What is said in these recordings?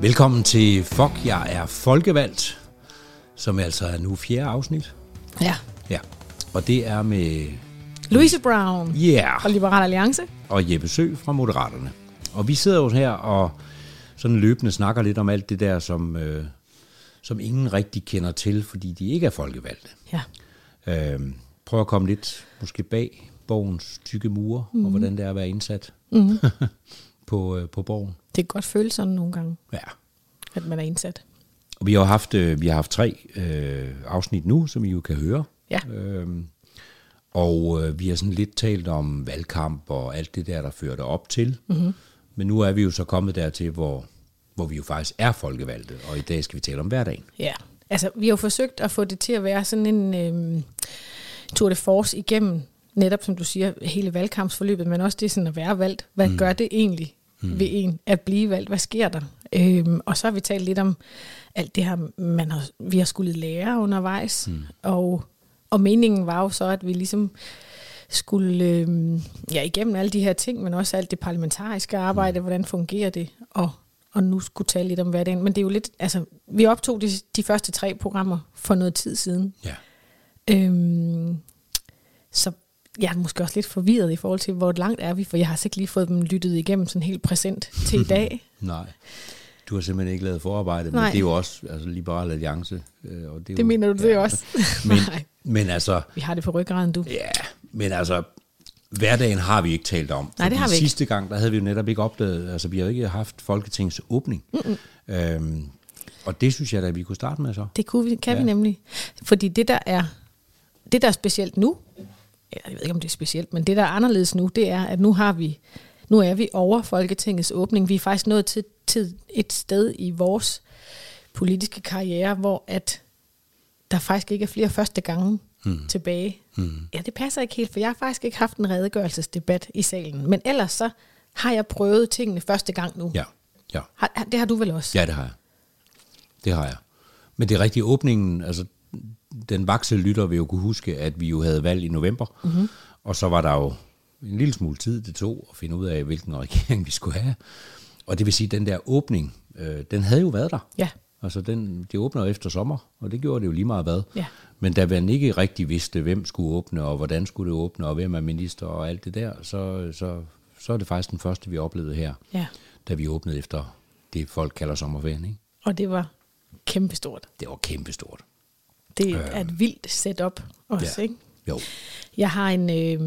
Velkommen til Fok, jeg er folkevalgt, som altså er nu fjerde afsnit. Ja. Ja, og det er med Louise Brown Yeah fra Liberal Alliance. og Jeppe Sø fra Moderaterne. Og vi sidder jo her og sådan løbende snakker lidt om alt det der, som, øh, som ingen rigtig kender til, fordi de ikke er folkevalgte. Ja. Øh, prøv at komme lidt måske bag borgens tykke mure, mm. og hvordan det er at være indsat Mm. på, øh, på borgen. Det kan godt føles sådan nogle gange, Ja. at man er indsat. Og vi har jo haft, øh, vi har haft tre øh, afsnit nu, som I jo kan høre. Ja. Øhm, og øh, vi har sådan lidt talt om valgkamp og alt det der, der førte op til. Mm-hmm. Men nu er vi jo så kommet dertil, hvor, hvor vi jo faktisk er folkevalgte, og i dag skal vi tale om hverdagen. Ja. Altså, vi har jo forsøgt at få det til at være sådan en øhm, tour de force igennem, netop som du siger, hele valgkampsforløbet, men også det sådan at være valgt. Hvad mm. gør det egentlig mm. ved en at blive valgt? Hvad sker der? Øhm, og så har vi talt lidt om alt det her, man har, vi har skulle lære undervejs. Mm. Og, og meningen var jo så, at vi ligesom skulle øhm, ja, igennem alle de her ting, men også alt det parlamentariske arbejde, mm. hvordan fungerer det, og, og nu skulle tale lidt om hverdagen. Men det er jo lidt, altså, vi optog de, de første tre programmer for noget tid siden. Ja. Øhm, så jeg er måske også lidt forvirret i forhold til, hvor langt er vi, for jeg har altså ikke lige fået dem lyttet igennem sådan helt præsent til i dag. Nej. Du har simpelthen ikke lavet forarbejde, men Nej. det er jo også altså, Liberal Alliance. Øh, og det, Det jo, mener du det også? Men, Nej, men altså, vi har det på ryggraden, du. Ja, men altså, hverdagen har vi ikke talt om. Nej, det har vi ikke. sidste gang, der havde vi jo netop ikke opdaget, altså vi har jo ikke haft Folketingets åbning. Mm-mm. Øhm, og det synes jeg da, vi kunne starte med så. Det kunne vi, kan ja. Ja. vi nemlig. Fordi det, der er, det, der er specielt nu, jeg ved ikke, om det er specielt, men det, der er anderledes nu, det er, at nu har vi, nu er vi over Folketingets åbning. Vi er faktisk nået til, til et sted i vores politiske karriere, hvor at der faktisk ikke er flere første gange mm. tilbage. Mm. Ja, det passer ikke helt, for jeg har faktisk ikke haft en redegørelsesdebat i salen. Men ellers så har jeg prøvet tingene første gang nu. Ja, ja. Har, det har du vel også? Ja, det har jeg. Det har jeg. Men det er rigtigt, åbningen, altså den vakse lytter vil jo kunne huske, at vi jo havde valg i november, mm-hmm. og så var der jo en lille smule tid, det tog at finde ud af, hvilken regering vi skulle have. Og det vil sige, at den der åbning, øh, den havde jo været der. Ja. Altså, den, det åbner efter sommer, og det gjorde det jo lige meget hvad. Ja. Men da man ikke rigtig vidste, hvem skulle åbne, og hvordan skulle det åbne, og hvem er minister, og alt det der, så, så, så er det faktisk den første, vi oplevede her, Ja. da vi åbnede efter det, folk kalder sommerferien. Ikke? Og det var kæmpestort. Det var kæmpestort. Det er et vildt setup også, Ja. ikke? Jo. Jeg har en, øh,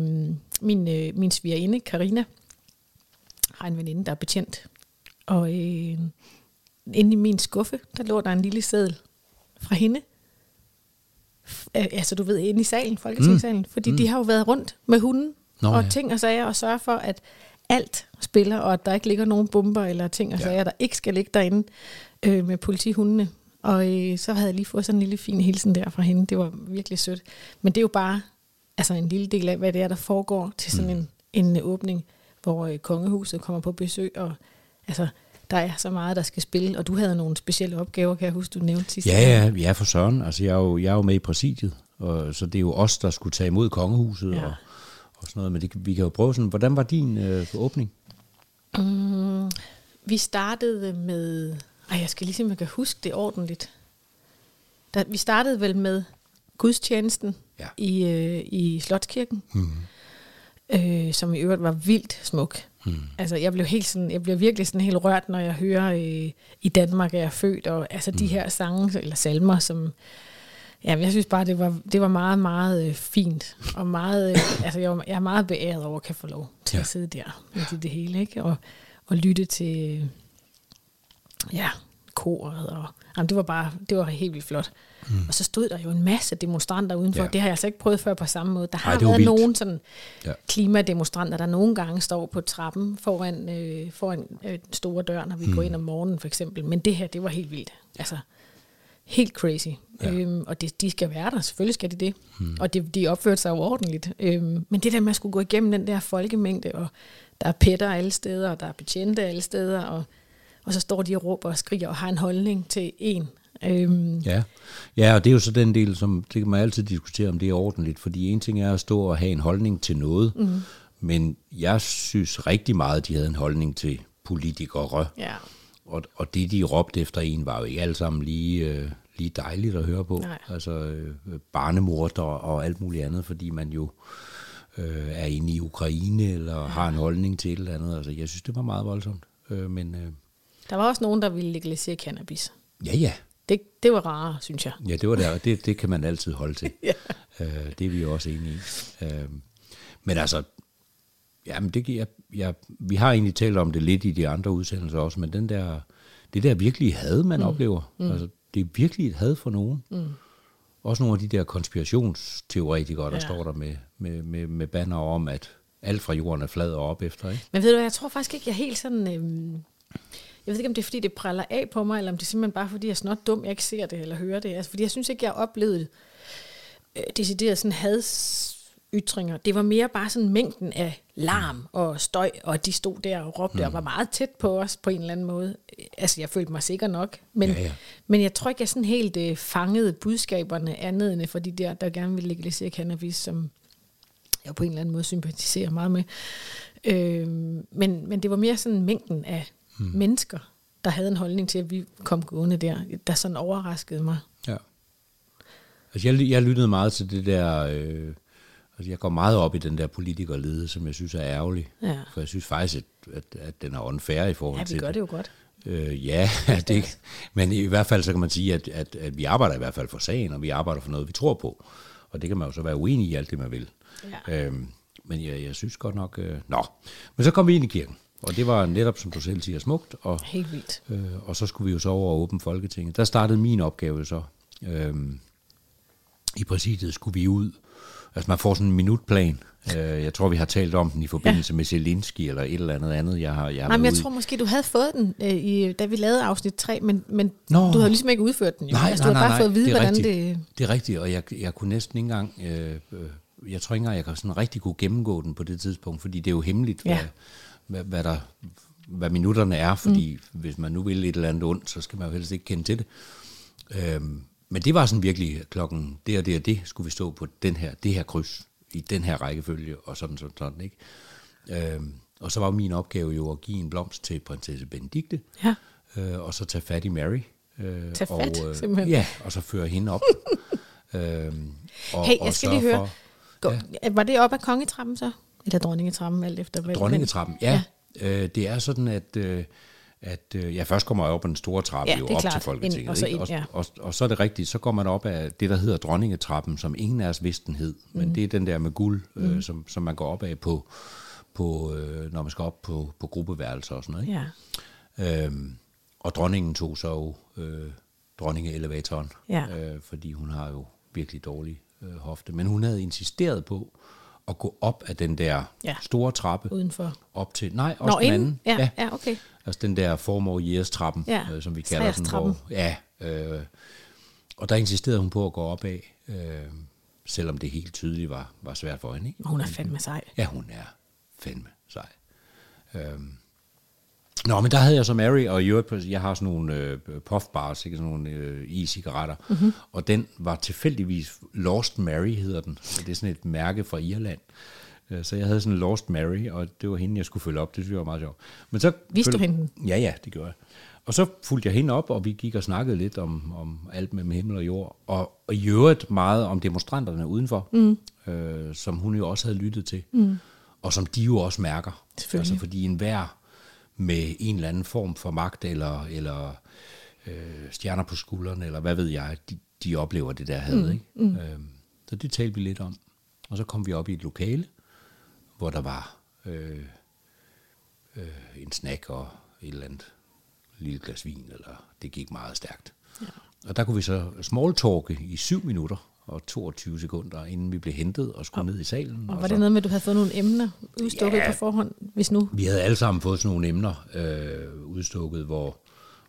min, øh, min svigerinde, Karina har en veninde, der er betjent. Og øh, inde i min skuffe, der lå der en lille seddel fra hende. F- altså du ved, inde i salen, Folketingssalen. Mm. Fordi mm. de har jo været rundt med hunden Nå, og ja. ting og sager, og sørge for, at alt spiller, og at der ikke ligger nogen bomber eller ting og Ja. sager, der ikke skal ligge derinde øh, med politihundene. Og øh, så havde jeg lige fået sådan en lille fin hilsen der fra hende. Det var virkelig sødt. Men det er jo bare altså en lille del af, hvad det er, der foregår til sådan en, en øh, åbning, hvor øh, kongehuset kommer på besøg, og altså, der er så meget, der skal spille, og du havde nogle specielle opgaver, kan jeg huske, du nævnte sidste Ja, ja, ja, for søren. Altså, jeg er jo, jeg er jo med i præsidiet, og, så det er jo os, der skulle tage imod kongehuset Ja. og, og sådan noget. Men det, vi kan jo prøve sådan, hvordan var din øh, åbning? Mm, vi startede med... Ej, jeg skal lige se, om jeg kan huske det ordentligt. Da, vi startede vel med gudstjenesten Ja. i, øh, i Slotskirken, Mm. øh, som i øvrigt var vildt smuk. Mm. Altså, jeg blev, helt sådan, jeg bliver virkelig sådan helt rørt, når jeg hører, øh, i Danmark er jeg født, og altså de her sange, eller salmer, som... Ja, jeg synes bare, det var, det var meget, meget øh, fint, og meget, øh, altså jeg, var, jeg er meget beæret over at kan få lov til Ja. ja. at sidde der midt i det hele, ikke? Og, og lytte til, ja, koret, og jamen, det var bare, det var helt vildt flot. Mm. Og så stod der jo en masse demonstranter udenfor, Ja. det har jeg altså ikke prøvet før på samme måde. Der har Ej, været vildt. nogen sådan Ja. klimademonstranter, der nogle gange står på trappen foran, øh, foran øh, den store dør, når vi mm. går ind om morgenen for eksempel. Men det her, det var helt vildt. Altså, helt crazy. Ja. Øhm, og det, de skal være der, selvfølgelig skal de det. Mm. Og det, de opførte sig jo ordentligt. Øhm, men det der med at skulle gå igennem den der folkemængde, og der er pætter alle steder, og der er betjente alle steder, og, og så står de og råber og skriger og har en holdning til en. Øhm, Ja. ja, og det er jo så den del, som det kan man altid diskutere, om det er ordentligt, fordi en ting er at stå og have en holdning til noget, mm. men jeg synes rigtig meget, de havde en holdning til politikere, ja. og, og det, de råbte efter en, var jo ikke alle sammen lige, øh, lige dejligt at høre på. Nej. Altså øh, barnemorder og alt muligt andet, fordi man jo øh, er inde i Ukraine, eller ja. har en holdning til et eller andet. Altså, jeg synes, det var meget voldsomt. Øh, men øh, Der var også nogen, der ville legalisere cannabis. ja, ja. Det, det var rarere, synes jeg. Ja, det var der. Det, det kan man altid holde til. Ja. øh, det er vi jo også enige i. Øh, men altså, jamen det, jeg, jeg, vi har egentlig talt om det lidt i de andre udsendelser også, men den der, det der virkelig had, man mm. oplever, mm. altså, det er virkelig et had for nogen. Mm. Også nogle af de der konspirationsteoretikere, der Ja. står der med, med, med, med banner om, at alt fra jorden er flad og op efter, ikke? Men ved du hvad, jeg tror faktisk ikke, jeg helt sådan... Øhm, jeg ved ikke, om det er, fordi det praller af på mig, eller om det er simpelthen bare, fordi jeg er snot dum, jeg ikke ser det eller hører det. Altså, fordi jeg synes ikke, jeg har oplevet øh, decideret sådan hadsytringer. Det var mere bare sådan mængden af larm og støj, og de stod der og råbte mm. og var meget tæt på os på en eller anden måde. Altså, jeg følte mig sikker nok. Men, Ja, ja. men jeg tror ikke, jeg sådan helt øh, fangede budskaberne andet end for de der, der gerne ville legalisere cannabis, som jeg på en eller anden måde sympatiserer meget med. Øh, men, men det var mere sådan mængden af hmm. mennesker, der havde en holdning til, at vi kom gående der, der sådan overraskede mig. Ja. Altså, jeg, jeg lyttede meget til det der... Øh, altså, jeg går meget op i den der politikerlede, som jeg synes er ærgerlig. Ja. For jeg synes faktisk, at, at, at den er unfair i forhold Ja, til vi gør det jo godt. Øh, ja, det, men i hvert fald så kan man sige, at, at, at vi arbejder i hvert fald for sagen, og vi arbejder for noget, vi tror på. Og det kan man jo så være uenig i alt det, man vil. Ja. Øhm, men jeg, jeg synes godt nok... Øh, nå, men så kom vi ind i kirken, og det var netop, som du selv siger, smukt. Og, Helt vildt. øh, og så skulle vi jo så over og åbne Folketinget. Der startede min opgave så. Øhm, I præsidiet skulle vi ud. Altså man får sådan en minutplan. Øh, jeg tror, vi har talt om den i forbindelse ja. med Zelensky eller et eller andet andet. Jeg har, jeg har Nej, men jeg ude tror måske, du havde fået den, øh, i, da vi lavede afsnit 3, men, men Nå. du havde ligesom ikke udført den. Jo. Nej, altså, nej, du nej, bare nej, fået at vide, det hvordan rigtigt. det... Det er rigtigt, og jeg, jeg kunne næsten ikke engang, øh, øh, jeg tror ikke engang, jeg kan sådan rigtig kunne gennemgå den på det tidspunkt, fordi det er jo hemmeligt, Ja. hvad, hvad, hvad, der, hvad minutterne er, fordi mm. hvis man nu vil et eller andet ondt, så skal man jo helst ikke kende til det. Øhm, men det var sådan virkelig klokken, det og det og det, skulle vi stå på den her, det her kryds, i den her rækkefølge, og sådan sådan sådan, ikke? Øhm, og så var min opgave jo at give en blomst til prinsesse Benedikte, Ja. øh, og så tage fat i Mary. Øh, Tage fat, og, øh, simpelthen. Ja, og så føre hende op. øhm, og, Hey, og jeg skal sørge lige høre. For, Gå, ja. Var det op ad kongetrappen så? Eller dronningetrappen, alt efter hvad? dronningetrappen, ja. ja. Øh, det er sådan, at, øh, at øh, ja, først kommer jeg op ad den store trappe, Ja, jo op klart. til Folketinget. Ind, og så ind, og, ja. og, og, så er det rigtigt, så går man op af det, der hedder dronningetrappen, som ingen af os vidste den hed. Men Mm. det er den der med guld, øh, som, som man går op af på, på øh, når man skal op på, på gruppeværelser og sådan noget. Ikke? Ja. Øhm, og dronningen tog så jo øh, dronningeelevatoren, Ja. øh, fordi hun har jo virkelig dårlig øh, hofte. Men hun havde insisteret på at gå op af den der Ja. store trappe, Udenfor. op til, nej, også Nå, den inden? anden. Ja, ja, okay. Altså den der formår years trappen, Ja, øh, som vi kalder den. Hvor, ja, øh, og der insisterede hun på at gå op af, øh, selvom det helt tydeligt var, var svært for hende. Ikke? Hun er fandme sej. Ja, hun er fandme sej. Øhm. Nå, men der havde jeg så Mary, og i øvrigt, jeg har sådan nogle øh, puffbars, ikke sådan nogle øh, e-cigaretter, mm-hmm. og den var tilfældigvis Lost Mary, hedder den. Det er sådan et mærke fra Irland. Øh, Så jeg havde sådan en Lost Mary, og det var hende, jeg skulle følge op. Det synes jeg var meget sjovt. Men så Viste du følge- hende Ja, ja, det gjorde jeg. Og så fulgte jeg hende op, og vi gik og snakkede lidt om, om alt med himmel og jord. Og, og i øvrigt meget om demonstranterne udenfor, mm. øh, som hun jo også havde lyttet til. Mm. Og som de jo også mærker. Altså fordi enhver med en eller anden form for magt, eller, eller øh, stjerner på skuldrene, eller hvad ved jeg, de, de oplever det der had. Mm. Ikke? Mm. Øh, så det talte vi lidt om. Og så kom vi op i et lokale, hvor der var øh, øh, en snack og et eller andet lille glas vin, eller det gik meget stærkt. Ja. Og der kunne vi så smalltalke i 7 minutter og 22 sekunder, inden vi blev hentet og skulle og, ned i salen. Og var så, det noget med, at du havde fået nogle emner udstukket Ja. på forhånd, hvis nu? Vi havde alle sammen fået sådan nogle emner øh, udstukket, hvor,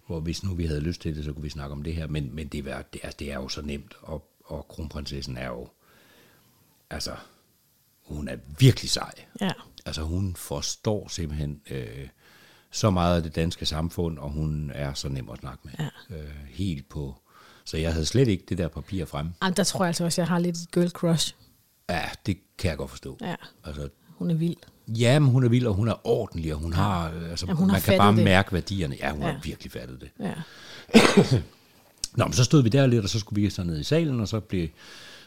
hvor hvis nu vi havde lyst til det, så kunne vi snakke om det her. Men, men det, var, det, er, det er jo så nemt, og, og kronprinsessen er jo, altså, hun er virkelig sej. Ja. Altså hun forstår simpelthen øh, så meget af det danske samfund, og hun er så nem at snakke med. Ja. Øh, helt på. Så jeg havde slet ikke det der papir frem. Ej, der tror jeg altså også, at jeg har lidt et girl crush. Ja, det kan jeg godt forstå. Ja. Altså, Hun er vild. Ja, men hun er vild, og hun er ordentlig, og hun har, øh, altså, Jamen, hun har man kan bare det. mærke værdierne. Ja, hun ja. Har virkelig fattet det. Ja. Nå, men så stod vi der lidt, og så skulle vi så ned i salen, og så blev,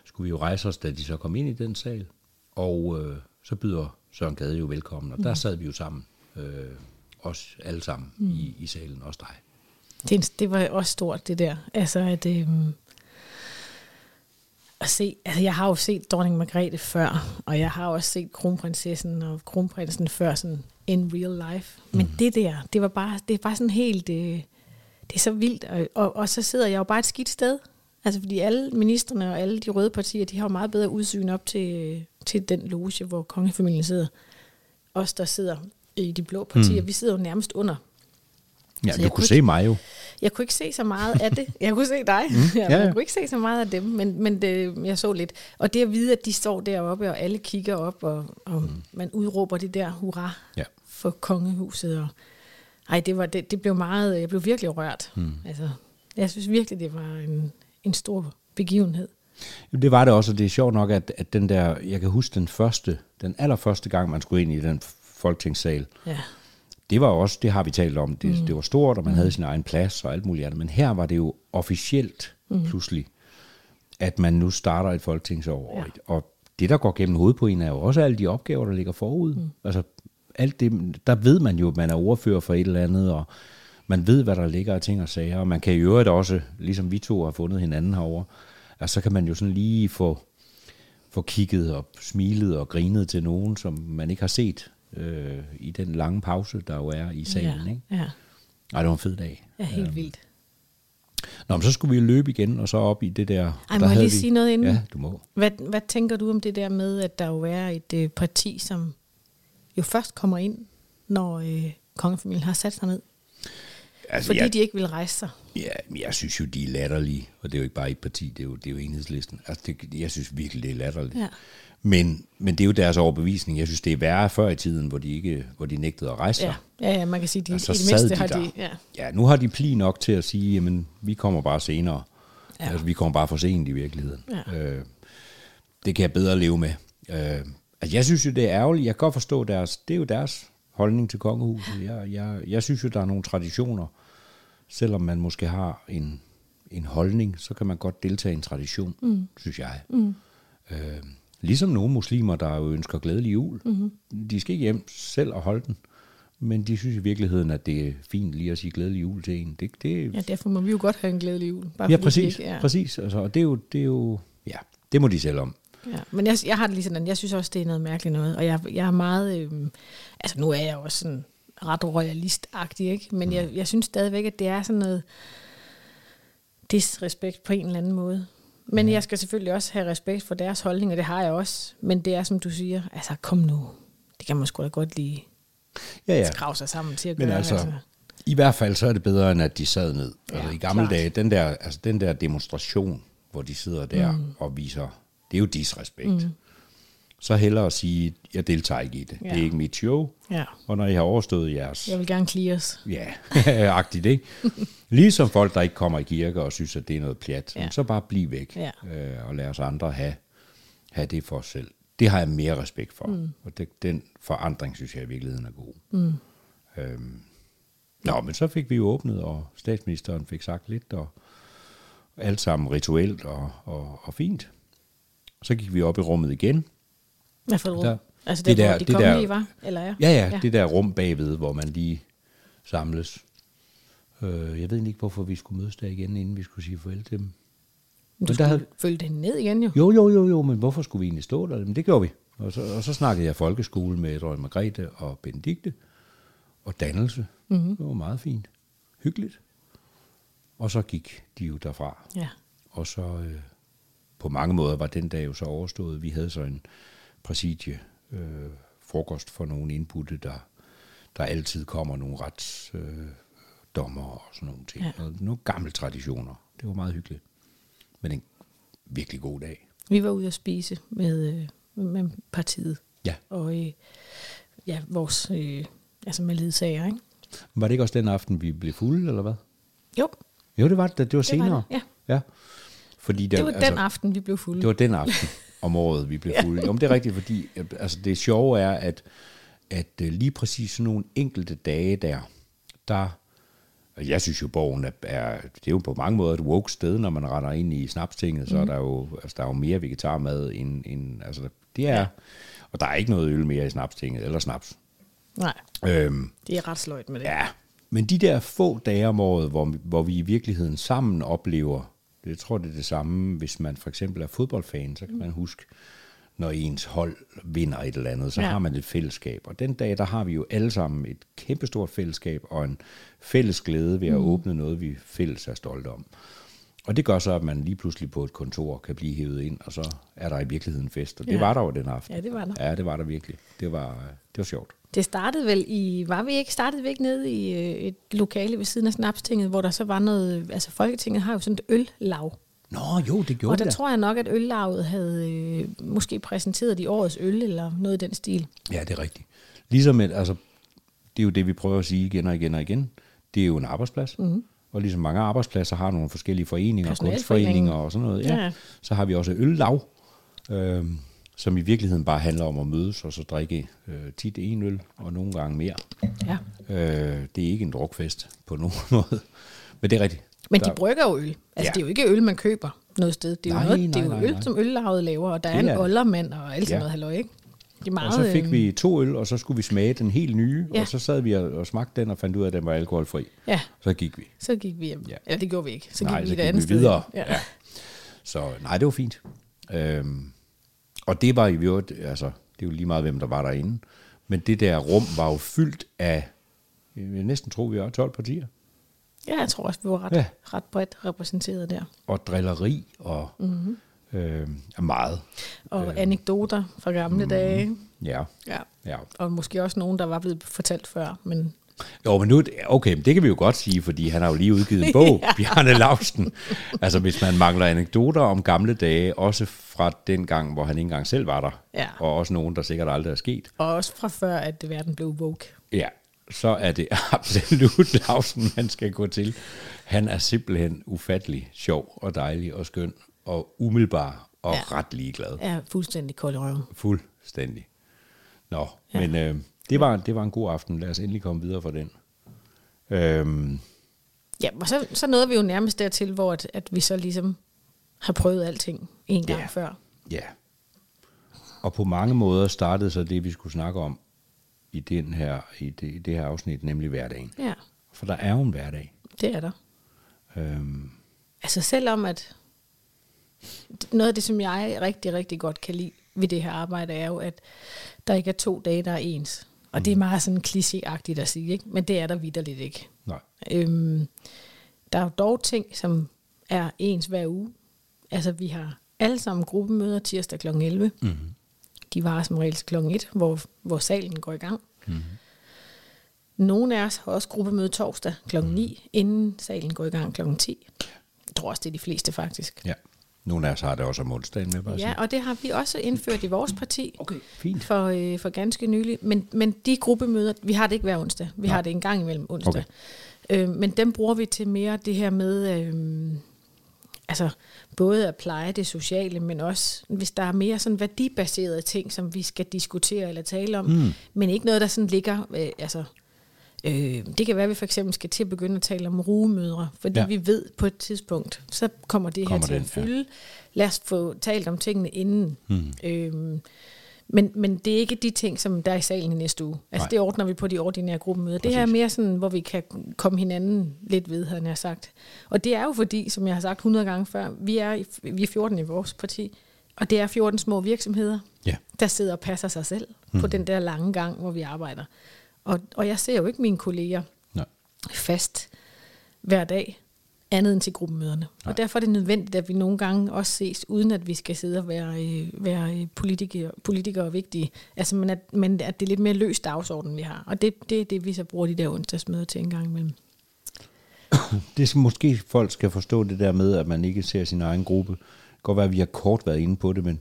skulle vi jo rejse os, da de så kom ind i den sal. Og øh, så byder Søren Gade jo velkommen, og der sad vi jo sammen, øh, os alle sammen mm. i, i salen, også dig. Det, det var også stort, det der. Altså, at, øhm, at se, altså, jeg har jo set dronning Margrethe før, og jeg har også set kronprinsessen og kronprinsen før sådan in real life. Men mm. det der, det var bare, det er bare sådan helt, øh, det er så vildt. Og, og, og så sidder jeg jo bare et skidt sted. Altså, fordi alle ministerne og alle de røde partier, de har jo meget bedre udsyn op til, til den loge, hvor kongefamilien sidder. Os, der sidder i de blå partier, mm. vi sidder jo nærmest under. Ja, Så du jeg kunne kunne se mig jo. Jeg kunne ikke se så meget af det. Jeg kunne se dig. Mm, ja, ja. Jeg kunne ikke se så meget af dem, men, men det, jeg så lidt. Og det at vide, at de står deroppe, og alle kigger op, og, og mm. man udråber det der hurra Ja. for kongehuset. Og, ej, det, var, det, det blev meget, jeg blev virkelig rørt. Mm. Altså, jeg synes virkelig, det var en, en stor begivenhed. Det var det også, og det er sjovt nok, at, at den der, jeg kan huske den første, den allerførste gang, man skulle ind i den folketingssal, Ja. Det var også, det har vi talt om, det, mm. det var stort, og man mm. havde sin egen plads og alt muligt andet, men her var det jo officielt mm. pludselig, at man nu starter et folketingsår, ja. og det, der går gennem hovedet på en, er jo også alle de opgaver, der ligger forud. Mm. Altså, alt det, der ved man jo, at man er ordfører for et eller andet, og man ved, hvad der ligger af ting og sager, og man kan i øvrigt også, ligesom vi to har fundet hinanden herover, altså, så kan man jo sådan lige få, få kigget og smilet og grinet til nogen, som man ikke har set øh, i den lange pause, der jo er i salen. ja. Ikke? ja. Ej, det var en fed dag. Ja, helt vildt. Nå, men så skulle vi løbe igen, og så op i det der... Ej, der må jeg lige vi- sige noget inden? Ja, du må. Hvad, hvad tænker du om det der med, at der jo er et øh, parti, som jo først kommer ind, når øh, kongefamilien har sat sig ned? Altså, Fordi jeg, de ikke vil rejse sig. ja, jeg synes jo, de er latterlige, og det er jo ikke bare et parti, det er jo, det er jo enhedslisten. Altså, det, jeg synes virkelig, det er latterligt. Ja. Men, men det er jo deres overbevisning. Jeg synes, det er værre før i tiden, hvor de, ikke, hvor de nægtede at rejse sig. Ja, ja, ja man kan sige, de, Og så i det mindste de har der. de... Ja. Ja, nu har de pli nok til at sige, jamen, vi kommer bare senere. Ja. Altså, vi kommer bare for sent i virkeligheden. Ja. Øh, det kan jeg bedre leve med. Øh, altså, jeg synes jo, det er ærgerligt. Jeg kan godt forstå deres, det er jo deres holdning til kongehuset. Jeg, jeg, jeg synes jo, der er nogle traditioner. Selvom man måske har en, en holdning, så kan man godt deltage i en tradition, mm. synes jeg. Mm. Øh, ligesom nogle muslimer, der jo ønsker glædelig jul. Mm-hmm. De skal ikke hjem selv og holde den. Men de synes i virkeligheden, at det er fint lige at sige glædelig jul til en. Det, det, ja, derfor må vi jo godt have en glædelig jul. Bare ja, præcis. Ikke, ja. præcis. Altså, og det er, jo, det er jo, ja, det må de selv om. Ja, men jeg, jeg har det lige sådan, jeg synes også, det er noget mærkeligt noget, og jeg, jeg er meget, øhm, altså nu er jeg jo også sådan ret royalistagtig, ikke? men Mm. jeg, jeg synes stadigvæk, at det er sådan noget disrespekt på en eller anden måde. Men jeg skal selvfølgelig også have respekt for deres holdning, og det har jeg også. Men det er, som du siger, altså kom nu. Det kan man sgu da godt lige Ja, ja. skrave sig sammen til at Men gøre. altså, i hvert fald så er det bedre, end at de sad ned. Ja, altså, I gamle klart. dage, den der, altså, den der demonstration, hvor de sidder der mm. og viser, det er jo disrespekt. Mm. Så hellere at sige, jeg deltager ikke i det. Ja. Det Ja. er ikke mit show. Ja, Og når I har overstået jeres... jeg vil gerne clears. Ja, agtigt, ikke? Ligesom folk, der ikke kommer i kirke og synes, at det er noget pjat. Ja. Så bare bliv væk Ja. øh, og lad os andre have, have det for os selv. Det har jeg mere respekt for. Mm. Og det, den forandring, synes jeg i virkeligheden er god. Mm. Øhm. Nå, men så fik vi jo åbnet, og statsministeren fik sagt lidt, og alt sammen rituelt og, og, og fint. Så gik vi op i rummet igen. Hvad for et rum? Der- Altså det det, der, der- hvor de det der- kongelige var? Eller ja? Ja, ja, ja, det der rum bagved, hvor man lige samles. Øh, jeg ved ikke, hvorfor vi skulle mødes der igen, inden vi skulle sige farvel til dem. Men Men du der skulle havde- følge det ned igen jo. Jo, jo, jo, jo, men hvorfor skulle vi egentlig stå der? Men det gjorde vi. Og så, og så snakkede jeg folkeskole med Drømme Margrethe og Benedikte. Og dannelse. Mm-hmm. Det var meget fint. Hyggeligt. Og så gik de jo derfra. Ja. Og så øh, på mange måder var den dag jo så overstået. Vi havde så en præsidie øh, frokost for nogle indbudte, der, der altid kommer nogle retsdommer øh, dommer og sådan nogle ting. Ja. Ja. Nogle, gamle traditioner. Det var meget hyggeligt. Men en virkelig god dag. Vi var ude at spise med, øh, med partiet. Ja. Og øh, ja, vores, øh, altså med ledsager, ikke? Var det ikke også den aften, vi blev fulde, eller hvad? Jo, Jo, det var det. Det var det senere. var det. Ja. ja. Fordi Det var den aften, vi blev fulde. Det var den aften om året, vi blev fulde. Jo, men det er rigtigt, fordi altså, det sjove er, at at øh, lige præcis sådan nogle enkelte dage der, der jeg synes jo, borgen er, er, det er jo på mange måder et woke sted, når man retter ind i snapstinget, så er der jo, altså, der er jo mere vegetarmad end, end altså, det er, og der er ikke noget øl mere i snapstinget, eller snaps. Nej, Øhm, det er ret sløjt med det. Ja, men de der få dage om året, hvor, hvor vi i virkeligheden sammen oplever, det jeg tror det er det samme, hvis man for eksempel er fodboldfan, så kan man huske, når ens hold vinder et eller andet, så Ja. har man et fællesskab. Og den dag, der har vi jo alle sammen et kæmpestort fællesskab og en fælles glæde ved at mm. åbne noget, vi fælles er stolte om. Og det gør så, at man lige pludselig på et kontor kan blive hævet ind, og så er der i virkeligheden fest. Og det Ja. var der jo den aften. Ja, det var der. Ja, det var der virkelig. Det var, det var sjovt. Det startede vel i, var vi ikke, startede vi ikke nede i øh, et lokale ved siden af Snapstinget, hvor der så var noget, altså Folketinget har jo sådan et øllav. Nå, jo, det gjorde Og der det tror jeg nok, at øllavet havde øh, måske præsenteret de årets øl, eller noget i den stil. Ja, det er rigtigt. Ligesom et, altså, det er jo det, vi prøver at sige igen og igen og igen. Det er jo en arbejdsplads. Mm. Og ligesom mange arbejdspladser har nogle forskellige foreninger, kunstforeninger og sådan noget, ja, Ja. så har vi også øllav, øh, som i virkeligheden bare handler om at mødes og så drikke øh, tit en øl, og nogle gange mere. Ja. Øh, det er ikke en drukfest på nogen måde. Men det er rigtigt. Men Der- de brygger jo øl. Altså, Ja. det er jo ikke øl, man køber noget sted. Det er Nej, jo, noget, det er nej, jo nej, øl, nej. som øllavet laver, og der er Det en er oldermand og alt sådan Ja. noget, halløj, ikke? Det er meget, Og så fik øh, vi to øl, og så skulle vi smage den helt nye, Ja. og så sad vi og, smagte den og fandt ud af, at den var alkoholfri. Ja, Så gik vi. så gik vi hjem. Ja. Ja. Det gjorde vi ikke. Så gik Nej, vi så et gik andet vi sted. videre. Ja. Ja. Så nej, det var fint. Øhm, og det var i øvrigt, altså, det er jo lige meget, hvem der var derinde. Men det der rum var jo fyldt af, jeg næsten tro, vi var 12 partier. Ja, jeg tror også, vi var ret, Ja. ret bredt repræsenteret der. Og drilleri og mm-hmm. øh, meget. Og øh. anekdoter fra gamle mm. dage. Ja, Ja. ja. Og måske også nogen, der var blevet fortalt før. Men Jo, men nu, okay, men det kan vi jo godt sige, fordi han har jo lige udgivet en bog, ja. Bjarne Lausten. Altså, hvis man mangler anekdoter om gamle dage, også fra den gang, hvor han ikke engang selv var der, Ja. og også nogen, der sikkert aldrig er sket, og også fra før, at verden blev woke. Ja, så er det absolut Lausen, man skal gå til. Han er simpelthen ufattelig sjov og dejlig og skøn og umiddelbar og Ja. ja. ret ligeglad. Er fuldstændig kold i røven. Fuldstændig. Nå, Ja. ja. men øh, det, var, det var en god aften. Lad os endelig komme videre fra den. Øhm, Ja, og så, så nåede vi jo nærmest dertil, hvor at, at vi så ligesom har prøvet alting en gang Ja. før. ja. Og på mange måder startede så det, vi skulle snakke om i, den her, i, det, i det her afsnit, nemlig hverdagen. Ja, For der er jo en hverdag. det er der. Øhm, Altså selvom at noget af det, som jeg rigtig, rigtig godt kan lide ved det her arbejde, er jo, at der ikke er to dage, der er ens. Og mm. det er meget sådan klichéagtigt at sige, ikke? men det er der vidderligt ikke. nej. Øhm, der er jo dog ting, som er ens hver uge. Altså vi har alle sammen gruppemøder tirsdag kl. 11. Mm-hmm. De var som regel kl. 1, hvor, hvor salen går i gang. Mm-hmm. Nogle af os har også gruppemøde torsdag kl. 9, inden salen går i gang kl. 10. Jeg tror også, det er de fleste faktisk. Ja. Nogle af os har det også om onsdagen med, bare Ja, og det har vi også indført i vores parti Okay, fint. for, øh, for ganske nylig. Men, men de gruppemøder, vi har det ikke hver onsdag. Vi Nej. har det en gang imellem onsdag. Okay. Øh, men dem bruger vi til mere det her med, øh, altså både at pleje det sociale, men også hvis der er mere sådan værdibaserede ting, som vi skal diskutere eller tale om, mm. men ikke noget, der sådan ligger, øh, altså Øh, det kan være, at vi for eksempel skal til at begynde at tale om rugemødre, fordi ja. Vi ved på et tidspunkt, så kommer det Kommer her til den, at fylde. Ja. Lad os få talt om tingene inden. Hmm. Øhm, men, men det er ikke de ting, som der er i salen i næste uge. Altså Nej. det ordner vi på de ordinære gruppemøder. Det her er Præcis. mere sådan, hvor vi kan komme hinanden lidt ved, havde jeg sagt. Og det er jo fordi, som jeg har sagt 100 gange før, vi er, vi er 14 i vores parti, og det er 14 små virksomheder, Ja. der sidder og passer sig selv mm. på den der lange gang, hvor vi arbejder. Og, og jeg ser jo ikke mine kolleger Nej. fast hver dag, andet end til gruppemøderne. Nej. Og derfor er det nødvendigt, at vi nogle gange også ses, uden at vi skal sidde og være, øh, være øh, politikere, politikere og vigtige. Altså, men at, men at det er lidt mere løs dagsorden, vi har. Og det, det er det, vi så bruger de der onsdagsmøder til en gang imellem. Det skal måske folk skal forstå det der med, at man ikke ser sin egen gruppe. Det kan godt være, at vi har kort været inde på det, men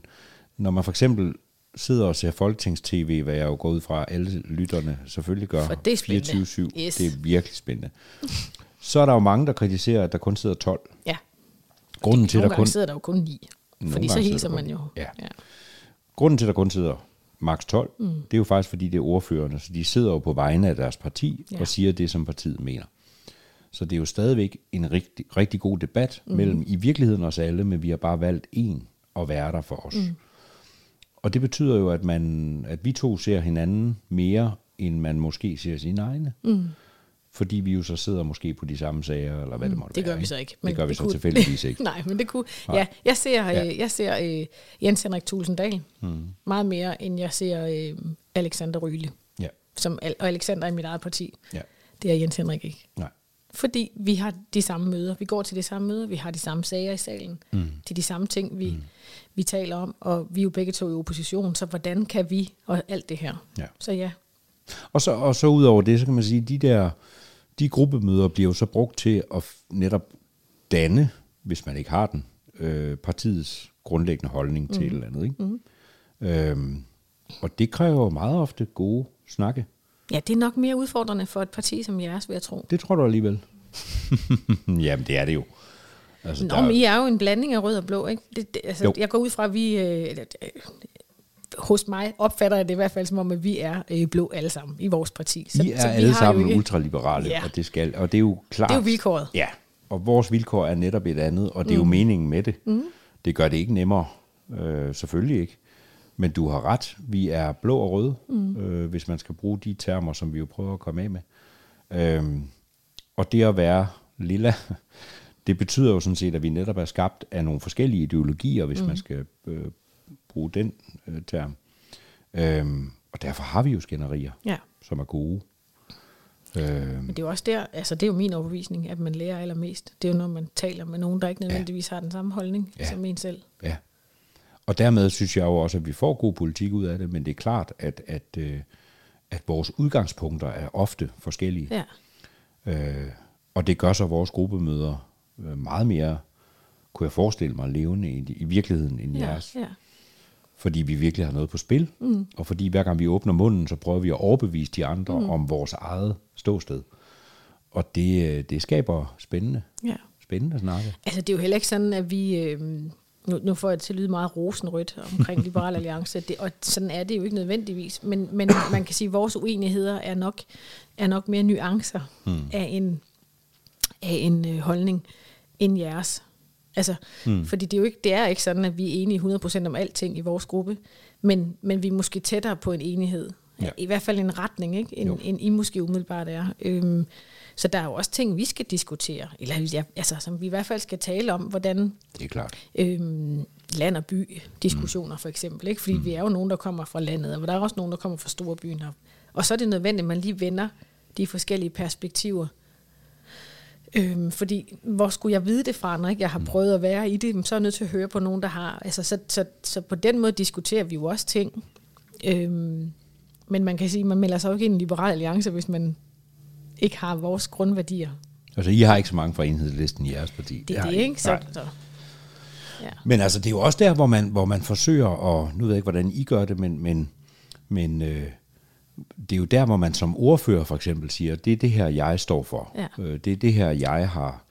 når man for eksempel sidder og ser Folketings-TV, hvad jeg jo går ud fra, alle lytterne selvfølgelig gør, For det er spændende. 24-7, Yes. det er virkelig spændende. Så er der jo mange, der kritiserer, at der kun sidder 12. Ja, Grunden til, nogle der kun, sidder der jo kun ni. Nogle Fordi så hilser man kun- jo. Ja. grunden til, at der kun sidder maks 12, mm. det er jo faktisk fordi, det er ordførende, så de sidder jo på vegne af deres parti Ja. ja. og siger det, som partiet mener. Så det er jo stadigvæk en rigtig, rigtig god debat mm. mellem i virkeligheden os alle, men vi har bare valgt en at være der for os. Mm. Og det betyder jo, at, man, at vi to ser hinanden mere, end man måske ser sine egne. Mm. Fordi vi jo så sidder måske på de samme sager, eller hvad det måtte Det være. gør vi så ikke. det gør vi så kunne- tilfældigvis ikke. Nej, men det kunne... Nej. Ja, jeg ser, Ja. øh, jeg ser øh, Jens Henrik Tulsendal mm. meget mere, end jeg ser øh, Alexander Ryle. Ja, Som, og Alexander er mit eget parti. ja, Det er Jens Henrik ikke. nej. Fordi vi har de samme møder. Vi går til de samme møder. Vi har de samme sager i salen. Mm. Det er de samme ting, vi, mm. vi taler om. Og vi er jo begge to i opposition, så hvordan kan vi og alt det her? Ja. Så ja, Og så, og så ud over det, så kan man sige, de der de gruppemøder bliver jo så brugt til at netop danne, hvis man ikke har den, øh, partiets grundlæggende holdning mm. til et eller andet. Ikke? Mm. Øhm, og det kræver jo meget ofte gode snakke. ja, det er nok mere udfordrende for et parti som jeres, vil jeg tro. Det tror du alligevel. Jamen, det er det jo. Altså, Nå, men I er jo en blanding af rød og blå, ikke? Det, det, altså, Jo. jeg går ud fra, at vi... Øh, øh, hos mig opfatter jeg det i hvert fald som om, at vi er øh, blå alle sammen i vores parti. I er vi alle har sammen ikke- ultraliberale, Ja. og det skal, og det er jo klart. Det er jo vilkåret. Ja, og vores vilkår er netop et andet, og det er jo meningen med det. Mm. Det gør det ikke nemmere, øh, selvfølgelig ikke. Men du har ret, vi er blå og røde, mm. øh, hvis man skal bruge de termer, som vi jo prøver at komme af med. Øhm, og det at være lilla, det betyder jo sådan set, at vi netop er skabt af nogle forskellige ideologier, hvis mm. man skal øh, bruge den øh, term. Øhm, og derfor har vi jo skænderier, Ja, som er gode. Øhm, men det er jo også der, altså det er jo min overbevisning, at man lærer allermest. Det er jo, når man taler med nogen, der ikke nødvendigvis har den samme holdning Ja. som en selv. Ja. Og dermed synes jeg jo også, at vi får god politik ud af det, men det er klart, at, at, øh, at vores udgangspunkter er ofte forskellige. Ja, Øh, og det gør så vores gruppemøder øh, meget mere, kunne jeg forestille mig, levende i, i virkeligheden end ja, jeres. ja. Fordi vi virkelig har noget på spil, mm. og fordi hver gang vi åbner munden, så prøver vi at overbevise de andre mm. om vores eget ståsted. Og det, øh, det skaber spændende, ja. spændende snakke. Altså, det er jo heller ikke sådan, at vi... Øh, nu, nu får jeg til at lyde meget rosenrødt omkring Liberal Alliance, det, og sådan er det jo ikke nødvendigvis. Men, men man kan sige, at vores uenigheder er nok, er nok mere nuancer hmm. af en, af en øh, holdning end jeres. Altså, hmm. Fordi det er jo ikke, det er ikke sådan, at vi er enige 100% om alting i vores gruppe, men, men vi er måske tættere på en enighed. Ja. I hvert fald en retning, ikke? End, Jo. end I måske umiddelbart er. Øhm, så der er jo også ting, vi skal diskutere, eller ja, altså, som vi i hvert fald skal tale om, hvordan Det er klart. øhm, land- og by-diskussioner for eksempel. Ikke? Fordi mm. vi er jo nogen, der kommer fra landet, og der er også nogen, der kommer fra store byen. Og, og så er det nødvendigt, at man lige vender de forskellige perspektiver. Øhm, fordi hvor skulle jeg vide det fra, når ikke jeg har prøvet at være i det, så er jeg nødt til at høre på nogen, der har. Altså, så, så, så på den måde diskuterer vi jo også ting. Øhm, men man kan sige, at man melder sig jo ikke ind i en liberal alliance, hvis man ikke har vores grundværdier. Altså, I har ikke så mange fra enhedslisten i jeres parti. Det er det, ikke? Så, så, ja. Men altså, det er jo også der, hvor man, hvor man forsøger, og nu ved jeg ikke, hvordan I gør det, men, men, men øh, det er jo der, hvor man som ordfører for eksempel siger, det er det her, jeg står for. Ja. Øh, det er det her, jeg har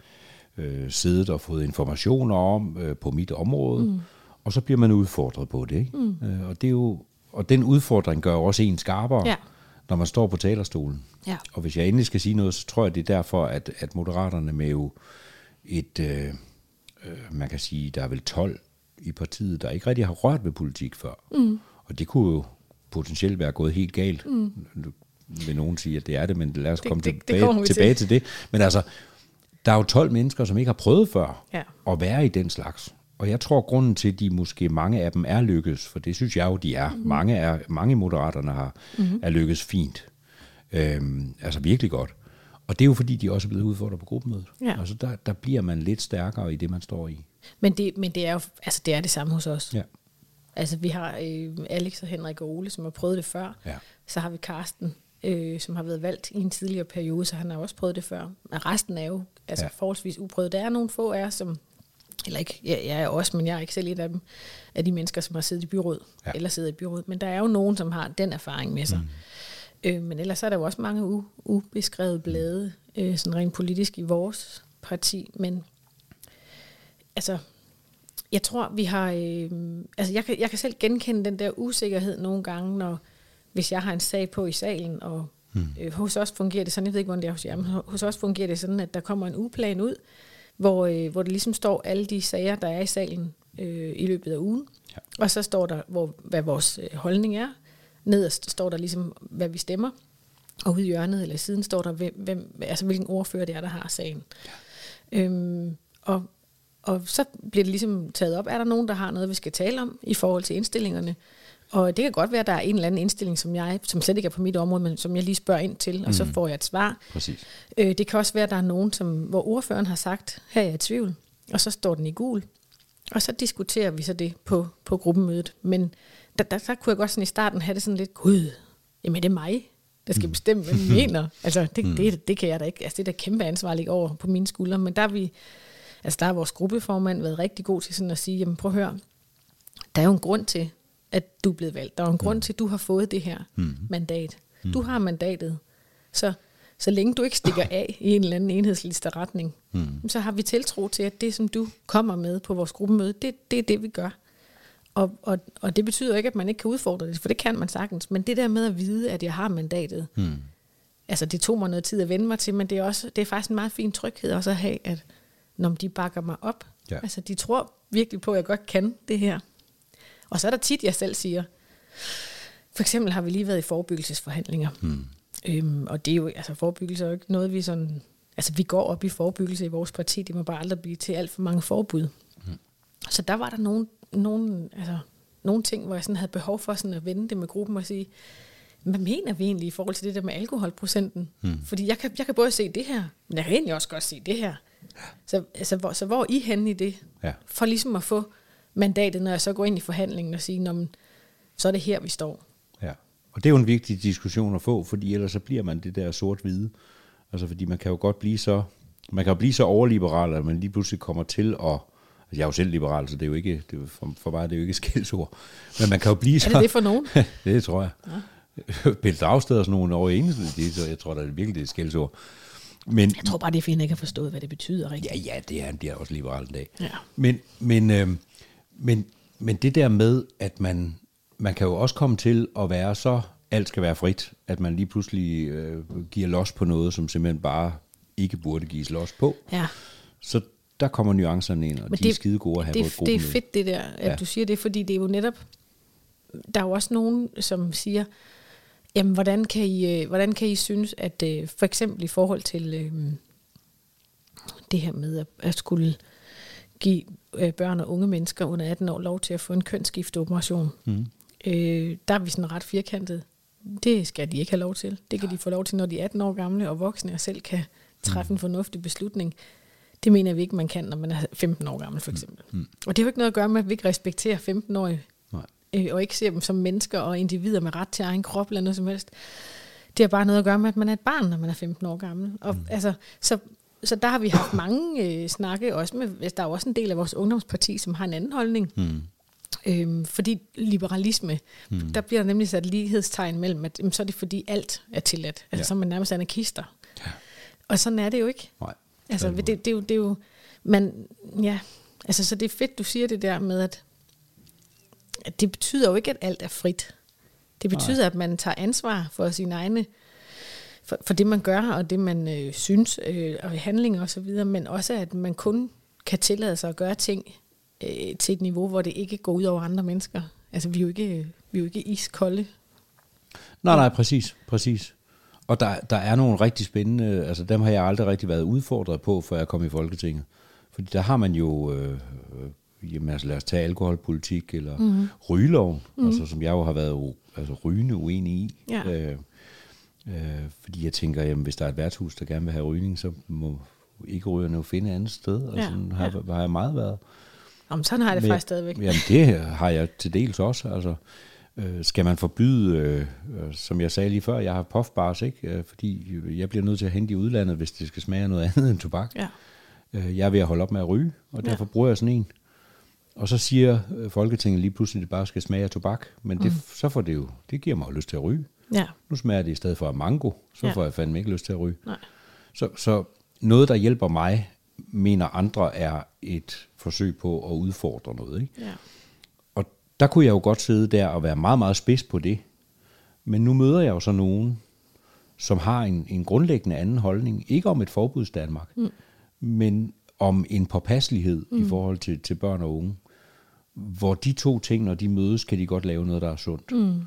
øh, siddet og fået informationer om øh, på mit område, mm. og så bliver man udfordret på det. Ikke? Mm. Øh, og, det er jo, og den udfordring gør jo også en skarpere, Ja. når man står på talerstolen. Ja. Og hvis jeg endelig skal sige noget, så tror jeg, det er derfor, at, at moderaterne med jo et, øh, øh, man kan sige, der er vel 12 i partiet, der ikke rigtig har rørt ved politik før. Mm. Og det kunne jo potentielt være gået helt galt. Mm. Vil nogen sige, at det er det, men lad os Det- komme det- det tilbage, kommer vi til. tilbage til det. Men altså, der er jo 12 mennesker, som ikke har prøvet før Ja. at være i den slags. Og jeg tror, grunden til, at de måske mange af dem er lykkes, for det synes jeg jo, de er. Mm. Mange, er mange moderaterne har, mm. er lykkes fint. Øhm, altså virkelig godt. Og det er jo fordi, de også er blevet udfordret på gruppemødet. Ja. Altså der, der bliver man lidt stærkere i det, man står i. Men, det, men det er jo altså, det er det samme hos os. Ja. Altså, vi har øh, Alex og Henrik og Ole, som har prøvet det før. Ja. Så har vi Karsten, øh, som har været valgt i en tidligere periode, så han har også prøvet det før. Men resten er jo altså, Ja. forholdsvis uprøvet. Der er nogle få af os, som... Eller ikke, ja, jeg er også, men jeg er ikke selv et af dem, af de mennesker, som har siddet i byråd, Ja. eller siddet i byråd. Men der er jo nogen, som har den erfaring med sig. Mm. Øh, men ellers er der jo også mange u- ubeskrevet blade, øh, sådan rent politisk i vores parti. Men altså, Jeg tror, vi har... Øh, altså, jeg kan, jeg kan selv genkende den der usikkerhed nogle gange, når hvis jeg har en sag på i salen, og mm. øh, hos os fungerer det sådan, jeg ved ikke, hvordan det er hos jer, men hos os fungerer det sådan, at der kommer en ugeplan ud, hvor, øh, hvor det ligesom står alle de sager, der er i salen øh, i løbet af ugen. Ja. Og så står der, hvor, hvad vores øh, holdning er. Nederst står der ligesom, hvad vi stemmer. Og ude i hjørnet eller siden står der, hvem, hvem, altså, hvilken ordfører det er, der har sagen. Ja. Øhm, og, og så bliver det ligesom taget op. Er der nogen, der har noget, vi skal tale om i forhold til indstillingerne? Og det kan godt være, at der er en eller anden indstilling, som jeg, som slet ikke er på mit område, men som jeg lige spørger ind til, og mm. så får jeg et svar. Præcis. Øh, det kan også være, at der er nogen, som, hvor ordføreren har sagt, her er jeg i tvivl, og så står den i gul. Og så diskuterer vi så det på, på gruppemødet. Men der, der, der kunne jeg godt sådan i starten have det sådan lidt, gud, jamen det er mig, der skal mm. bestemme, hvad vi mener. Altså det, mm. det, det kan jeg da ikke. Altså det er da kæmpe ansvar ligge over på mine skuldre. Men der er vi, altså der har vores gruppeformand været rigtig god til sådan at sige, jamen prøv at høre, der er jo en grund til, at du er blevet valgt. Der er en grund mm. til, at du har fået det her mm. mandat. Du har mandatet. Så, så længe du ikke stikker af i en eller anden enhedsliste retning, mm. så har vi tiltro til, at det, som du kommer med på vores gruppemøde, det, det er det, vi gør. Og, og, og det betyder ikke, at man ikke kan udfordre det, for det kan man sagtens. Men det der med at vide, at jeg har mandatet, mm. altså det tog mig noget tid at vende mig til, men det er, også, det er faktisk en meget fin tryghed også at have, at når de bakker mig op, ja. altså de tror virkelig på, at jeg godt kan det her. Og så er der tit, jeg selv siger, for eksempel har vi lige været i forebyggelsesforhandlinger. Mm. Øhm, og det er jo, altså forebyggelse er jo ikke noget, vi sådan, altså vi går op i forebyggelse i vores parti, det må bare aldrig blive til alt for mange forbud. Mm. Så der var der nogle, nogle, altså, nogle ting, hvor jeg sådan havde behov for sådan at vende det med gruppen og sige, hvad mener vi egentlig i forhold til det der med alkoholprocenten? Mm. Fordi jeg kan, jeg kan både se det her, men jeg kan egentlig også godt se det her. Så, altså, hvor, så hvor er I henne i det? Ja. For ligesom at få mandatet, når jeg så går ind i forhandlingen og siger, så er det her, vi står. Ja, og det er jo en vigtig diskussion at få, fordi ellers så bliver man det der sort-hvide. Altså fordi man kan jo godt blive så, man kan jo blive så overliberal, at man lige pludselig kommer til at Altså, jeg er jo selv liberal, så det er jo ikke, det er, for, for mig det er jo ikke skældsord. Men man kan jo blive så... Er det det for nogen? det tror jeg. Ja. Pelle Dragsted og sådan nogle over det, så jeg tror da det er virkelig, det er skældsord. Men, jeg tror bare, det er at jeg ikke har forstået, hvad det betyder. Rigtigt. Ja, ja, det er, han bliver også liberal en dag. Ja. Men, men, øh, men, men det der med, at man, man kan jo også komme til at være så, alt skal være frit, at man lige pludselig øh, giver los på noget, som simpelthen bare ikke burde gives los på. Ja. Så der kommer nuancerne ind, og Men de det, er skide gode at have det, på Det er fedt det der, at ja. du siger det, fordi det er jo netop, der er jo også nogen, som siger, jamen hvordan kan I, øh, hvordan kan I synes, at øh, for eksempel i forhold til øh, det her med at, at skulle give øh, børn og unge mennesker under 18 år lov til at få en kønsskifteoperation. Mm. Øh, der er vi sådan ret firkantet. Det skal de ikke have lov til. Det kan de få lov til, når de er 18 år gamle og voksne og selv kan træffe mm. en fornuftig beslutning. Det mener vi ikke, man kan, når man er 15 år gammel, for mm. eksempel. Mm. Og det har jo ikke noget at gøre med, at vi ikke respekterer 15-årige, øh, og ikke ser dem som mennesker og individer med ret til egen krop eller noget som helst. Det har bare noget at gøre med, at man er et barn, når man er 15 år gammel. Og, mm. altså, så så der har vi haft mange øh, snakke, også med, altså, der er jo også en del af vores ungdomsparti, som har en anden holdning. Mm. Øhm, fordi liberalisme, mm. der bliver der nemlig sat lighedstegn mellem, at jamen, så er det fordi alt er tilladt. Altså ja. så er man nærmest anarkister. Ja. Og sådan er det jo ikke. Nej. Altså det, det, er jo, det er jo, man, ja, altså så det er fedt, du siger det der med, at det betyder jo ikke, at alt er frit. Det betyder, Nej. at man tager ansvar for sine egne for, for det, man gør, og det, man øh, synes, øh, og handlinger osv., men også, at man kun kan tillade sig at gøre ting øh, til et niveau, hvor det ikke går ud over andre mennesker. Altså, vi er jo ikke, vi er jo ikke iskolde. Nej, nej, præcis, præcis. Og der, der er nogle rigtig spændende, altså dem har jeg aldrig rigtig været udfordret på, før jeg kom i Folketinget. Fordi der har man jo, øh, øh jamen altså lad os tage alkoholpolitik, eller mm-hmm. rygeloven, mm-hmm. altså som jeg jo har været altså, rygende uenig i. Ja. Øh, Øh, fordi jeg tænker, jamen, hvis der er et værtshus, der gerne vil have rygning, så må ikke rygerne jo finde et andet sted. Og ja, sådan har, ja. har jeg meget været. Jamen, sådan har jeg det Men, faktisk stadigvæk. Jamen, det har jeg til dels også. Altså, øh, skal man forbyde, øh, øh, som jeg sagde lige før, jeg har puffbars, ikke? Øh, fordi jeg bliver nødt til at hente i udlandet, hvis det skal smage noget andet end tobak. Ja. Øh, jeg er ved at holde op med at ryge, og derfor ja. bruger jeg sådan en. Og så siger øh, Folketinget lige pludselig, at det bare skal smage af tobak. Men det, mm. så får det jo, det giver mig jo lyst til at ryge. Ja. Nu smager det i stedet for mango, så ja. får jeg fandme ikke lyst til at ryge. Nej. Så, så noget, der hjælper mig, mener andre er et forsøg på at udfordre noget. Ikke? Ja. Og der kunne jeg jo godt sidde der og være meget, meget spids på det. Men nu møder jeg jo så nogen, som har en, en grundlæggende anden holdning. Ikke om et forbuds Danmark, mm. men om en påpasselighed mm. i forhold til, til børn og unge. Hvor de to ting, når de mødes, kan de godt lave noget, der er sundt. Mm.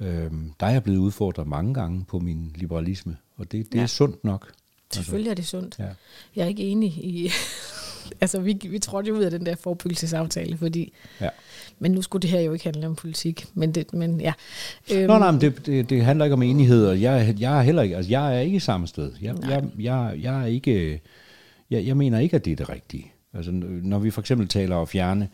Øhm, der er jeg blevet udfordret mange gange på min liberalisme, og det, det ja. er sundt nok. Selvfølgelig er det sundt. Ja. Jeg er ikke enig i... altså, vi, vi trådte jo ud af den der forebyggelsesaftale, fordi... Ja. Men nu skulle det her jo ikke handle om politik. Men, det, men ja. Øhm, Nå, nej, men det, det, det handler ikke om enighed, og jeg, jeg er heller ikke... Altså, jeg er ikke samme sted. Jeg, jeg, jeg, jeg er ikke... Jeg, jeg mener ikke, at det er det rigtige. Altså, når vi for eksempel taler om at fjerne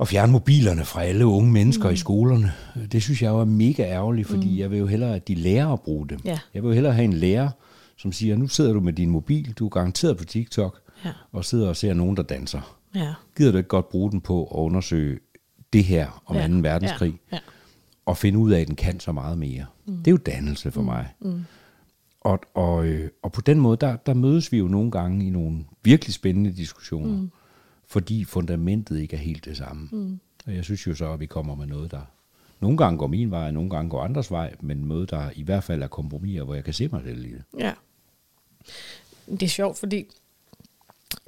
at fjerne mobilerne fra alle unge mennesker mm. i skolerne, det synes jeg er mega ærgerligt, fordi mm. jeg vil jo hellere, at de lærer at bruge dem. Ja. Jeg vil jo hellere have en lærer, som siger, nu sidder du med din mobil, du er garanteret på TikTok, Ja. og sidder og ser nogen, der danser. Ja. Gider du ikke godt bruge den på at undersøge det her om Ja. 2. verdenskrig, Ja. og finde ud af, at den kan så meget mere. Mm. Det er jo dannelse for mig. Mm. Og, og, øh, og på den måde, der, der mødes vi jo nogle gange i nogle virkelig spændende diskussioner, mm. Fordi fundamentet ikke er helt det samme. Mm. Og jeg synes jo så, at vi kommer med noget, der nogle gange går min vej, og nogle gange går andres vej, men noget, der i hvert fald er kompromiser, hvor jeg kan se mig selv i det. Ja. Det er sjovt, fordi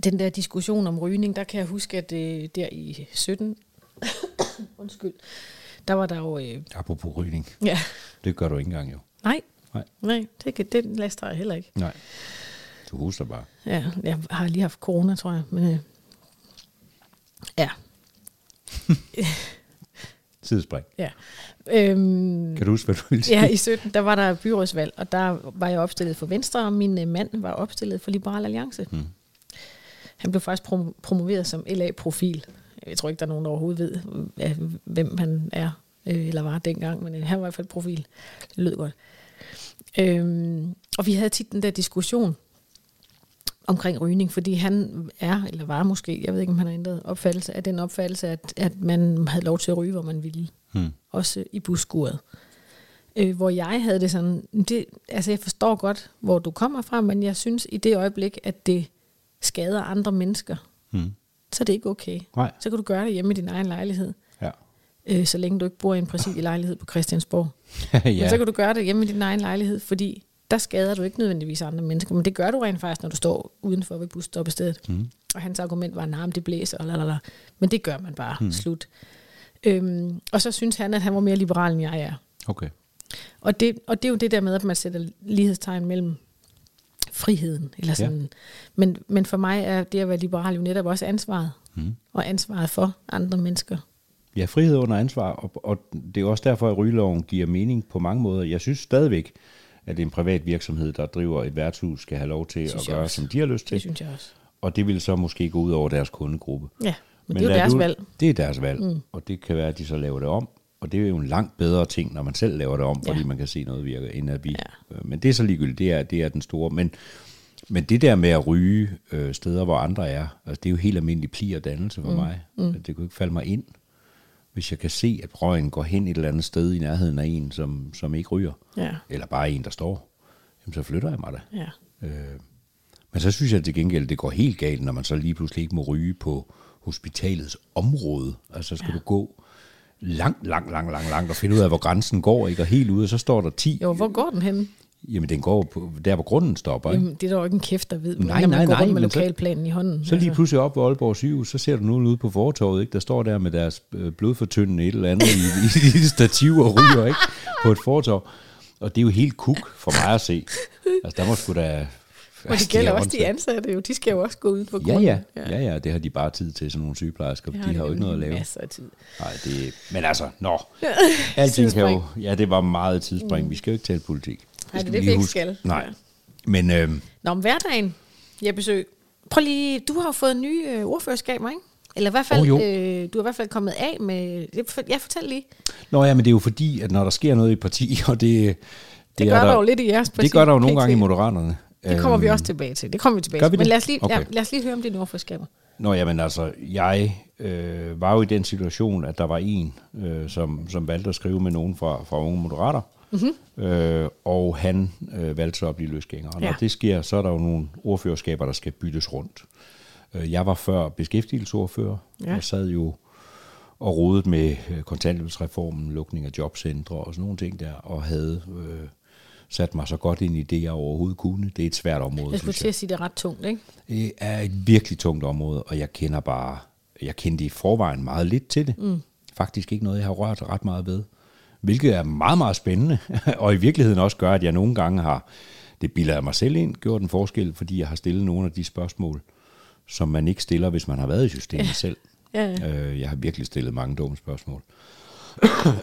den der diskussion om rygning, der kan jeg huske, at øh, der i 17, undskyld, der var der jo, øh, Apropos rygning, ja, det gør du ikke engang jo. nej, Nej. nej, det, kan, det laster jeg heller ikke. Nej. Du husker bare. Ja, jeg har lige haft corona, tror jeg, men øh, ja, Sidespring. ja. Øhm, Kan du huske, hvad du ville sige? Ja, i 17, der var der byrådsvalg, og der var jeg opstillet for Venstre, og min øh, mand var opstillet for Liberal Alliance. Mm. Han blev faktisk prom- promoveret som LA-profil. Jeg tror ikke, der er nogen, der overhovedet ved, hvem han er, øh, eller var dengang, men øh, han var i hvert fald profil. Det lød godt. Øhm, og vi havde tit den der diskussion omkring rygning, fordi han er, eller var måske, jeg ved ikke, om han har ændret opfattelse, af den opfattelse, at, at man havde lov til at ryge, hvor man ville Hmm. også i busskuret. Øh, hvor jeg havde det sådan, det, altså jeg forstår godt, hvor du kommer fra, men jeg synes i det øjeblik, at det skader andre mennesker, Hmm. så er det ikke okay. Nej. Så kan du gøre det hjemme i din egen lejlighed, Ja. øh, så længe du ikke bor i en præsidielejlighed på Christiansborg. ja. Men så kan du gøre det hjemme i din egen lejlighed, fordi der skader du ikke nødvendigvis andre mennesker, men det gør du rent faktisk, når du står udenfor ved busstoppestedet. Mm. Og hans argument var, at det blæser, og lalala. men det gør man bare, mm. slut. Øhm, og så synes han, at han var mere liberal, end jeg er. Okay. Og det, og det er jo det der med, at man sætter lighedstegn mellem friheden. Eller sådan. Ja. Men, men for mig er det at være liberal jo netop også ansvaret. Mm. Og ansvaret for andre mennesker. Ja, frihed under ansvar, og, og det er også derfor, at rygeloven giver mening på mange måder. Jeg synes stadigvæk, at en privat virksomhed, der driver et værtshus, skal have lov til at gøre, også. som de har lyst Det til. synes jeg også. Og det vil så måske gå ud over deres kundegruppe. Ja, men, men det er jo deres du- valg. Det er deres valg, mm. og det kan være, at de så laver det om. Og det er jo en langt bedre ting, når man selv laver det om, fordi Ja. man kan se noget virker, end at vi... Ja. Øh, Men det er så ligegyldigt, det er, det er den store. Men, men det der med at ryge øh, steder, hvor andre er, altså, det er jo helt almindelig pli og dannelse for mm. mig. Mm. Det kunne ikke falde mig ind, hvis jeg kan se, at røgen går hen et eller andet sted i nærheden af en, som, som ikke ryger, Ja, eller bare en, der står, jamen så flytter jeg mig da. ja. Øh, men så synes jeg til gengæld, det går helt galt, når man så lige pludselig ikke må ryge på hospitalets område. Altså så skal ja. du gå langt, langt, langt, langt, langt og finde ud af, hvor grænsen går, ikke? Og helt ude, og så står der 10. Jo, hvor går den hen? Jamen, den går på, der, hvor grunden stopper, ikke? Jamen, det er der jo ikke en kæft, der ved, Nej, når man nej, går nej, rundt med men så- lokalplanen i hånden. Så lige pludselig op ved Aalborg sygehus, så ser du nogen ude på fortorvet, ikke? Der står der med deres øh, blodfortyndende et eller andet i, i, i stativ og ryger, ikke? På et fortorv. Og det er jo helt kuk for mig at se. Altså, der må sgu da... Og det altså, gælder er også de ansatte jo. De skal jo også gå ud på Ja, grunden. ja, ja, ja, det har de bare tid til, sådan nogle sygeplejersker. Det De har jo ikke noget at lave. Masser af tid. Nej, det, men altså, nå. Alting kan jo, ja, det var meget tidsspring. Vi skal jo ikke tale politik. Nej, det er det, vi ikke skal. Nej, Ja. men øh, Nå, om hverdagen, jeg besøg. Prøv lige, du har jo fået nye øh, ordførerskaber, ikke? Eller i hvert fald, Oh, jo. øh, du har i hvert fald kommet af med... Jeg, fortæl lige. nå ja, men det er jo fordi, at når der sker noget i parti, og det, Det, er gør der, jo lidt i jeres parti. Det gør der jo nogle gange i Moderaterne. Det kommer vi Øhm, også tilbage til. Det kommer vi tilbage Gør til. vi Men det? lad os, lige, Okay. ja, lad os lige høre om dine ordførerskaber. Nå, jamen altså, jeg øh, var jo i den situation, at der var en, øh, som, som valgte at skrive med nogen fra, fra Unge Moderater. Mm-hmm. Øh, og han øh, valgte så at blive løsgænger. Og når Ja. det sker, så er der jo nogle ordførerskaber, der skal byttes rundt. Øh, jeg var før beskæftigelsesordfører, Ja. og sad jo og rodet med øh, kontanthjælpsreformen, lukning af jobcentre og sådan nogle ting der, og havde øh, sat mig så godt ind i det, jeg overhovedet kunne. Det er et svært område, Jeg skulle til at sige, det er ret tungt, ikke? Det er et virkelig tungt område, og jeg kender bare, jeg kendte i forvejen meget lidt til det. Mm. Faktisk ikke noget, jeg har rørt ret meget ved. Hvilket er meget, meget spændende, og i virkeligheden også gør, at jeg nogle gange har, det bilder jeg mig selv ind, gjort en forskel, fordi jeg har stillet nogle af de spørgsmål, som man ikke stiller, hvis man har været i systemet ja. selv. Ja, ja. Øh, jeg har virkelig stillet mange dumme spørgsmål.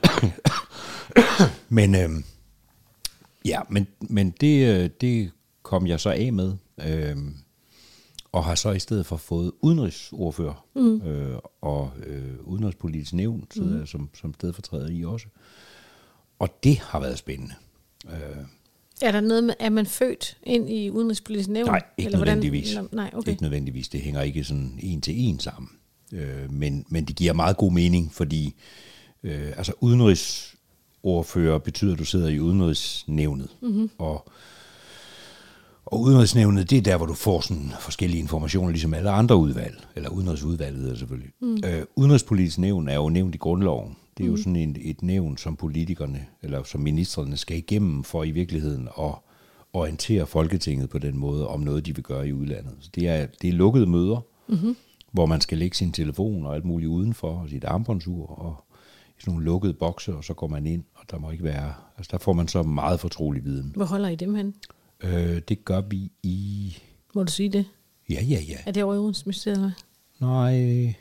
men øh, ja, men, men det, øh, det kom jeg så af med, øh, og har så i stedet for fået udenrigsordfører mm. øh, og øh, udenrigspolitisk nævn, sidder jeg som, som stedfortræder i også. Og det har været spændende. Øh, Er der noget med, er man født ind i udenrigspolitisk nævn? Nej, ikke nødvendigvis. Nå, Nej, okay. Ikke nødvendigvis. Det hænger ikke sådan en til en sammen. Øh, men, men det giver meget god mening, fordi øh, altså udenrigsordfører betyder, at du sidder i udenrigsnævnet. Mm-hmm. Og, og udenrigsnævnet, det er der, hvor du får sådan forskellige informationer, ligesom alle andre udvalg. Eller udenrigsudvalget selvfølgelig. Mm. Øh, udenrigspolitisk nævn er jo nævnt i grundloven. Det er jo sådan en, et nævn, som politikerne, eller som ministerne skal igennem for i virkeligheden at orientere Folketinget på den måde om noget, de vil gøre i udlandet. Så det er, det er lukkede møder, mm-hmm. hvor man skal lægge sin telefon og alt muligt udenfor, og sit armbåndsur, og i sådan nogle lukkede bokse, og så går man ind, og der må ikke være... Altså der får man så meget fortrolig viden. Hvor holder I dem hen? Øh, det gør vi i... Må du sige det? Ja, ja, ja. Er det over i Udenrigsministeriet? Nej,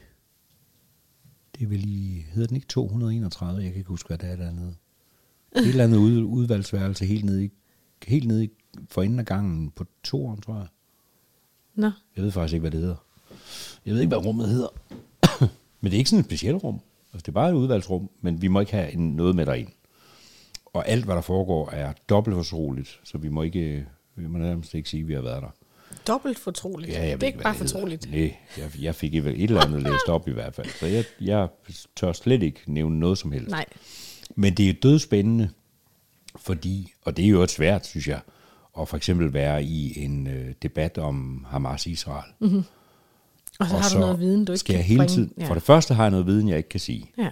det er vel i... Hedder den ikke 231? Jeg kan ikke huske, hvad det er dernede. Et eller andet ud, udvalgsværelse helt nede i, helt nede i, for enden af gangen på toeren, tror jeg. Nå, Jeg ved faktisk ikke, hvad det hedder. Jeg ved ikke, hvad rummet hedder. men det er ikke sådan et specielt rum. Altså, det er bare et udvalgsrum, men vi må ikke have en, noget med derind. Og alt, hvad der foregår, er dobbelt fortroligt, så vi må ikke, vi må nærmest ikke sige, at vi har været der. Dobbelt fortroligt. Ja, jeg det er ikke bare fortroligt. Nej, jeg, jeg fik et et eller andet læst op i hvert fald. Så jeg, jeg tør slet ikke nævne noget som helst. Nej. Men det er dødspændende, fordi, og det er jo et svært, synes jeg, at for eksempel være i en øh, debat om Hamas-Israel. Mm. Og så har du noget viden, du ikke skal kan jeg hele bringe. tiden, Ja. For det første har jeg noget viden, jeg ikke kan sige, Ja.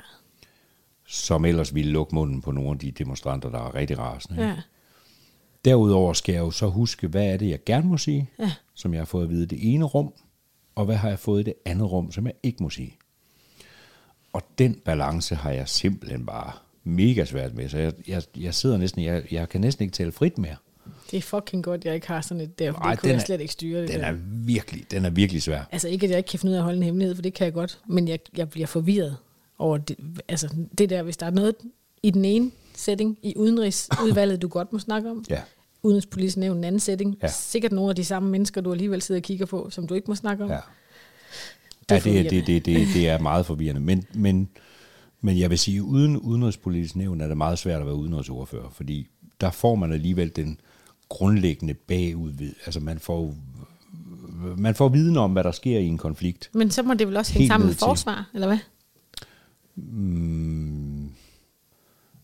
som ellers ville lukke munden på nogle af de demonstranter, der er rigtig rasende. ja. Derudover skal jeg jo så huske, hvad er det, jeg gerne må sige, Ja. som jeg har fået at vide i det ene rum, og hvad har jeg fået i det andet rum, som jeg ikke må sige. Og den balance har jeg simpelthen bare mega svært med, så jeg, jeg, jeg sidder næsten, jeg, jeg kan næsten ikke tale frit mere. Det er fucking godt, jeg ikke har sådan et der, for Ej, det kunne jeg slet ikke styre det Den der. er virkelig, den er virkelig svær. Altså ikke, at jeg ikke kan finde ud af at holde en hemmelighed, for det kan jeg godt, men jeg, jeg bliver forvirret over det, altså det der, hvis der er noget i den ene setting, i udenrigsudvalget, du godt må snakke om, Ja, udenrigspolitisk nævn en anden setting, Ja. sikkert nogle af de samme mennesker, du alligevel sidder og kigger på, som du ikke må snakke om. ja. Det er ja, det, det, det, det, det er meget forvirrende. Men, men, men jeg vil sige, uden udenrigspolitisk nævn er det meget svært at være udenrigsordfører, fordi der får man alligevel den grundlæggende bagud. Altså man får, man får viden om, hvad der sker i en konflikt. Men så må det vel også hænge sammen med forsvar, eller hvad?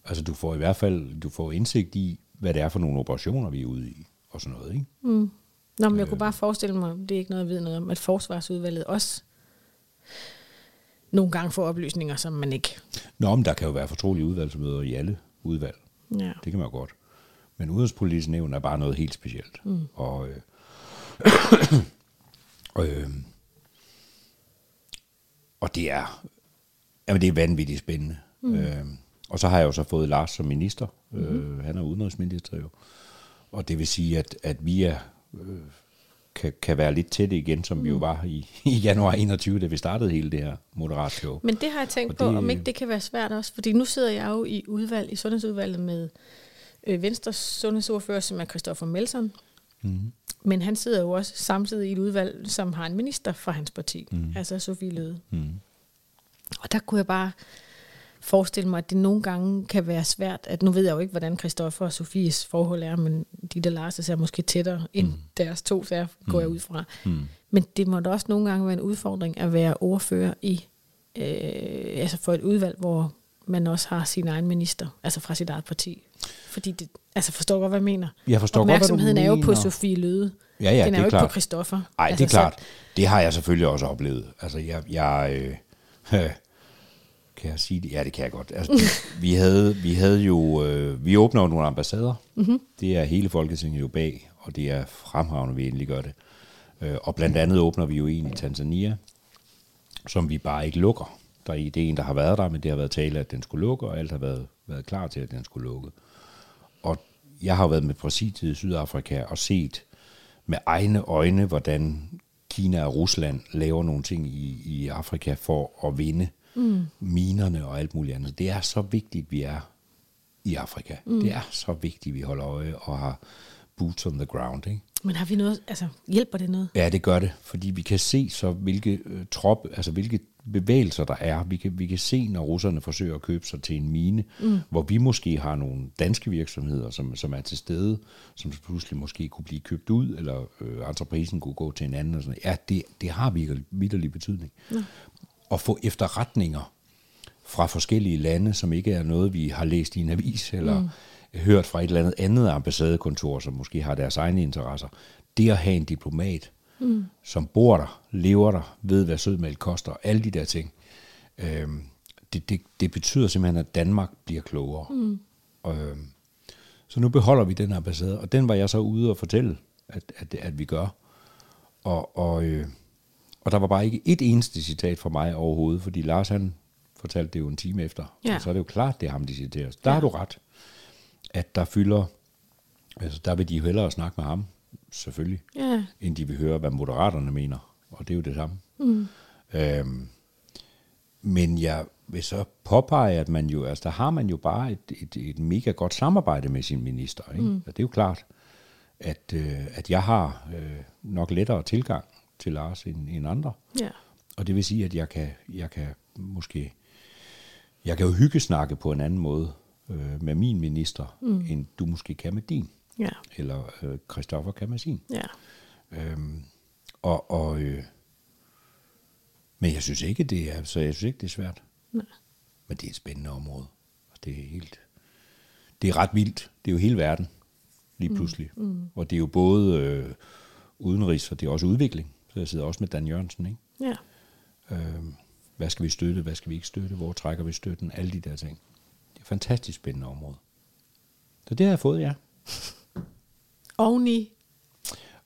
Altså du får i hvert fald du får indsigt i, hvad det er for nogle operationer, vi er ude i, og sådan noget. Ikke? Nå, men jeg Øh. kunne bare forestille mig, det er ikke noget, jeg ved noget om, at forsvarsudvalget også nogle gange får oplysninger, som man ikke... Nå, men der kan jo være fortrolige udvalgsmøder i alle udvalg. Ja. Det kan man jo godt. Men udenrigspolitisk nævn er bare noget helt specielt. Mm. Og, øh, og, øh, og det er, jamen det er vanvittigt spændende. Mm. Øh, og så har jeg jo så fået Lars som minister. Mm-hmm. Øh, han er udenrigsminister jo. Og det vil sige, at, at vi er, øh, kan, kan være lidt tætte igen, som mm. vi jo var i, i januar 21, da vi startede hele det her moderat show. Men det har jeg tænkt Og på, det- om ikke det kan være svært også. Fordi nu sidder jeg jo i udvalg, i sundhedsudvalget med øh, Venstres sundhedsordfører, som er Christoffer Melson. Mm. Men han sidder jo også samtidig i et udvalg, som har en minister fra hans parti, mm. altså Sofie Løde. Mm. Og der kunne jeg bare forestille mig, at det nogle gange kan være svært, at nu ved jeg jo ikke, hvordan Christoffer og Sofies forhold er, men de der Lars er måske tættere end mm. deres to, så jeg går jeg ud fra. Mm. Men det må da også nogle gange være en udfordring at være ordfører i, øh, altså for et udvalg, hvor man også har sin egen minister, altså fra sit eget parti. Fordi det, altså forstår godt, hvad jeg mener. Jeg forstår godt, hvad du Opmærksomheden er jo på mener. Sofie Løde. Ja, ja, Den det er er jo ikke klart. på Christoffer. Nej, altså, det er klart. Det har jeg selvfølgelig også oplevet. Altså, jeg... jeg øh, kan jeg sige det? Ja, det kan jeg godt. Altså, vi, havde, vi havde jo... Øh, vi åbner jo nogle ambassader. Mm-hmm. Det er hele Folketinget jo bag, og det er fremragende, vi endelig gør det. Øh, og blandt andet åbner vi jo en i Tanzania, som vi bare ikke lukker. Der er det er en, der har været der, men det har været tale, at den skulle lukke, og alt har været, været klar til, at den skulle lukke. Og jeg har været med præsidiet i Sydafrika og set med egne øjne, hvordan Kina og Rusland laver nogle ting i, i Afrika for at vinde mm. minerne og alt muligt andet. Det er så vigtigt, vi er i Afrika. Mm. Det er så vigtigt, vi holder øje og har boots on the ground. Ikke? Men har vi noget, altså hjælper det noget? Ja, det gør det, fordi vi kan se så, hvilke øh, trop, altså hvilke bevægelser der er. Vi kan, vi kan se, når russerne forsøger at købe sig til en mine, mm. hvor vi måske har nogle danske virksomheder, som, som er til stede, som pludselig måske kunne blive købt ud, eller øh, entreprisen kunne gå til en anden. Og sådan. Ja, det, det har virkelig betydning. Mm. At få efterretninger fra forskellige lande, som ikke er noget, vi har læst i en avis, eller mm. hørt fra et eller andet andet ambassadekontor, som måske har deres egne interesser. Det at have en diplomat, mm. som bor der, lever der, ved hvad sødmælk koster, alle de der ting, øhm, det, det, det betyder simpelthen, at Danmark bliver klogere. Mm. Øhm, så nu beholder vi den ambassade, og den var jeg så ude og fortælle, at, at, at vi gør. Og, og, øh, og der var bare ikke et eneste citat fra mig overhovedet, fordi Lars han fortalte det jo en time efter. Ja. Og så er det jo klart, det er ham, de citerer. Der Ja. har du ret, at der fylder, altså der vil de jo hellere snakke med ham, selvfølgelig, Ja. end de vil høre, hvad moderaterne mener. Og det er jo det samme. Mm. Øhm, men jeg vil så påpege, at man jo, altså der har man jo bare et, et, et mega godt samarbejde med sin minister. Ikke? Mm. Og det er jo klart, at, øh, at jeg har øh, nok lettere tilgang til Lars end, end andre. Ja. Og det vil sige, at jeg kan, jeg kan måske, jeg kan jo hyggesnakke på en anden måde øh, med min minister, mm. end du måske kan med din. Ja. Eller øh, Christoffer kan med sin. Ja. Øhm, og, og, øh, men jeg synes ikke, det er, så jeg synes ikke, det er svært. Nej. Men det er et spændende område. Og det er helt, det er ret vildt. Det er jo hele verden, lige pludselig. Mm. Mm. Og det er jo både øh, udenrigs, og det er også udvikling. Så jeg sidder også med Dan Jørgensen, ikke? Ja. Øhm, hvad skal vi støtte, hvad skal vi ikke støtte, hvor trækker vi støtten, alle de der ting. Det er et fantastisk spændende område. Så det har jeg fået, ja. Oveni.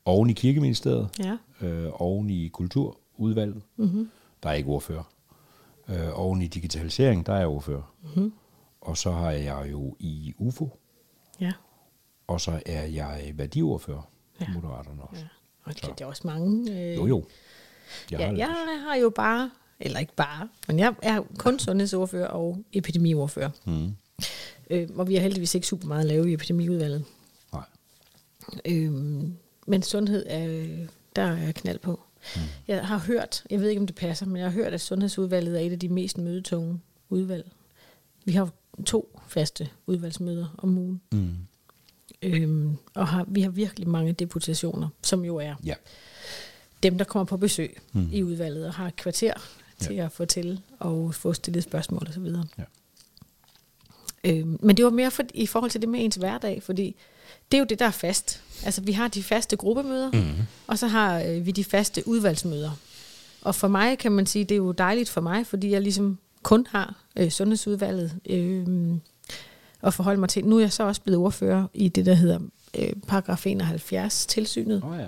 Oven i kirkeministeriet, Ja. øh, oven i kulturudvalget, mm-hmm. der er ikke ordfører. Øh, oven i digitalisering, der er jeg ordfører. Mm-hmm. Og så har jeg jo i UFO, Ja. og så er jeg værdiordfører Ja. Moderaterne også. ja. Og det, det er også mange. Øh, Jo, jo. Jeg ja, har jeg har jo bare, eller ikke bare, men jeg er kun sundhedsordfører og epidemiordfører. Mm. Øh, og vi har heldigvis ikke super meget at lave i epidemiudvalget. Nej. Øhm, men sundhed er, der er knald på. Mm. Jeg har hørt, jeg ved ikke om det passer, men jeg har hørt, at sundhedsudvalget er et af de mest mødetunge udvalg. Vi har to faste udvalgsmøder om ugen. Mm. Øhm, og har, vi har virkelig mange deputationer, som jo er Ja. dem, der kommer på besøg mm. i udvalget og har et kvarter til ja. at fortælle og få stillet spørgsmål osv. Ja. Øhm, men det var mere for, i forhold til det med ens hverdag, fordi det er jo det, der er fast. Altså, vi har de faste gruppemøder, mm. og så har øh, vi de faste udvalgsmøder. Og for mig kan man sige, det er jo dejligt for mig, fordi jeg ligesom kun har øh, sundhedsudvalget øh, at forholde mig til. Nu er jeg så også blevet ordfører i det, der hedder øh, paragraf 71 tilsynet oh, ja.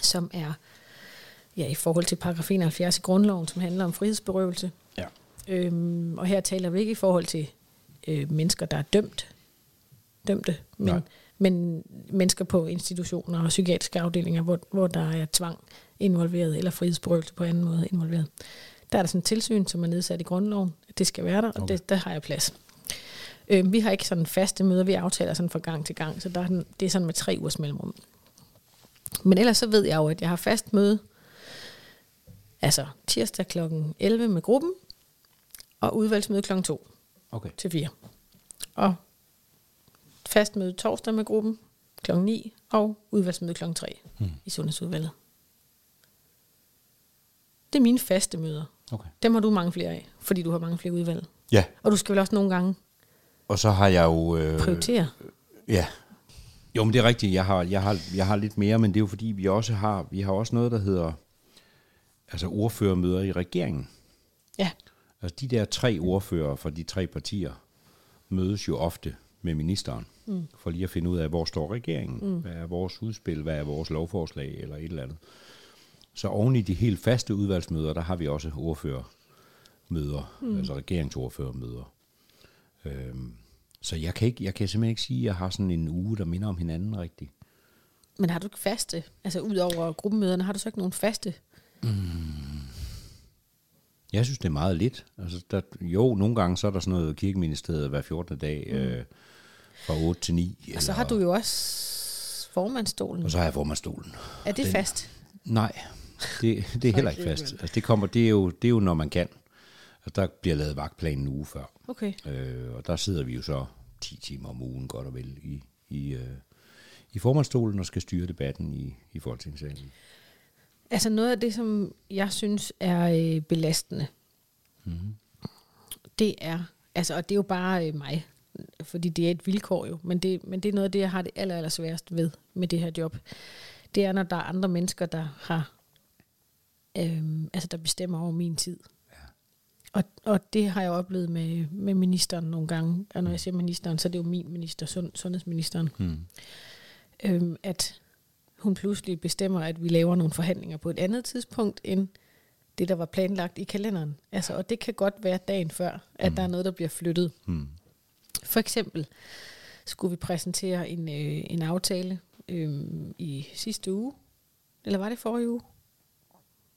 som er ja, i forhold til paragraf 71 i grundloven, som handler om frihedsberøvelse. Ja. Øhm, og her taler vi ikke i forhold til øh, mennesker, der er dømt, dømte, men, Nej. men mennesker på institutioner og psykiatriske afdelinger, hvor, hvor der er tvang involveret, eller frihedsberøvelse på anden måde involveret. Der er der sådan et tilsyn, som er nedsat i grundloven. Det skal være der, og Okay. det, der har jeg plads. Øhm, vi har ikke sådan faste møder, vi aftaler sådan fra gang til gang, så der er, den- det er sådan med tre ugers mellemrum. Men ellers så ved jeg jo, at jeg har fast møde, altså tirsdag kl. 11 med gruppen, og udvalgsmøde kl. 2 Okay. til 4. Og fast møde torsdag med gruppen kl. 9, og udvalgsmøde kl. 3 hmm. i Sundhedsudvalget. Det er mine faste møder. Okay. Dem har du mange flere af, fordi du har mange flere udvalg. Ja, Og du skal vel også nogle gange og så har jeg jo... Øh, prioritere. Ja. Jo, men det er rigtigt. Jeg har, jeg, har, jeg har lidt mere, men det er jo fordi, vi også har, vi har også noget, der hedder altså ordførermøder i regeringen. Ja. Altså de der tre ordfører fra de tre partier mødes jo ofte med ministeren, mm. for lige at finde ud af, hvor står regeringen, mm. hvad er vores udspil, hvad er vores lovforslag, eller et eller andet. Så oven i de helt faste udvalgsmøder, der har vi også ordførermøder, mm. altså regeringsordførermøder. Øhm, så jeg kan, ikke, jeg kan simpelthen ikke sige, at jeg har sådan en uge, der minder om hinanden rigtigt. Men har du ikke faste? Altså ud over gruppemøderne, har du så ikke nogen faste? Jeg synes, det er meget lidt. Altså, der, jo, nogle gange så er der sådan noget kirkeministeriet hver 14. dag mm. øh, fra 8 til 9. Og så har du jo også formandstolen. Og så har jeg formandstolen. Er det Den- fast? Nej, det, det er heller ikke fast. Altså, det, kommer, det, er jo, det er jo, når man kan. Altså, der bliver lavet vagtplan en uge før. Okay. Øh, og der sidder vi jo så 10 timer om ugen, godt og vel, i, i, øh, i formandstolen og skal styre debatten i, i Folketingssalen. Altså noget af det, som jeg synes er øh, belastende, mm-hmm. det er, altså, og det er jo bare øh, mig, fordi det er et vilkår jo, men det, men det er noget af det, jeg har det aller, aller sværest ved med det her job. Det er, når der er andre mennesker, der har, øh, altså der bestemmer over min tid. Og, og det har jeg oplevet med, med ministeren nogle gange. Og når jeg siger ministeren, så er det jo min minister, sund, sundhedsministeren. Hmm. Øhm, at hun pludselig bestemmer, at vi laver nogle forhandlinger på et andet tidspunkt, end det, der var planlagt i kalenderen. Altså, og det kan godt være dagen før, at mm. der er noget, der bliver flyttet. Hmm. For eksempel skulle vi præsentere en, øh, en aftale øh, i sidste uge. Eller var det forrige uge?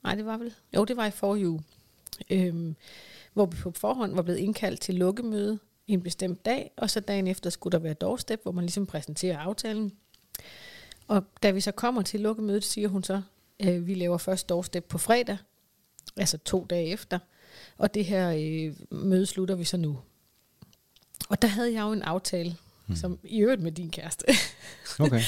Nej, det var vel. Jo, det var i forrige uge. Øhm, hvor vi på forhånd var blevet indkaldt til lukkemøde en bestemt dag, og så dagen efter skulle der være doorstep, hvor man ligesom præsenterer aftalen. Og da vi så kommer til lukkemødet, siger hun så, øh, vi laver først doorstep på fredag, altså to dage efter, og det her øh, møde slutter vi så nu. Og der havde jeg jo en aftale, hmm. som i øvrigt med din kæreste, Okay.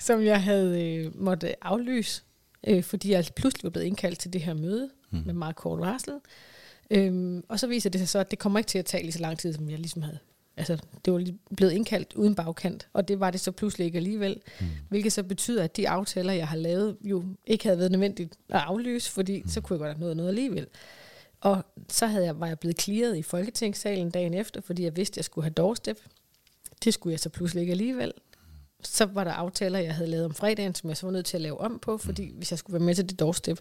som jeg havde øh, måtte aflyse, øh, fordi jeg pludselig var blevet indkaldt til det her møde mm. med meget kort varsel. Øhm, og så viser det sig så, at det kommer ikke til at tage lige så lang tid, som jeg ligesom havde. Altså, det var lige blevet indkaldt uden bagkant, og det var det så pludselig ikke alligevel. Mm. Hvilket så betyder, at de aftaler, jeg har lavet, jo ikke havde været nødvendigt at aflyse, fordi mm. så kunne jeg godt have nået noget alligevel. Og så havde jeg, var jeg blevet clearet i Folketingssalen dagen efter, fordi jeg vidste, at jeg skulle have doorstep. Det skulle jeg så pludselig ikke alligevel. Så var der aftaler, jeg havde lavet om fredagen, som jeg så var nødt til at lave om på, fordi hvis jeg skulle være med til det doorstep,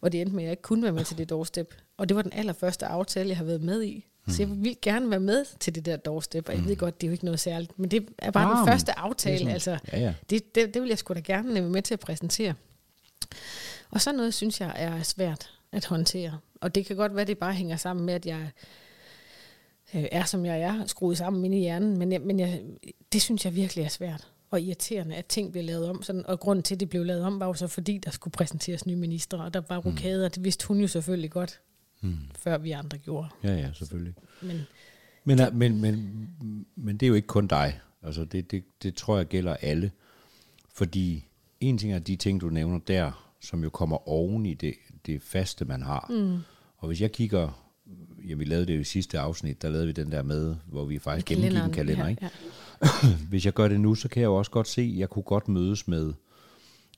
og det endte med, at jeg ikke kunne være med til det doorstep. Og det var den allerførste aftale, jeg har været med i. Så jeg vil gerne være med til det der doorstep, og jeg ved godt, det er jo ikke noget særligt, men det er bare Ah, den første aftale, sådan- altså Ja, ja. det, det, det vil jeg sgu da gerne være med til at præsentere. Og så noget, synes jeg, er svært at håndtere. Og det kan godt være, det bare hænger sammen med, at jeg øh, er, som jeg er, skruet sammen inde i hjernen. Men, jeg, men jeg, det synes jeg virkelig er svært og irriterende, at ting bliver lavet om. Sådan, og grunden til, at det blev lavet om, var jo så fordi, der skulle præsenteres nye ministre, og der var rokader, og det vidste hun jo selvfølgelig godt, mm. før vi andre gjorde. Ja, ja, selvfølgelig. Men Men, øh, men, men, men det er jo ikke kun dig. Altså det, det, det tror jeg gælder alle. Fordi en ting er de ting, du nævner der, som jo kommer oven i det, det faste, man har. Mm. Og hvis jeg kigger, ja, vi lavede det jo i sidste afsnit, der lavede vi den der med, hvor vi faktisk gennemgik en kalender, ja, ikke? Ja. Hvis jeg gør det nu, så kan jeg jo også godt se, at jeg kunne godt mødes med,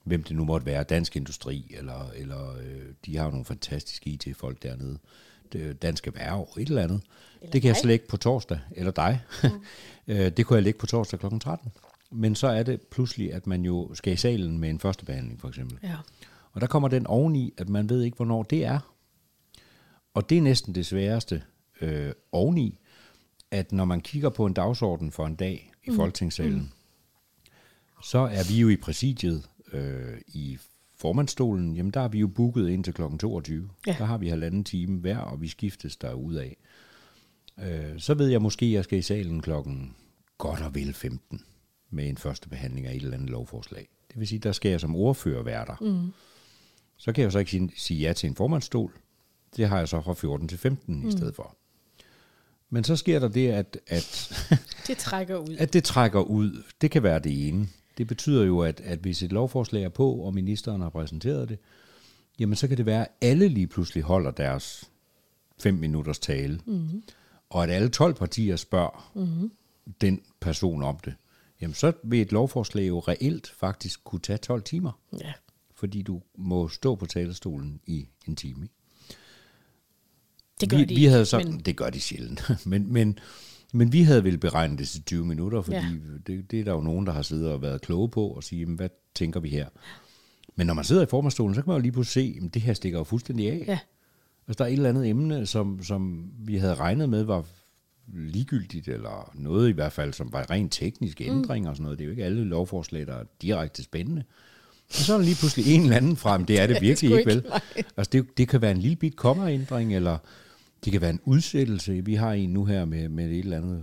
hvem det nu måtte være, Dansk Industri, eller, eller øh, de har jo nogle fantastiske IT-folk dernede, det, Dansk Erhverv, et eller andet. Eller det kan jeg dig. så lægge på torsdag, eller dig. Mm. Øh, det kunne jeg lægge på torsdag kl. 13. Men så er det pludselig, at man jo skal i salen med en første behandling, for eksempel. ja. Og der kommer den oveni, at man ved ikke, hvornår det er. Og det er næsten det sværeste øh, oveni, at når man kigger på en dagsorden for en dag i mm. Folketingssalen, mm. så er vi jo i præsidiet øh, i formandstolen, jamen der er vi jo booket ind til kl. 22. Ja. Der har vi halvanden time hver, og vi skiftes der af. Øh, så ved jeg måske, at jeg skal i salen klokken godt og vel 15 med en første behandling af et eller andet lovforslag. Det vil sige, der skal jeg som ordfører være der. Mm. Så kan jeg jo så ikke sige, sige ja til en formandstol. Det har jeg så fra 14 til 15 mm. i stedet for. Men så sker der det, at, at, Det trækker ud. at det trækker ud. Det kan være det ene. Det betyder jo, at, at hvis et lovforslag er på, og ministeren har præsenteret det, jamen så kan det være, at alle lige pludselig holder deres fem minutters tale. Mm. og at alle 12 partier spørger mm-hmm. den person om det, jamen så vil et lovforslag jo reelt faktisk kunne tage 12 timer, Ja. fordi du må stå på talerstolen i en time. ikke? Det gør vi, de vi havde så, men-. Det gør de sjældent. men, men, men vi havde vel beregnet det til 20 minutter, fordi Ja. det, det er der jo nogen, der har siddet og været kloge på og sige, jamen, hvad tænker vi her? Men når man sidder i formandsstolen, så kan man jo lige pludselig se, at det her stikker jo fuldstændig af. Ja. Altså, der er et eller andet emne, som, som vi havde regnet med var ligegyldigt, eller noget i hvert fald, som var rent tekniske ændringer og sådan noget. Det er jo ikke alle lovforslag, der er direkte spændende. Og så er der lige pludselig en eller anden fra, men det er det Det er virkelig ikke, vel? nej. Altså, det, det kan være en lille bit kommaændring, eller det kan være en udsættelse. Vi har en nu her med, med et eller andet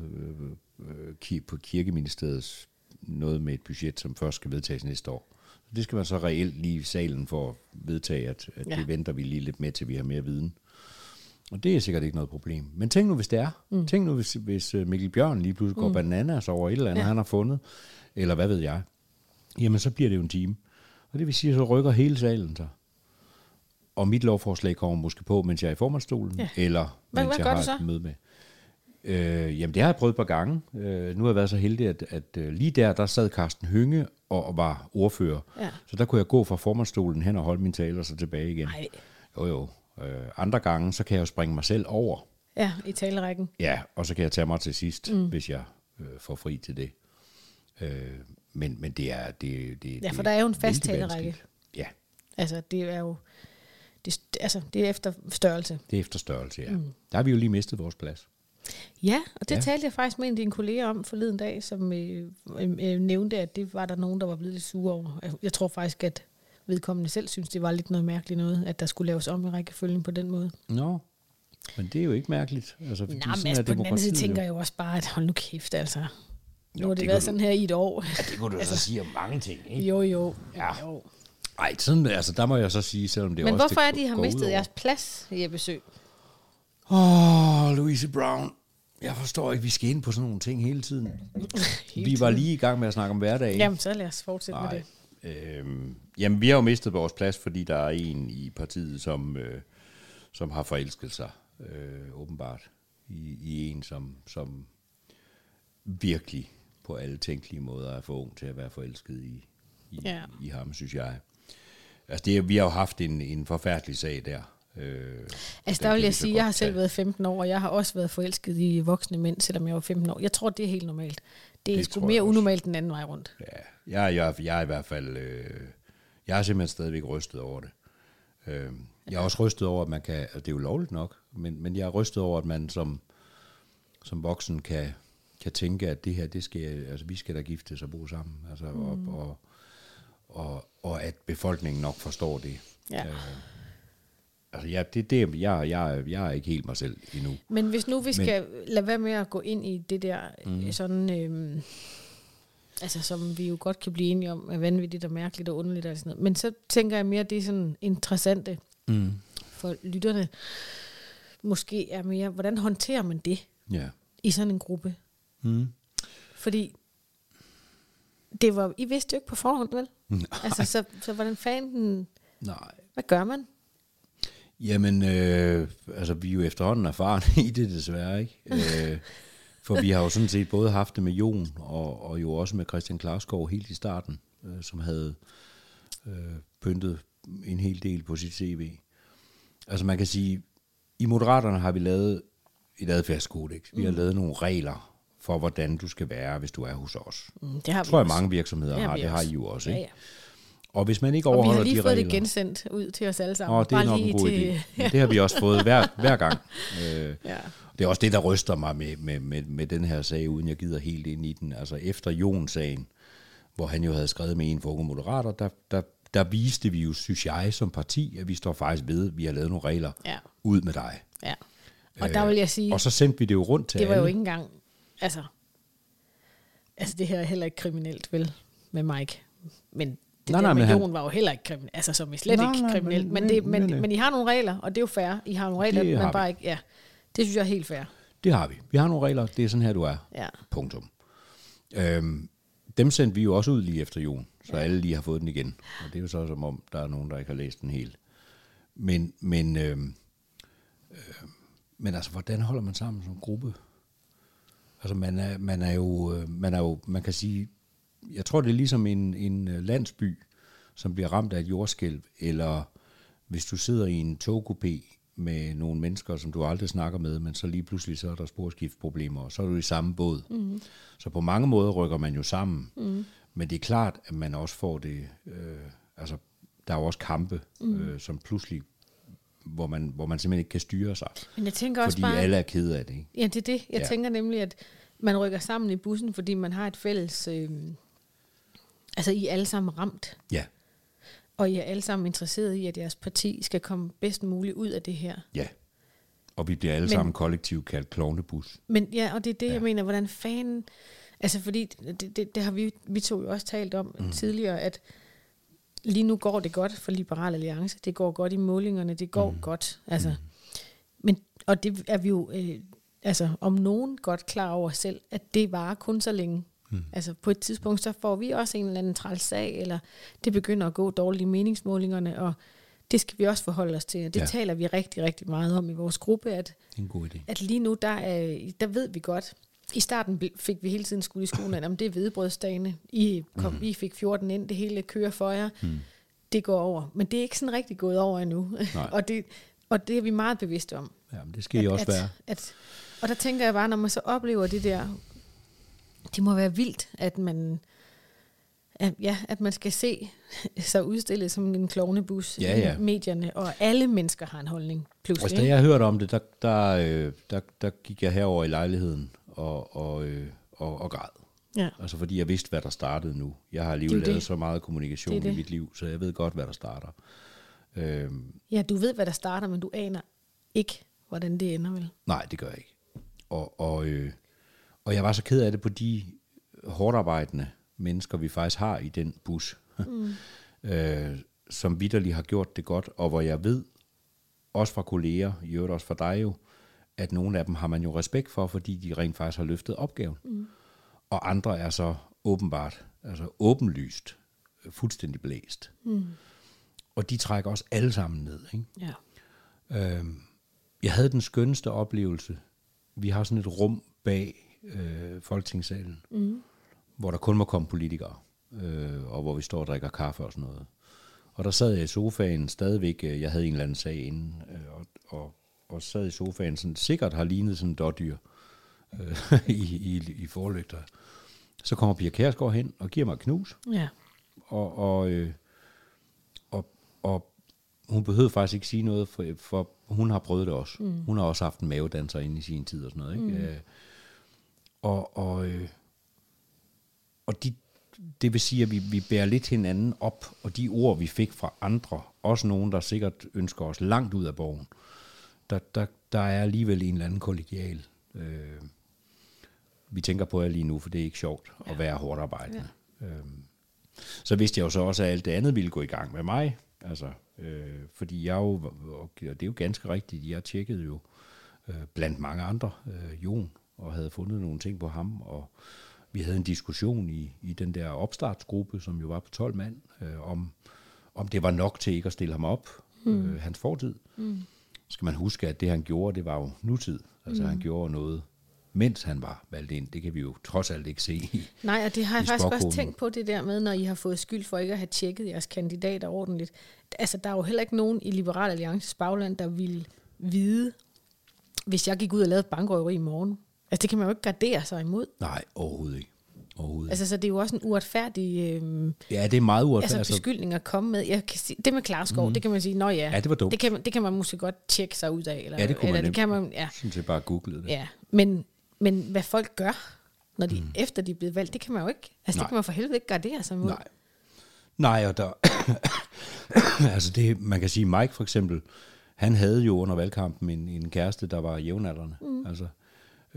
øh, øh, på kirkeministeriets noget med et budget, som først skal vedtages næste år. Så det skal man så reelt lige i salen for at vedtage, at, at Ja. det venter vi lige lidt med, til vi har mere viden. Og det er sikkert ikke noget problem. Men tænk nu, hvis det er. Mm. Tænk nu, hvis, hvis øh, Mikkel Bjørn lige pludselig går bananas over et eller andet, ja. han har fundet, eller hvad ved jeg. Jamen, så bliver det jo en time. Og det vil sige, så rykker hele salen sig. Og mit lovforslag kommer måske på, mens jeg er i formandsstolen, Ja. eller Hvad- mens jeg har et møde med. Øh, jamen, det har jeg prøvet et par gange. Øh, nu har jeg været så heldig, at, at øh, lige der, der sad Carsten Hynge og, var ordfører. Ja. Så der kunne jeg gå fra formandsstolen hen og holde min tale, og så tilbage igen. Nej. Jo, jo. Øh, andre gange, så kan jeg jo springe mig selv over. Ja, i talerækken. Ja, og så kan jeg tage mig til sidst, mm. hvis jeg øh, får fri til det. Øh, men, men det er... Det, det, Ja, for der er jo en fast vanskeligt. Ja, Altså, det er jo... Det, altså, det er efter størrelse. det er efter størrelse, ja. Mm. Der har vi jo lige mistet vores plads. Ja, og det ja. Talte jeg faktisk med en af dine kolleger om forleden dag, som øh, øh, øh, nævnte, at det var der nogen, der var blevet lidt sure over. Jeg- tror faktisk, at vedkommende selv synes, det var lidt noget mærkeligt noget, at der skulle laves om i rækkefølgen på den måde. Nå, men det er jo ikke mærkeligt. Altså, fordi Nej, men altså, på den anden side tænker jo. jeg jo også bare, at hold nu kæft, altså. Nu Jo, har det, det været sådan her i et år. Ja, det kunne du altså, så sige om mange ting, ikke? Jo, jo. Ja. jo. Ej, sådan, altså, der må jeg så sige, selvom det Men også hvorfor det er det, I har mistet over. jeres plads i besøg? Åh, oh, Louise Brown. Jeg forstår ikke, vi skal ind på sådan nogle ting hele tiden. Hele vi var lige i gang med at snakke om hverdagen. Jamen, så lad os fortsætte med Nej. det. Øhm, jamen, vi har jo mistet vores plads, fordi der er en i partiet, som, øh, som har forelsket sig, øh, åbenbart, i, i en, som, som virkelig på alle tænkelige måder er for ung til at være forelsket i, i, ja. i ham, synes jeg. Altså, det, vi har jo haft en, en forfærdelig sag der. Øh, Altså, der vil jeg sige, jeg har selv været 15 år, og jeg har også været forelsket i voksne mænd, selvom jeg var 15 år. Jeg tror, det er helt normalt. Det er Det sgu mere unormalt den anden vej rundt. Ja, jeg, jeg, jeg er i hvert fald... Øh, jeg er simpelthen stadigvæk rystet over det. Øh, jeg er også rystet over, at man kan... Altså, det er jo lovligt nok, men, men jeg er rystet over, at man som, som voksen kan, kan tænke, at det her, det skal, altså, vi skal da giftes og bo sammen. Altså, mm. og, og, og, og at befolkningen nok forstår det. Ja. Øh, altså, ja, det, det, jeg, jeg, jeg er ikke helt mig selv endnu. Men hvis nu vi skal lade være med at gå ind i det der mm. sådan... Øhm, altså, som vi jo godt kan blive enige om, er vanvittigt og mærkeligt og underligt og sådan noget. Men så tænker jeg mere, at det er sådan interessante Mm. for lytterne. Måske er mere, hvordan håndterer man det Ja. i sådan en gruppe? Mm. Fordi det var, I vidste jo ikke på forhånd, vel? Nej. Altså, så, så hvordan fanden, Nej. hvad gør man? Jamen, øh, altså vi er jo efterhånden erfarne i det desværre, ikke? Øh, for vi har jo sådan set både haft det med Jon, og, og jo også med Christian Klarskov helt i starten, øh, som havde øh, pyntet en hel del på sit CV. Altså man kan sige, i Moderaterne har vi lavet et adfærdskodex. Vi har lavet nogle regler for, hvordan du skal være, hvis du er hos os. Mm, det har Det tror jeg, mange virksomheder Det har har. vi Det har. I jo også, Ja, ikke? ja. Og hvis man ikke Og vi overholder har lige de fået regler... det gensendt ud til os alle sammen. Åh, det er nok en god idé. Men Det har vi også fået hver, hver gang. Øh, Ja. det er også det, der ryster mig med, med, med, med den her sag, uden jeg gider helt ind i den. Altså efter Jon-sagen, hvor han jo havde skrevet med en for unge moderater, der, der, der viste vi jo, synes jeg, som parti, at vi står faktisk ved, at vi har lavet nogle regler Ja. ud med dig. ja. Og der vil jeg sige, Og så sendte vi det jo rundt til det var alle. jo ikke engang, altså, altså det her er heller ikke kriminelt, vel, med Mike. Men det Nej, nej, nej, der men med han- var jo heller ikke kriminelt, altså som i slet Nej, ikke nej, kriminelt. men- Men, det, men- men, men, I har nogle regler, og det er jo fair. I har nogle regler, Det men bare ikke, ja. Det synes jeg er helt fair. Det har vi. Vi har nogle regler. Det er sådan her, du er. Ja. Punktum. Øhm, dem sendte vi jo også ud lige efter Jon, så ja. alle lige har fået den igen. Og det er jo så som om, der er nogen, der ikke har læst den helt. Men, men øhm, øh, men altså, hvordan holder man sammen som gruppe? Altså, man er, man er, jo, øh, man er jo, man kan sige, jeg tror, det er ligesom en, en øh, landsby, som bliver ramt af et jordskælv, eller hvis du sidder i en togkupé med nogle mennesker, som du aldrig snakker med, men så lige pludselig så er der sporskiftproblemer, og så er du i samme båd. Mm. Så på mange måder rykker man jo sammen. Mm. Men det er klart, at man også får det, øh, altså der er jo også kampe, mm. øh, som pludselig hvor man, hvor man simpelthen ikke kan styre sig. Men jeg tænker også fordi bare... alle er kede af det. Ikke? Ja, det er det. Jeg ja. tænker nemlig, at man rykker sammen i bussen, fordi man har et fælles... Øh, altså, I er alle sammen ramt. Ja. Og I er alle sammen interesseret i, at jeres parti skal komme bedst muligt ud af det her. Ja. Og vi bliver alle men, sammen kollektivt kaldt klovnebus. Men ja, og det er det, ja. jeg mener, hvordan fanden... Altså, fordi det, det, det har vi, vi to jo også talt om mm. tidligere, at lige nu går det godt for Liberal Alliance. Det går godt i målingerne. Det går mm. godt. Altså, mm. men, og det er vi jo øh, altså, om nogen godt klar over selv, at det varer kun så længe. Mm. Altså på et tidspunkt, så får vi også en eller anden træls sag, eller det begynder at gå dårligt i meningsmålingerne, og det skal vi også forholde os til. Og det ja. taler vi rigtig, rigtig meget om i vores gruppe, at, en god idé. at lige nu, der, er, der ved vi godt, i starten fik vi hele tiden skulle i skolen, at det er hvedebrødsdagene. I, kom, mm. I fik 14 ind, det hele kører for jer. Mm. Det går over. Men det er ikke sådan rigtig gået over endnu. og, det, og det er vi meget bevidste om. Ja, men det skal at, I også at, være. At, og der tænker jeg bare, når man så oplever det der, det må være vildt, at man, at, ja, at man skal se sig udstillet som en klovnebus ja, ja. i medierne, og alle mennesker har en holdning pludselig. Altså, da jeg hørte om det, der, der, øh, der, der gik jeg herover i lejligheden og, og, øh, og, og græd. Ja. Altså fordi jeg vidste, hvad der startede nu. Jeg har alligevel lavet det. så meget kommunikation det det. i mit liv, så jeg ved godt, hvad der starter. Øhm. Ja, du ved, hvad der starter, men du aner ikke, hvordan det ender, vel? Nej, det gør jeg ikke. Og, og, øh, og jeg var så ked af det på de hårdt arbejdende mennesker, vi faktisk har i den bus, mm. øh, som vidderligt har gjort det godt, og hvor jeg ved, også fra kolleger, i øvrigt også fra dig jo, at nogle af dem har man jo respekt for, fordi de rent faktisk har løftet opgaven. Mm. Og andre er så åbenbart, altså åbenlyst, øh, fuldstændig blæst. Mm. Og de trækker også alle sammen ned. Ikke? Ja. Øhm, jeg havde den skønneste oplevelse. Vi har sådan et rum bag øh, Folketingssalen, mm. hvor der kun må komme politikere, øh, og hvor vi står og drikker kaffe og sådan noget. Og der sad jeg i sofaen stadigvæk, øh, jeg havde en eller anden sag inden, øh, og, og og sad i sofaen, sådan sikkert har lignet sådan en dårdyr øh, i, i, i forlygter. Så kommer Pia Kærsgaard hen og giver mig et knus. Ja. Og, og, øh, og, og hun behøvede faktisk ikke sige noget, for, for hun har prøvet det også. Mm. Hun har også haft en mavedanser inde i sin tid og sådan noget. Ikke? Mm. Øh, og og, øh, og de, det vil sige, at vi, vi bærer lidt hinanden op, og de ord, vi fik fra andre, også nogen, der sikkert ønsker os langt ud af borgen, øh, der, der, der er alligevel en eller anden kollegial. Øh, vi tænker på jer lige nu, for det er ikke sjovt ja. at være hårdt arbejdende. Ja. Øh, så vidste jeg jo så også, at alt det andet ville gå i gang med mig. Altså, øh, fordi jeg jo, og det er jo ganske rigtigt, jeg tjekkede jo øh, blandt mange andre øh, Jon, og havde fundet nogle ting på ham, og vi havde en diskussion i, i den der opstartsgruppe, som jo var på 12 mand, øh, om, om det var nok til ikke at stille ham op, mm. øh, hans fortid. Mm skal man huske, at det han gjorde, det var jo nutid. Altså mm. han gjorde noget, mens han var valgt ind. Det kan vi jo trods alt ikke se Nej, og det har jeg faktisk også tænkt på det der med, når I har fået skyld for ikke at have tjekket jeres kandidater ordentligt. Altså der er jo heller ikke nogen i Liberal Alliances bagland, der ville vide, hvis jeg gik ud og lavede bankrøveri i morgen. Altså det kan man jo ikke gardere sig imod. Nej, overhovedet ikke. Overhovedet. Altså, så det er jo også en uretfærdig... Øh, ja, det er meget uretfærdigt. Altså, beskyldning at komme med. Jeg kan sige, det med Klarskov, mm. det kan man sige, nå ja. Ja, det var dumt. Det kan, det kan man måske godt tjekke sig ud af. Eller, ja, det kunne eller, man, det kan man ja. synes jeg bare googlede det. Ja, men, men hvad folk gør, når de, mm. efter de er blevet valgt, det kan man jo ikke. Altså, Nej. det kan man for helvede ikke gardere sig mod. Nej. Nej, og der... altså, det, man kan sige, Mike for eksempel, han havde jo under valgkampen en, en kæreste, der var jævnaldrende. Mm. Altså,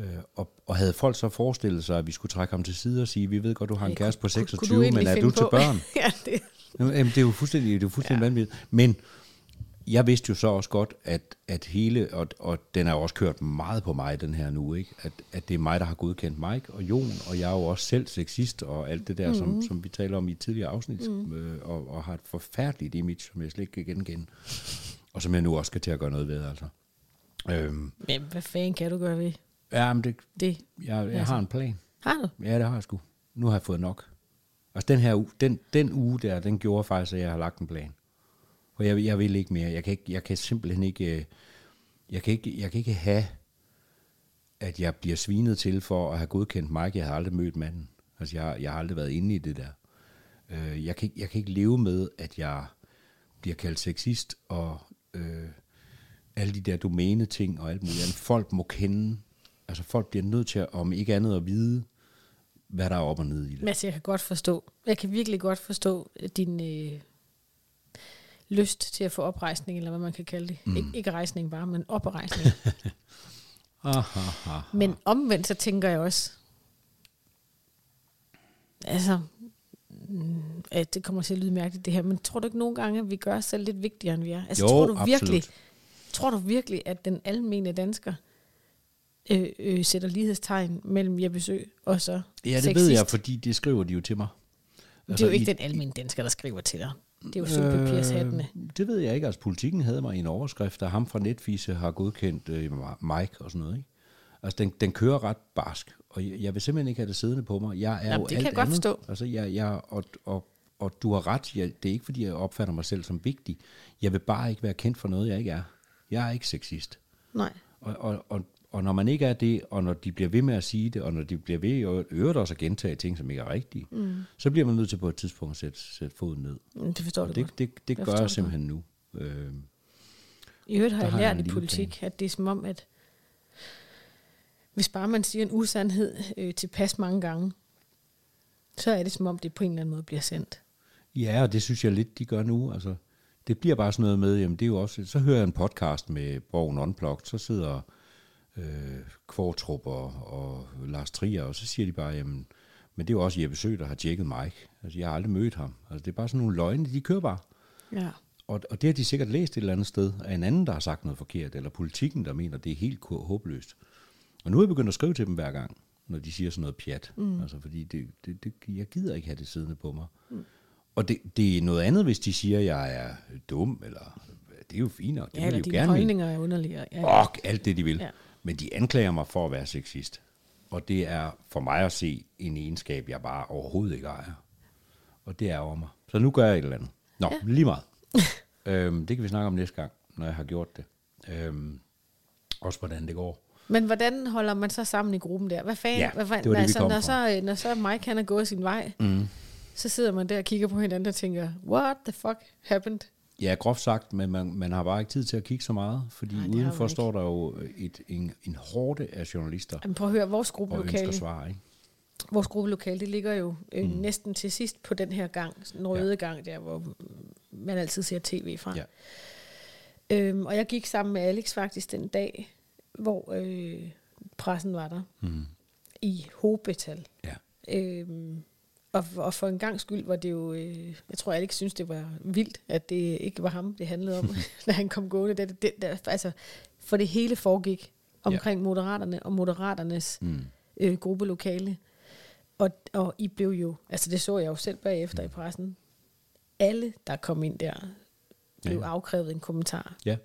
Øh, og, og havde folk så forestillet sig, at vi skulle trække ham til side og sige, vi ved godt, du har en kæreste på 26, kunne, kunne men er du til børn? ja, det. Jamen, det er jo fuldstændig, det er jo fuldstændig ja. vanvittigt. Men jeg vidste jo så også godt, at, at hele, og, og den er jo også kørt meget på mig, den her nu, ikke? At, at det er mig, der har godkendt Mike og Jon, og jeg er jo også selv sexist, og alt det der, mm. som, mhm. som vi taler om i tidligere afsnit, mm. øh, og, og har et forfærdeligt image, som jeg slet ikke kan genkende, og som jeg nu også skal til at gøre noget ved, altså. Øhm, Men hvad fanden kan du gøre ved ja, men det, det? jeg, jeg Altså. har en plan. Har du? Ja, det har jeg sgu. Nu har jeg fået nok. Altså den her uge, den, den uge der, den gjorde faktisk, at jeg har lagt en plan. For jeg, jeg vil ikke mere. Jeg kan, ikke, jeg kan simpelthen ikke, øh, jeg kan ikke, jeg kan ikke have, at jeg bliver svinet til for at have godkendt Mike. Jeg har aldrig mødt manden. Altså jeg, jeg har aldrig været inde i det der. Øh, jeg, kan, ikke- jeg kan ikke leve med, at jeg bliver kaldt sexist og øh, alle de der domæne ting og alt muligt andet. Folk må kende, altså folk bliver nødt til, at, om ikke andet at vide, hvad der er op og ned i det. Mads, jeg kan godt forstå. Jeg kan virkelig godt forstå din øh, lyst til at få oprejsning, eller hvad man kan kalde det. Mm. Ik- ikke rejsning bare, men oprejsning. Aha, men omvendt, så tænker jeg også, altså, mm, at det kommer til at lyde mærkeligt det her, men tror du ikke nogle gange, at vi gør os selv lidt vigtigere, end vi er? Altså, Jo, tror du absolut. virkelig, tror du virkelig, at den almene dansker øh, øh, sætter lighedstegn mellem Jeppe Sø og så Ja, det sexist? ved jeg, fordi det skriver de jo til mig. Det er jo ikke i- den almindelige dansker, der skriver til dig. Det er jo sølvpapirshattene. Øh, det ved jeg ikke. Altså, politikken havde mig i en overskrift, at ham fra Netfise har godkendt øh, Mike og sådan noget. Ikke? Altså, den, den kører ret barsk, og jeg, jeg vil simpelthen ikke have det siddende på mig. Jeg er Jamen, jo det kan alt jeg godt andet. forstå. Altså, jeg, jeg, og, og, og du har ret. Jeg, det er ikke, fordi jeg opfatter mig selv som vigtig. Jeg vil bare ikke være kendt for noget, jeg ikke er. Jeg er ikke sexist. Nej. Og, og, og, og når man ikke er det, og når de bliver ved med at sige det, og når de bliver ved og øvrigt også at gentage ting, som ikke er rigtige, mm. så bliver man nødt til på et tidspunkt at sætte, sætte foden ned. Mm, Det forstår Og du det, godt. det, det Jeg gør jeg det simpelthen nu. Øh, I øvrigt har jeg lært i politik, at det er som om, at hvis bare man siger en usandhed øh, tilpas mange gange, så er det som om, det på en eller anden måde bliver sendt. ja, og det synes jeg lidt, de gør nu. Altså, det bliver bare sådan noget med, jamen det er jo også, så hører jeg en podcast med Borgen Unplugged, så sidder øh, Kvartrup og, og Lars Trier, og så siger de bare, jamen, men det er jo også Jeppe Sø, der har tjekket Mike. Altså, jeg har aldrig mødt ham. Altså, det er bare sådan nogle løgne, de kører bare. Ja. Og, og det har de sikkert læst et eller andet sted af en anden, der har sagt noget forkert, eller politikken, der mener, det er helt håbløst. Og nu er jeg begyndt at skrive til dem hver gang, når de siger sådan noget pjat. Mm. Altså, fordi det, det, det, jeg gider ikke have det siddende på mig. Mm. Og det, det er noget andet, hvis de siger, at jeg er dum, eller det er jo fint, og det ja, eller de jo dine gerne holdninger er underlige. Ja. Og alt det, de vil. Ja. Men de anklager mig for at være sexist. Og det er for mig at se en egenskab, jeg bare overhovedet ikke ejer. Og det er over mig. Så nu gør jeg et eller andet. Nå, ja. lige meget. øhm, det kan vi snakke om næste gang, når jeg har gjort det. Øhm, også hvordan det går. Men hvordan holder man så sammen i gruppen der? Hvad fanden? Ja, hvad fanden? det var det, vi altså, kom når, fra. så, når så Mike han er gået sin vej, mm. så sidder man der og kigger på hinanden og tænker, what the fuck happened? Ja, groft sagt, men man, man har bare ikke tid til at kigge så meget, fordi Nej, udenfor står der jo et, en, en hårde af journalister Jamen, prøv at høre, vores gruppelokale, svar. Ikke? vores gruppelokale, det ligger jo øh, mm. næsten til sidst på den her gang, den røde ja. gang der, hvor man altid ser tv fra. Ja. Øhm, og jeg gik sammen med Alex faktisk den dag, hvor øh, pressen var der, Mm. i hobetal. ja. Øhm, og, og for en gang skyld var det jo, øh, jeg tror Alex synes det var vildt, at det ikke var ham, det handlede om, da han kom gående. Det, det, det, altså, for det hele foregik omkring ja. moderaterne og moderaternes mm. øh, gruppelokale. Og, og I blev jo, altså det så jeg jo selv bagefter mm. i pressen, alle der kom ind der, blev ja. afkrævet en kommentar. Ja.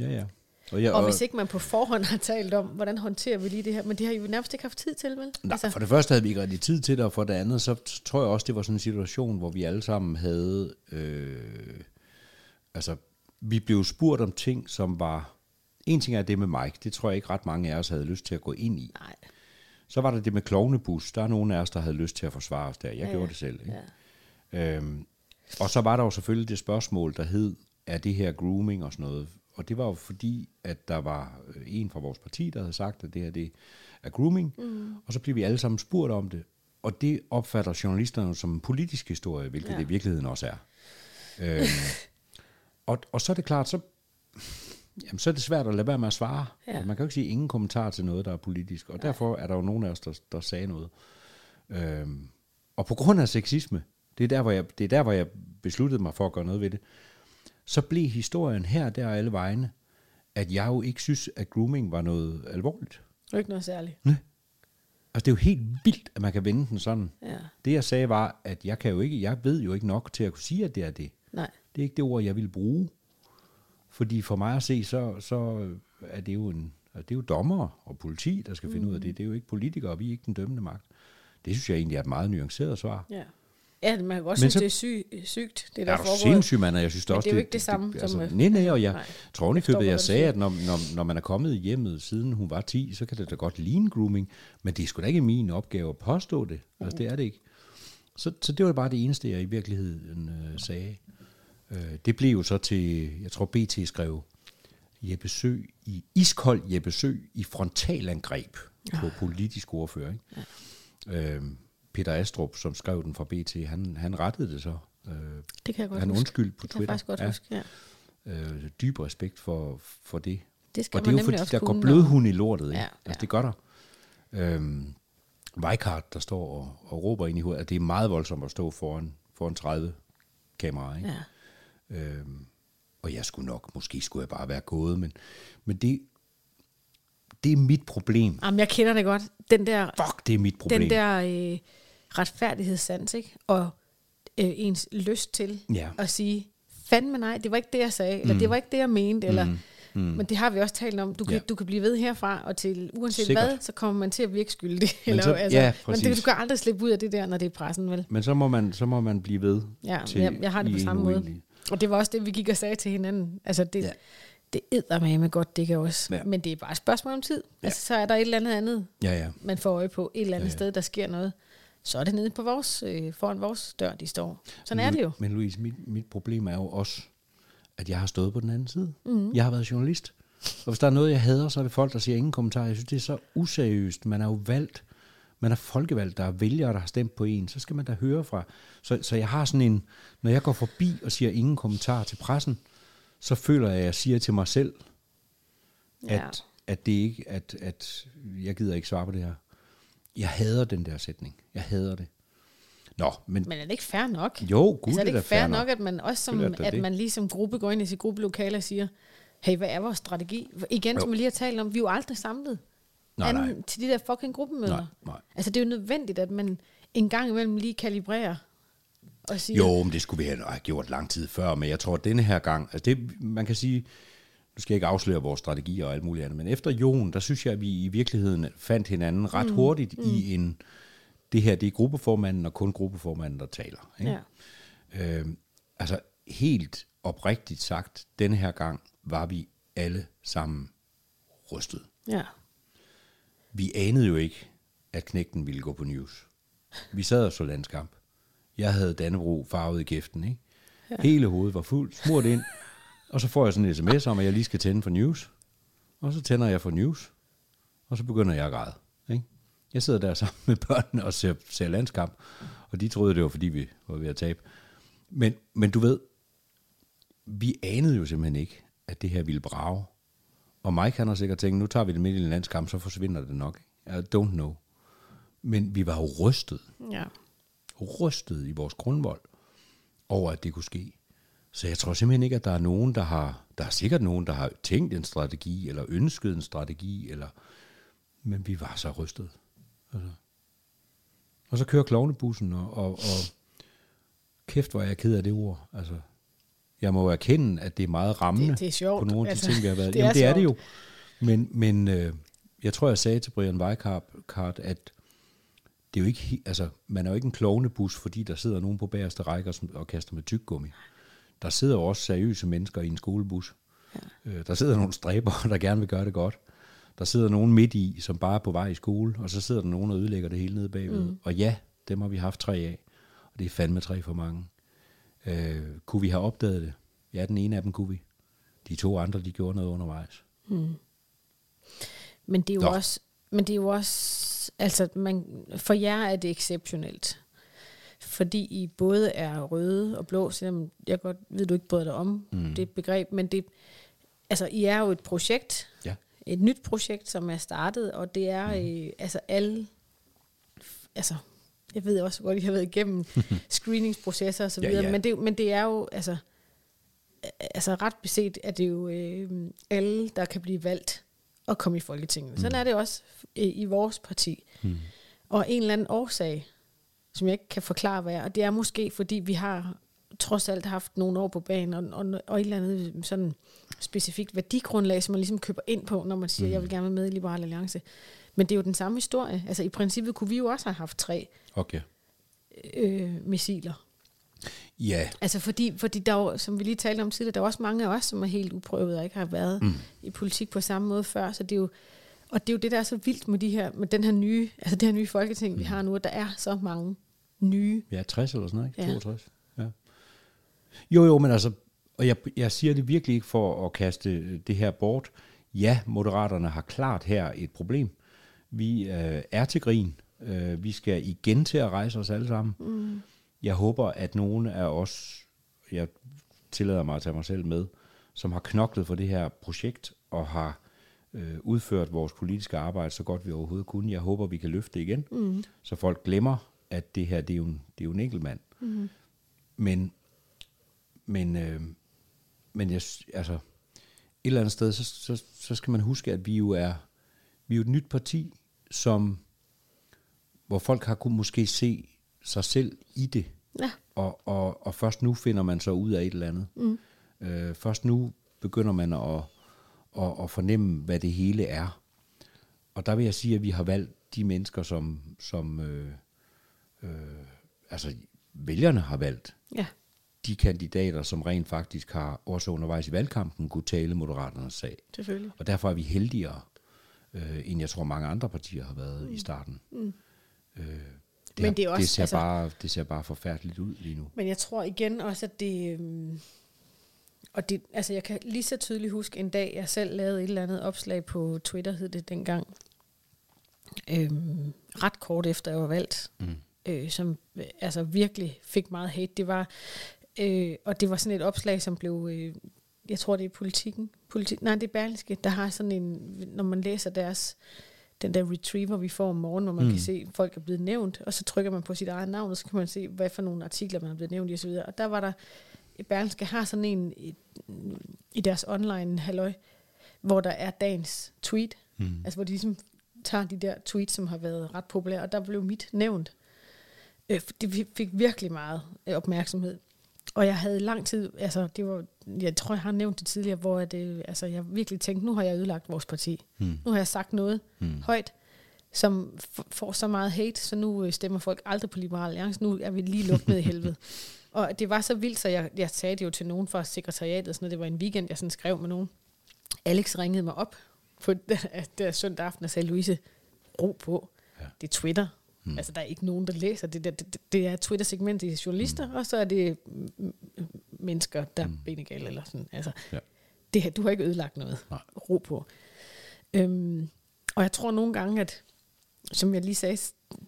Ja, ja. Og, jeg, Og hvis ikke man på forhånd har talt om, hvordan håndterer vi lige det her, men det har I jo nærmest ikke haft tid til, vel? Nej, altså. for det første havde vi ikke rigtig tid til det, og for det andet, så tror jeg også, det var sådan en situation, hvor vi alle sammen havde, øh, altså, vi blev spurgt om ting, som var, en ting er det med Mike, det tror jeg ikke ret mange af os havde lyst til at gå ind i. Nej. Så var der det med klovnebus, der er nogen af os, der havde lyst til at forsvare os der, jeg Ja, ja, gjorde ja. det selv. Ikke? Ja. Øhm, og så var der jo selvfølgelig det spørgsmål, der hed, er det her grooming og sådan noget? Og det var jo fordi, at der var øh, en fra vores parti, der havde sagt, at det her det er grooming. Mm. Og så blev vi alle sammen spurgt om det. Og det opfatter journalisterne jo som en politisk historie, hvilket Ja. ja. det i virkeligheden også er. Øhm, og, og så er det klart, så, jamen, så er det svært at lade være med at svare. Ja. Man kan jo ikke sige ingen kommentar til noget, der er politisk. Og derfor er der jo nogen af os, der, der sagde noget. Øhm, og på grund af sexisme, det er, der, hvor jeg, det er der, hvor jeg besluttede mig for at gøre noget ved det, så blev historien her og der og alle vegne, at jeg jo ikke synes, at grooming var noget alvorligt. Det er ikke noget særligt. Nej. Altså, det er jo helt vildt, at man kan vende den sådan. Ja. Det, jeg sagde, var, at jeg, kan jo ikke, jeg ved jo ikke nok til at kunne sige, at det er det. Nej. Det er ikke det ord, jeg vil bruge. Fordi for mig at se, så, så er det jo en, det er jo dommer og politi, der skal finde Mm. ud af det. Det er jo ikke politikere, og vi er ikke den dømmende magt. Det synes jeg egentlig er et meget nuanceret svar. Ja. Ja, man kan godt Men synes, så- det er syg, sygt, det der Er er du foregået. sindssyg, mand, jeg synes Men også, det er jo ikke det samme som, altså, øh, Nej, nej, og jeg nej. tror forstår købet, jeg sagde, at når, når, når man er kommet hjemmet, siden hun var 10, så kan det da godt ligne grooming, men det er sgu da ikke min opgave at påstå det. Altså, det er det ikke. Så, så det var bare det eneste, jeg i virkeligheden øh, sagde. Øh, det blev jo så til, jeg tror BT skrev, Jeppe Sø i iskold Jeppe Sø i frontalangreb på politisk ordfører. Ikke? Ja. Øh, Peter Astrup, som skrev den fra BT, han, han rettede det så. Øh, Det kan jeg godt han huske. undskyld på det kan jeg Twitter. faktisk godt Ja. huske, ja. øh, dyb respekt for, for det. Det skal og det er jo fordi, der går kunne, blødhund i lortet. Ikke? Ja, Ja, ja. Altså, det gør der. Øhm, Weikart, der står og, og råber ind i hovedet, at det er meget voldsomt at stå foran, foran 30 kameraer. Ikke? Ja. Øhm, og jeg skulle nok, måske skulle jeg bare være gået, men, men det, det er mit problem. Jamen, jeg kender det godt. Den der, Fuck, det er mit problem. den der øh, retfærdighedssans, ikke? Og øh, ens lyst til Ja. at sige, fandme nej, det var ikke det, jeg sagde, eller det var ikke det, jeg mente, eller... Mm. Men det har vi også talt om. Du kan, Ja. du kan blive ved herfra, og til uanset Sikkert. hvad, så kommer man til at virke skyldig. Eller, så- altså, ja, men det, du kan aldrig slippe ud af det der, når det er pressen, vel? Men så må man, så må man blive ved. Ja, til jeg, jeg har det på samme måde. uendelige. Og det var også det, vi gik og sagde til hinanden. Altså, det, Ja. det æder med godt, det kan også. Ja. Men det er bare et spørgsmål om tid. Ja. Altså, så er der et eller andet andet, Ja, ja. man får øje på, et eller andet ja. ja. sted, der sker noget. Så er det nede på vores, øh, foran vores dør, de står. Sådan er det jo. Men Louise, mit, mit problem er jo også, at jeg har stået på den anden side. Mm. Jeg har været journalist. Og hvis der er noget, jeg hader, så er det folk, der siger ingen kommentar. Jeg synes, det er så useriøst. Man er jo valgt. Man er folkevalgt. Der er vælgere, der har stemt på en. Så skal man da høre fra. Så, så jeg har sådan en... Når jeg går forbi og siger ingen kommentar til pressen, så føler jeg, at jeg siger til mig selv, at, Ja. at det ikke... At, at jeg gider ikke svare på det her. Jeg hader den der sætning. Jeg hader det. Nå, men, Men er det ikke fair nok? jo, gud, altså, er det ikke fair, fair nok, at man også som, at det. man lige som gruppe går ind i sit gruppelokale og siger, hey, hvad er vores strategi? Igen, som Jo. vi lige har talt om, vi er jo aldrig samlet. Nej, anden nej. til de der fucking gruppemøder. Nej, nej. Altså, det er jo nødvendigt, at man en gang imellem lige kalibrerer og siger, Jo, men det skulle vi have have gjort lang tid før, men jeg tror, at denne her gang, altså det, man kan sige, nu skal jeg ikke afsløre vores strategier og alt muligt andet, men efter Jon, der synes jeg, at vi i virkeligheden fandt hinanden ret mm. hurtigt mm. i en, det her, det er gruppeformanden og kun gruppeformanden, der taler. Ikke? Ja. Øh, altså helt oprigtigt sagt, denne her gang var vi alle sammen rystet. ja. Vi anede jo ikke, at knægten ville gå på news. Vi sad og så landskamp. Jeg havde Dannebro farvet i kæften, ikke? Ja. Hele hovedet var fuldt, smurt ind. Og så får jeg sådan en sms om, at jeg lige skal tænde for news. Og så tænder jeg for news. Og så begynder jeg at græde. Ikke? Jeg sidder der sammen med børnene og ser, ser landskamp. Og de troede, det var, fordi vi var ved at tabe. Men, men du ved, vi anede jo simpelthen ikke, at det her ville brage. Og Mike han har sikkert tænkt, nu tager vi det midt i en landskamp, så forsvinder det nok. I don't know. Men vi var jo rystet, ja. rystet i vores grundvold over, at det kunne ske. Så jeg tror simpelthen ikke, at der er nogen, der har, der er sikkert nogen, der har tænkt en strategi, eller ønsket en strategi, eller, men vi var så rystet. Altså. Og så kører klovnebussen, og, og, og kæft, hvor er jeg ked af det ord. Altså, jeg må jo erkende, at det er meget rammende Det- det er sjovt. på nogle af de Altså, ting, vi har været. det er Jamen, det er det jo. Men, men øh, jeg tror, jeg sagde til Brian Weikart, at det er jo ikke, altså, man er jo ikke en klovnebus, fordi der sidder nogen på bagerste række og, og kaster med tyggegummi. Der sidder jo også seriøse mennesker i en skolebus. Ja. Øh, der sidder nogle stræber, der gerne vil gøre det godt. Der sidder nogen midt i, som bare er på vej i skole, og så sidder der nogen og ødelægger det hele nede bagved. Mm. Og ja, dem har vi haft tre af, og det er fandme tre for mange. Øh, kunne vi have opdaget det? Ja, den ene af dem kunne vi. De to andre, de gjorde noget undervejs. Men det er jo Nå. også, men det er jo også, altså man, for jer er det exceptionelt. Fordi I både er røde og blå, selvom jeg godt ved, du ikke bryder dig om mm. det begreb, men det, altså I er jo et projekt, Ja. et nyt projekt, som er startet, og det er mm. øh, altså alle, altså jeg ved også godt, I har været igennem screeningsprocesser og så Ja, videre, ja. Men, det, men det er jo, altså, altså ret beset, at det jo øh, alle, der kan blive valgt og komme i Folketinget. Sådan er det også i, i vores parti. Mm. Og en eller anden årsag, som jeg ikke kan forklare, hvad er, og det er måske, fordi vi har trods alt haft nogle år på banen, og, og, og et eller andet sådan specifikt værdigrundlag, som man ligesom køber ind på, når man siger, mm. jeg vil gerne være med i Liberal Alliance. Men det er jo den samme historie. Altså i princippet kunne vi jo også have haft tre Okay. øh, missiler. Ja, Altså fordi, fordi der er jo, som vi lige talte om tidligere, der er også mange af os, som er helt uprøvet og ikke har været mm. i politik på samme måde før. Så det er jo, og det er jo det, der er så vildt med, de her, med den her nye, altså det her nye folketing, mm. vi har nu, at der er så mange nye. ja 60 eller sådan noget, ikke? Ja. 62. Ja. Jo, jo, men altså, og jeg, jeg siger det virkelig ikke for at kaste det her bort. Ja, Moderaterne har klart her et problem. Vi øh, er til grin. Øh, vi skal igen til at rejse os alle sammen. Mm. Jeg håber, at nogen af os, jeg tillader mig at tage mig selv med, som har knoklet for det her projekt og har øh, udført vores politiske arbejde så godt vi overhovedet kunne. Jeg håber, vi kan løfte det igen, mm. så folk glemmer, at det her det er jo en, det er jo en enkelt mand. Mm. Men, men, øh, men jeg, altså, et eller andet sted, så, så, så skal man huske, at vi jo er, vi er jo et nyt parti, som, hvor folk har kunnet måske se sig selv i det. Ja. Og, og, og først nu finder man så ud af et eller andet. Mm. Øh, først nu begynder man at, at, at fornemme, hvad det hele er. Og der vil jeg sige, at vi har valgt de mennesker, som, som øh, øh, altså vælgerne har valgt. Ja. De kandidater, som rent faktisk har også undervejs i valgkampen kunne tale Moderaternes sag. Selvfølgelig. Og derfor er vi heldigere, øh, end jeg tror mange andre partier har været mm. i starten. Mm. Øh, det, Men det er også- det, ser altså- bare, det ser bare forfærdeligt ud lige nu. Men jeg tror igen også, at det... øhm, Og det, altså jeg kan lige så tydeligt huske en dag, jeg selv lavede et eller andet opslag på Twitter, hed det dengang. Øhm, ret kort efter jeg var valgt. Mm. Øh, som øh, altså virkelig fik meget hate. Det var, øh, og det var sådan et opslag, som blev... Øh, jeg tror, det er politikken. Politik, nej, det er Berlingske, der har sådan en... Når man læser deres den der retriever, vi får om morgenen, hvor man mm. kan se, at folk er blevet nævnt, og så trykker man på sit eget navn, og så kan man se, hvad for nogle artikler, man er blevet nævnt i osv. Og der var der, Berlingske har sådan en i, i deres online halløj, hvor der er dagens tweet, mm. altså hvor de ligesom tager de der tweets, som har været ret populære, og der blev mit nævnt. Øh, det fik virkelig meget øh, opmærksomhed. Og jeg havde lang tid, altså det var, jeg tror, jeg har nævnt det tidligere, hvor at, øh, altså, jeg virkelig tænkte, nu har jeg ødelagt vores parti. Mm. Nu har jeg sagt noget mm. højt, som f- får så meget hate, så nu øh, stemmer folk aldrig på Liberal Alliance. Nu er vi lige lukket ned i helvede. Og det var så vildt, så jeg, jeg sagde det jo til nogen fra sekretariatet, og sådan noget. det var en weekend, jeg sådan skrev med nogen. Alex ringede mig op på der søndag aften og sagde, Louise, ro på. Ja. Det er Twitter. Hmm. Altså, der er ikke nogen, der læser det. Det, det, det er Twitter-segment, det er journalister, hmm. og så er det mm, mennesker, der hmm. er benegale eller sådan. Altså, Ja. det her, du har ikke ødelagt noget. Nej. Ro på. Øhm, og jeg tror nogle gange, at som jeg lige sagde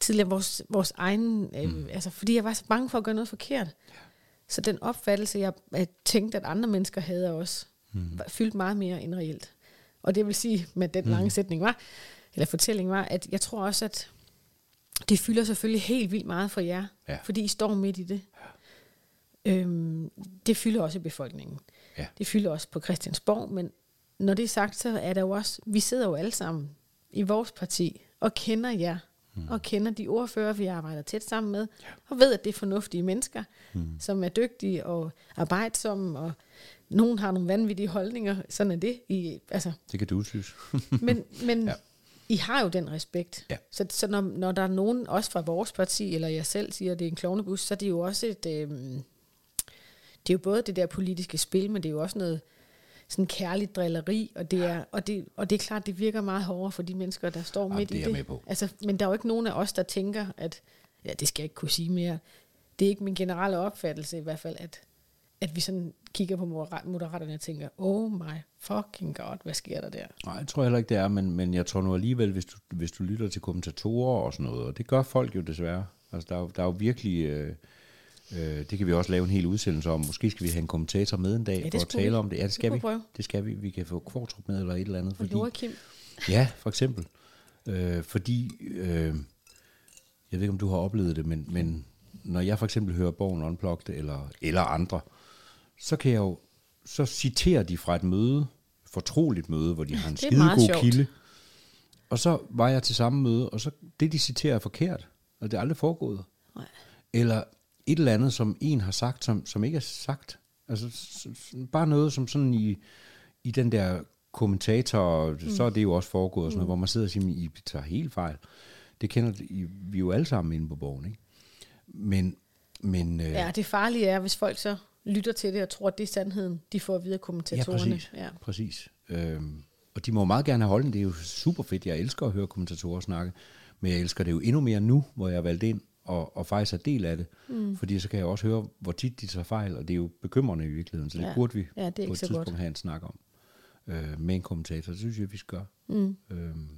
tidligere, vores, vores egen, øh, mm. altså fordi jeg var så bange for at gøre noget forkert. Ja. Så den opfattelse, jeg, jeg tænkte, at andre mennesker havde af os, mm. fyldte meget mere end reelt. Og det vil sige, med den lange mm. sætning var, eller fortælling var, at jeg tror også, at det fylder selvfølgelig helt vildt meget for jer, Ja. fordi I står midt i det. Ja. Øhm, det fylder også i befolkningen. Ja. Det fylder også på Christiansborg, men når det er sagt, så er der jo også, vi sidder jo alle sammen i vores parti og kender jer, mm. og kender de ordfører, vi arbejder tæt sammen med, ja. og ved, at det er fornuftige mennesker, mm. som er dygtige og arbejdsomme, og nogen har nogle vanvittige holdninger, sådan er det. I, altså, Det kan du synes. men men Ja. I har jo den respekt. Ja. Så, så når, når der er nogen, også fra vores parti, eller jeg selv siger, at det er en klovnebus, så er det jo også et... Øh, det er jo både det der politiske spil, men det er jo også noget sådan kærligt drilleri, og det er, og det, og det er klart, det virker meget hårdere for de mennesker, der står Jamen, midt det i det. med på. Altså, men der er jo ikke nogen af os, der tænker, at, ja, det skal jeg ikke kunne sige mere, det er ikke min generelle opfattelse i hvert fald, at, at vi sådan kigger på moderat- moderaterne og tænker, oh my fucking god, hvad sker der der? Nej, jeg tror heller ikke, det er, men, men jeg tror nu alligevel, hvis du, hvis du lytter til kommentatorer og sådan noget, og det gør folk jo desværre. Altså, der er, jo- der er jo virkelig... Øh, øh, det kan vi også lave en hel udsendelse om. Måske skal vi have en kommentator med en dag Ja, det for at tale vi. om det. Ja, det skal kunne vi. prøve. Det skal vi. Vi kan få Kvartrup med eller et eller andet. Fordi, Joachim, Ja, for eksempel. Øh, fordi, øh, jeg ved ikke, om du har oplevet det, men, men når jeg for eksempel hører Borgen Unplugged eller, eller andre, så kan jeg jo, så citerer de fra et møde, fortroligt møde, hvor de har en Det skidegod sjovt. kilde. Og så var jeg til samme møde, og så det, de citerer, er forkert. Og det er aldrig foregået. Nej. Eller et eller andet, som en har sagt, som, som ikke er sagt. Altså bare noget, som sådan i, i den der kommentator, mm. så er det jo også foregået, sådan noget, Mm. hvor man sidder og siger, I tager helt fejl. Det kender I- vi jo alle sammen inde på borgen, ikke? Men, men øh, Ja, det farlige er, hvis folk så lytter til det og tror, at det er sandheden, de får at vide af ja, kommentatorerne. præcis. Ja. præcis. Øhm, og de må meget gerne have holdning. Det er jo super fedt. Jeg elsker at høre kommentatorer snakke. Men jeg elsker det jo endnu mere nu, hvor jeg er valgt ind og, og faktisk er del af det. Mm. Fordi så kan jeg også høre, hvor tit de tager fejl, og det er jo bekymrende i virkeligheden. Så det Ja. burde vi Ja, det på et tidspunkt godt. have en snak om. Øh, med en kommentator. Det synes jeg, vi skal gøre. Mm. Øhm,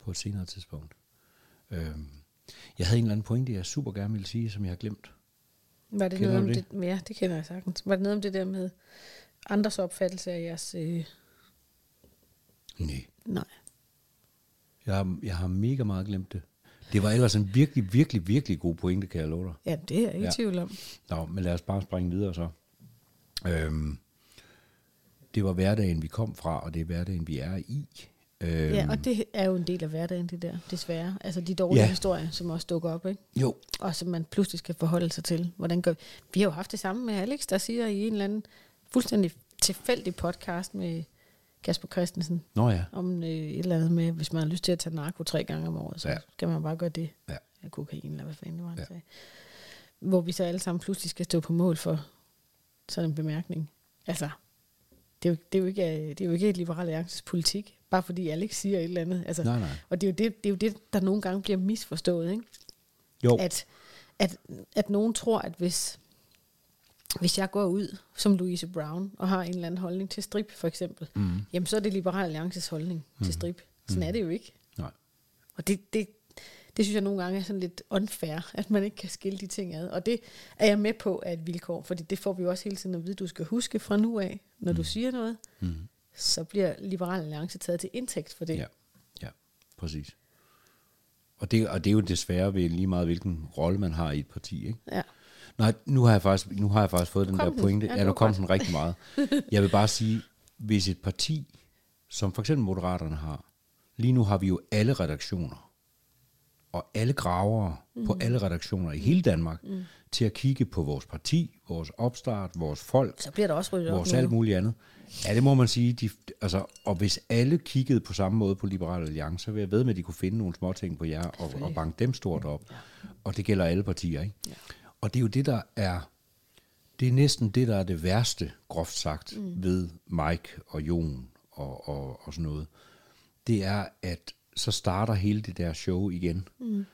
på et senere tidspunkt. Øhm, jeg havde en eller anden pointe, jeg super gerne ville sige, som jeg har glemt. Var det Kender noget om du det? Ja, det kender jeg sagtens. Var det noget om det der med andres opfattelse af jeres... Øh, Nej. nej. Jeg har, jeg har mega meget glemt det. Det var ellers en virkelig, virkelig, virkelig god pointe, kan jeg love dig. Ja, det er jeg ikke Ja. i tvivl om. Nå, men lad os bare springe videre så. Øhm, det var hverdagen, vi kom fra, og det er hverdagen, vi er i. Øhm, Ja, og det er jo en del af hverdagen, det der, desværre. Altså de dårlige Ja. historier, som også dukker op, ikke? Jo, Og som man pludselig skal forholde sig til. Hvordan gør vi? vi har jo haft det samme med Alex, der siger i en eller anden fuldstændig tilfældig podcast med Kasper Christensen, nå ja. om øh, et eller andet med, hvis man har lyst til at tage narko tre gange om året, så Ja. skal man bare gøre det. Ja. Ja, kokain, eller hvad fanden det var, han Ja. ja. sagde. Hvor vi så alle sammen pludselig skal stå på mål for sådan en bemærkning. Altså, det er jo, det er jo, ikke, øh, det er jo ikke et liberal alliances politik, bare fordi Alex siger et eller andet. Altså, Nej, nej. Og det er, jo det, det er jo det, der nogle gange bliver misforstået, ikke? Jo, At, at, at nogen tror, at hvis, hvis jeg går ud som Louise Brown og har en eller anden holdning til strip, for eksempel, Mm. jamen så er det Liberal Alliances holdning mm. til strip. Sådan Mm. er det jo ikke. nej. Og det, det, det synes jeg nogle gange er sådan lidt unfair, at man ikke kan skille de ting ad. Og det er jeg med på af et vilkår, fordi det får vi jo også hele tiden at vide, du skal huske fra nu af, når mm. du siger noget, Mm. så bliver Liberal Alliance taget til indtægt for det. Ja, ja, præcis. Og det, og det er jo desværre ved lige meget, hvilken rolle man har i et parti, ikke? ja. Nej, nu har jeg faktisk, nu har jeg faktisk fået den der den. pointe. Ja, Ja, nu kom den rigtig meget. Jeg vil bare sige, hvis et parti, som for eksempel Moderaterne har, lige nu har vi jo alle redaktioner, og alle gravere mm. på alle redaktioner i hele Danmark, mm. til at kigge på vores parti, vores opstart, vores folk, Så bliver der også ryddet vores alt muligt andet. Ja, det må man sige. De, altså, og hvis alle kiggede på samme måde på Liberal Alliance, så vil jeg ved med, at de kunne finde nogle små ting på jer og, og banke dem stort op. Ja. Og det gælder alle partier, ikke? Ja. Og det er jo det, der er... Det er næsten det, der er det værste, groft sagt, mm. ved Mike og Jon og, og, og sådan noget. Det er, at så starter hele det der show igen. Mm.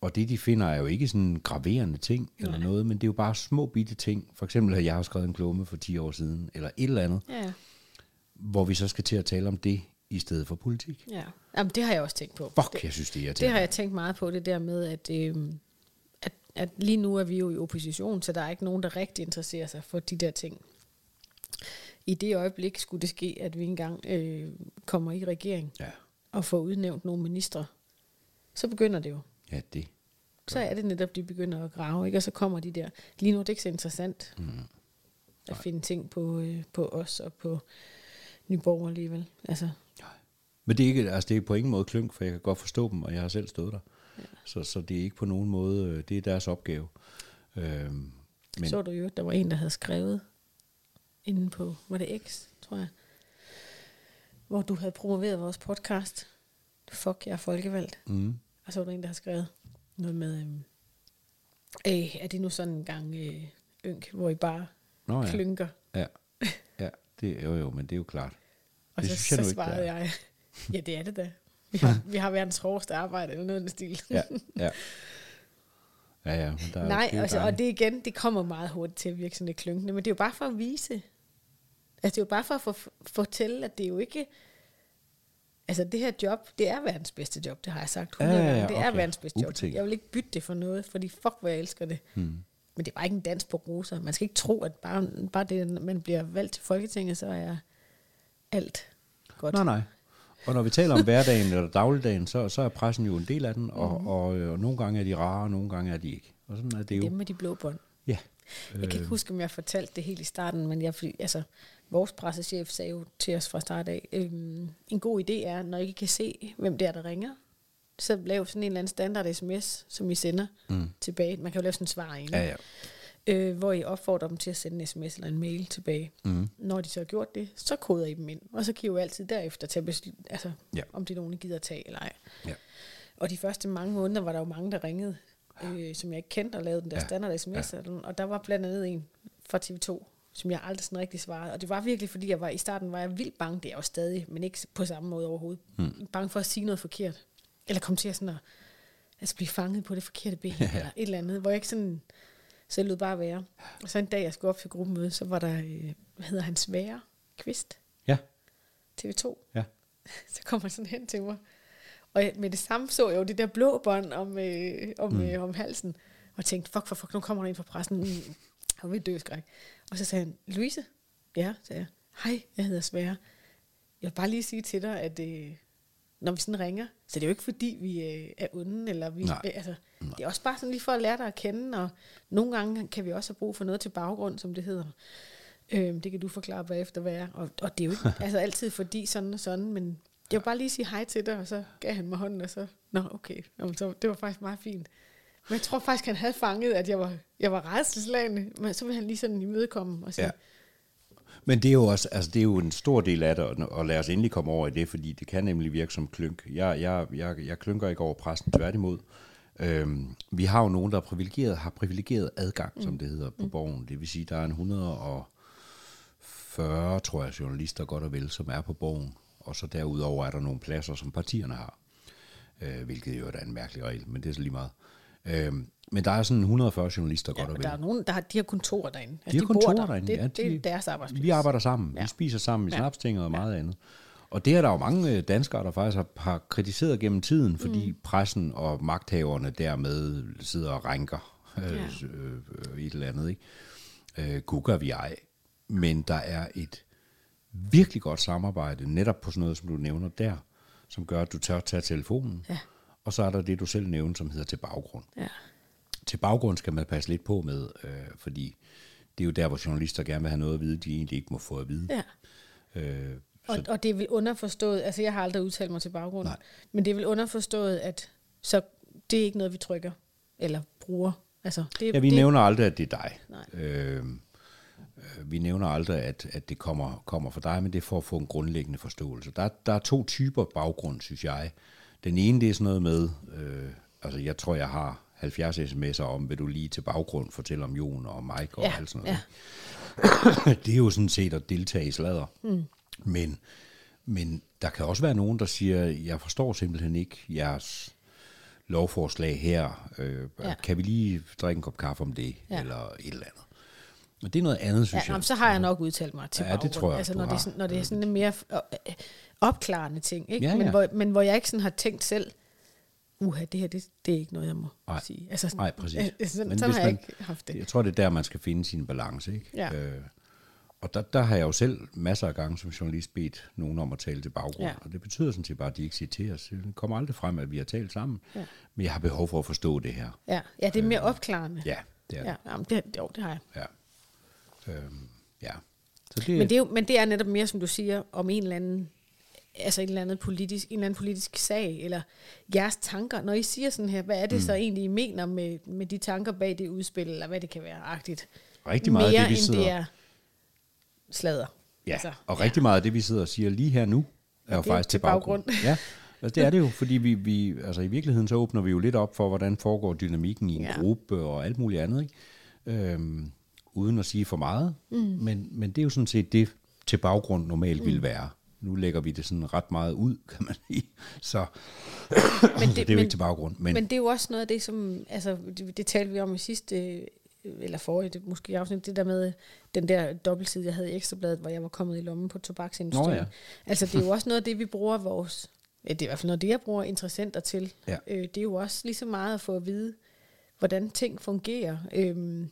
Og det, de finder, er jo ikke sådan graverende ting eller noget, men det er jo bare små bitte ting. For eksempel, at jeg har skrevet en klumme for 10 år siden, eller et eller andet, Ja, hvor vi så skal til at tale om det i stedet for politik. ja. Jamen, det har jeg også tænkt på. Fuck, det, jeg synes, det er det har jeg tænkt meget på, det der med, at, øh, at, lige nu er vi jo i opposition, så der er ikke nogen, der rigtig interesserer sig for de der ting. I det øjeblik skulle det ske, at vi engang øh, kommer i regering Ja, og får udnævnt nogle ministre, så begynder det jo. ja det. Så er det netop, de begynder at grave, ikke? og så kommer de der. Lige nu er det ikke så interessant mm. at finde ting på, øh, på os og på Nyborg alligevel. Altså, Men det er, ikke, altså det er på ingen måde klønk, for jeg kan godt forstå dem, og jeg har selv stået der. Ja. Så, så det er ikke på nogen måde, øh, det er deres opgave. Øhm, Men. Så du jo, der var en, der havde skrevet inde på, var det X, tror jeg, hvor du havde promoveret vores podcast. Fuck, jeg er folkevalgt. mm, Og så var der en, der havde skrevet noget med, øhm, øh, er det nu sådan en gang øh, ynk, hvor I bare Nå ja. klynker? ja, ja, det er jo jo, men det er jo klart. Og Det så, synes jeg så ikke, det svarede er. jeg, ja, det er det da. Vi har, vi har verdens hårdeste arbejde, eller noget i den stil. Ja, ja. Ja, ja, men der er Nej, altså, og det igen, det kommer meget hurtigt til at virke sådan lidt klynkende, men det er jo bare for at vise, altså det er jo bare for at for, fortælle, at det er jo ikke, altså det her job, det er verdens bedste job, det har jeg sagt 100 Ja, ja, ja, gange, det er okay. verdens bedste job. Ubetinget. Jeg vil ikke bytte det for noget, fordi fuck, hvor jeg elsker det. Hmm. Men det er bare ikke en dans på roser. Man skal ikke tro, at bare, bare det, man bliver valgt til Folketinget, så er alt godt. Nej, nej. Og når vi taler om hverdagen eller dagligdagen, så, så er pressen jo en del af den, og, Mhm. og, øh, og nogle gange er de rare, og nogle gange er de ikke. Og sådan er det jo. Dem med de blå bånd. Ja. Jeg kan ikke huske, om jeg fortalte det helt i starten, men jeg, fordi, altså, vores pressechef sagde jo til os fra start af, øhm, en god idé er, når I ikke kan se, hvem det er, der ringer, så lav sådan en eller anden standard sms, som I sender Mm. tilbage. Man kan jo lave sådan en svar ind. Ja, ja. Øh, hvor I opfordrer dem til at sende en sms eller en mail tilbage. Mm. Når de så har gjort det, så koder I dem ind, og så kan I jo altid derefter tage beslut, altså, Ja. om det er nogen, I gider tage eller ej. Ja. Og de første mange måneder var der jo mange, der ringede, øh, som jeg ikke kendte, og lavede den der Ja. standard sms. Ja. Og der var blandt andet en fra TV2, som jeg aldrig sådan rigtig svarede. Og det var virkelig, fordi jeg var i starten var jeg vildt bange, det er jeg jo stadig, men ikke på samme måde overhovedet. Mm. Bange for at sige noget forkert. Eller komme til at, sådan at altså blive fanget på det forkerte ben, ja. eller et eller andet, hvor jeg ikke sådan, så jeg lød bare være. Og så en dag, jeg skulle op til gruppemøde, så var der, øh, hvad hedder han, Svære Kvist, Ja, TV2. ja. Så kom han sådan hen til mig. Og med det samme så jeg jo det der blå bånd om, øh, om, mm. øh, om halsen. Og tænkte, fuck, fuck, fuck, nu kommer der en fra pressen. Mm. Var ved dø skræk. Og så sagde han, Louise? Ja, sagde jeg. Hej, jeg hedder Svære. Jeg vil bare lige sige til dig, at øh, når vi sådan ringer, så det er jo ikke fordi, vi øh, er onde, eller vi, Nej. altså, det er også bare sådan lige for at lære dig at kende, og nogle gange kan vi også have brug for noget til baggrund, som det hedder. Øhm, det kan du forklare bagefter, hvad er. Og, og det er jo ikke altså altid fordi sådan og sådan, men jeg vil bare lige sige hej til dig, og så gav han mig hånden, og så, nå okay, Jamen, så, det var faktisk meget fint. Men jeg tror faktisk, han havde fanget, at jeg var, jeg var rædselslagende, men så vil han lige sådan imødekomme og sige, Ja. Men det er jo også, altså det er jo en stor del af det, og- lad os endelig komme over i det, fordi det kan nemlig virke som klynk. Jeg, jeg, jeg, jeg klynker ikke over pressen, tværtimod. Øhm, vi har jo nogen, der er privilegeret, har privilegeret adgang, mm. som det hedder, på mm. borgen. Det vil sige, der er en 140, tror jeg, journalister godt og vel, som er på borgen. Og så derudover er der nogle pladser, som partierne har. Øh, hvilket jo er en mærkelig regel, men det er så lige meget. Øhm, men der er sådan 140 journalister ja, godt og vel. der er nogen, der har, de har kontorer derinde. Altså, De har bor kontorer der. derinde. Det, ja, det er deres arbejdsplads. Vi arbejder sammen. Ja. Vi spiser sammen i Ja. snapstinget og meget andet. Og det er der jo mange øh, danskere, der faktisk har, har kritiseret gennem tiden, fordi mm. pressen og magthaverne dermed sidder og rænker øh, Ja. øh, øh, et eller andet. Ikke? Øh, Google vi ej. Men der er et virkelig godt samarbejde, netop på sådan noget, som du nævner der, som gør, at du tør tage telefonen. Ja. Og så er der det, du selv nævner, som hedder til baggrund Ja. til baggrund skal man passe lidt på med, øh, fordi det er jo der, hvor journalister gerne vil have noget at vide, de egentlig ikke må få at vide. ja. Øh, Og, og det er vel underforstået, altså jeg har aldrig udtalt mig til baggrund, Nej. men det er vel underforstået, at så det er ikke noget, vi trykker eller bruger. Altså, det, ja, vi det, nævner aldrig, at det er dig. Nej. Øh, øh, vi nævner aldrig, at, at det kommer, kommer fra dig, men det er for at få en grundlæggende forståelse. Der, der er to typer baggrund, synes jeg. Den ene, det er sådan noget med, øh, altså jeg tror, jeg har 70 sms'er om, vil du lige til baggrund fortælle om Jon og Mike og Ja, alt sådan noget. ja. det er jo sådan set at deltage i sladder. Mm. Men, men der kan også være nogen, der siger, jeg forstår simpelthen ikke jeres lovforslag her. Øh, ja. Kan vi lige drikke en kop kaffe om det? Ja. Eller et eller andet. Og det er noget andet, Ja, synes jamen, jeg. så har jeg nok udtalt mig til Ja, det tror jeg, altså, når, det er sådan, når det er sådan en mere øh, øh, opklarende ting. Ikke? Ja, ja. Men, hvor, men hvor jeg ikke sådan har tænkt selv, uha, det her, det, det er ikke noget, jeg må Nej. sige. Altså, sådan- Nej, præcis. Øh, sådan, Men sådan har jeg man- ikke haft det. Jeg tror, det er der, man skal finde sin balance. Ikke? Ja. Øh, og der, der har jeg jo selv masser af gange som journalist bedt nogen om at tale til baggrund. Ja. Og det betyder sådan set bare, at de ikke os. Det kommer aldrig frem, at vi har talt sammen. Ja. Men jeg har behov for at forstå det her. Ja, ja det er mere opklarende. Ja, det er det. ja jamen, det, jo, det har jeg. Ja. Øhm, ja. Så det, Men det, er jo, men det er netop mere, som du siger, om en eller anden altså en eller anden politisk, en eller anden politisk sag, eller jeres tanker. Når I siger sådan her, hvad er det mm. så egentlig, I mener med, med de tanker bag det udspil, eller hvad det kan være, agtigt? Rigtig meget af Mere det, vi end sidder- det er sladder. Ja, Altså, og rigtig meget af det, vi sidder og siger lige her nu, er jo Det faktisk til til baggrund. baggrund. Ja, altså det er det jo, fordi vi, vi, altså i virkeligheden så åbner vi jo lidt op for, hvordan foregår dynamikken i en Ja. gruppe og alt muligt andet, ikke? Øhm, uden at sige for meget, mm. men, men det er jo sådan set det, til baggrund normalt mm. vil være. Nu lægger vi det sådan ret meget ud, kan man sige. Så, Men det, det er jo ikke til baggrund. Men, Men, men det er jo også noget af det, som, altså, det, det talte vi om i sidste, øh, eller forrige, det, måske afsnit, det der med den der dobbeltside, jeg havde i Ekstrabladet, hvor jeg var kommet i lommen på tobaksindustrien. Nå ja. Altså, det er jo også noget af det, vi bruger vores, ja, det er i hvert fald noget, det jeg bruger interessenter til. Ja. Øh, det er jo også lige så meget at få at vide, hvordan ting fungerer. Øhm,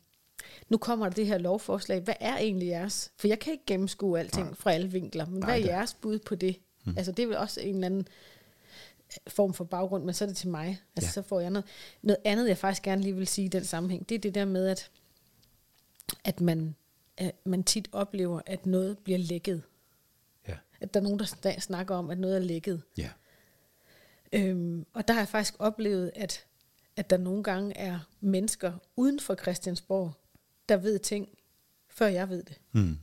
nu kommer der det her lovforslag. Hvad er egentlig jeres? For jeg kan ikke gennemskue alting Nej. fra alle vinkler, men Nej, hvad er det- jeres bud på det? Hmm. Altså, det er vel også en eller anden form for baggrund, men så er det til mig. Altså, Ja. så får jeg noget. Noget andet, jeg faktisk gerne lige vil sige i den sammenhæng, det er det der med, at, at man, at man tit oplever, at noget bliver lækket. ja, At der er nogen, der sna- snakker om, at noget er lækket. ja, Øhm, og der har jeg faktisk oplevet, at, at der nogle gange er mennesker uden for Christiansborg, der ved ting, før jeg ved det. Mm.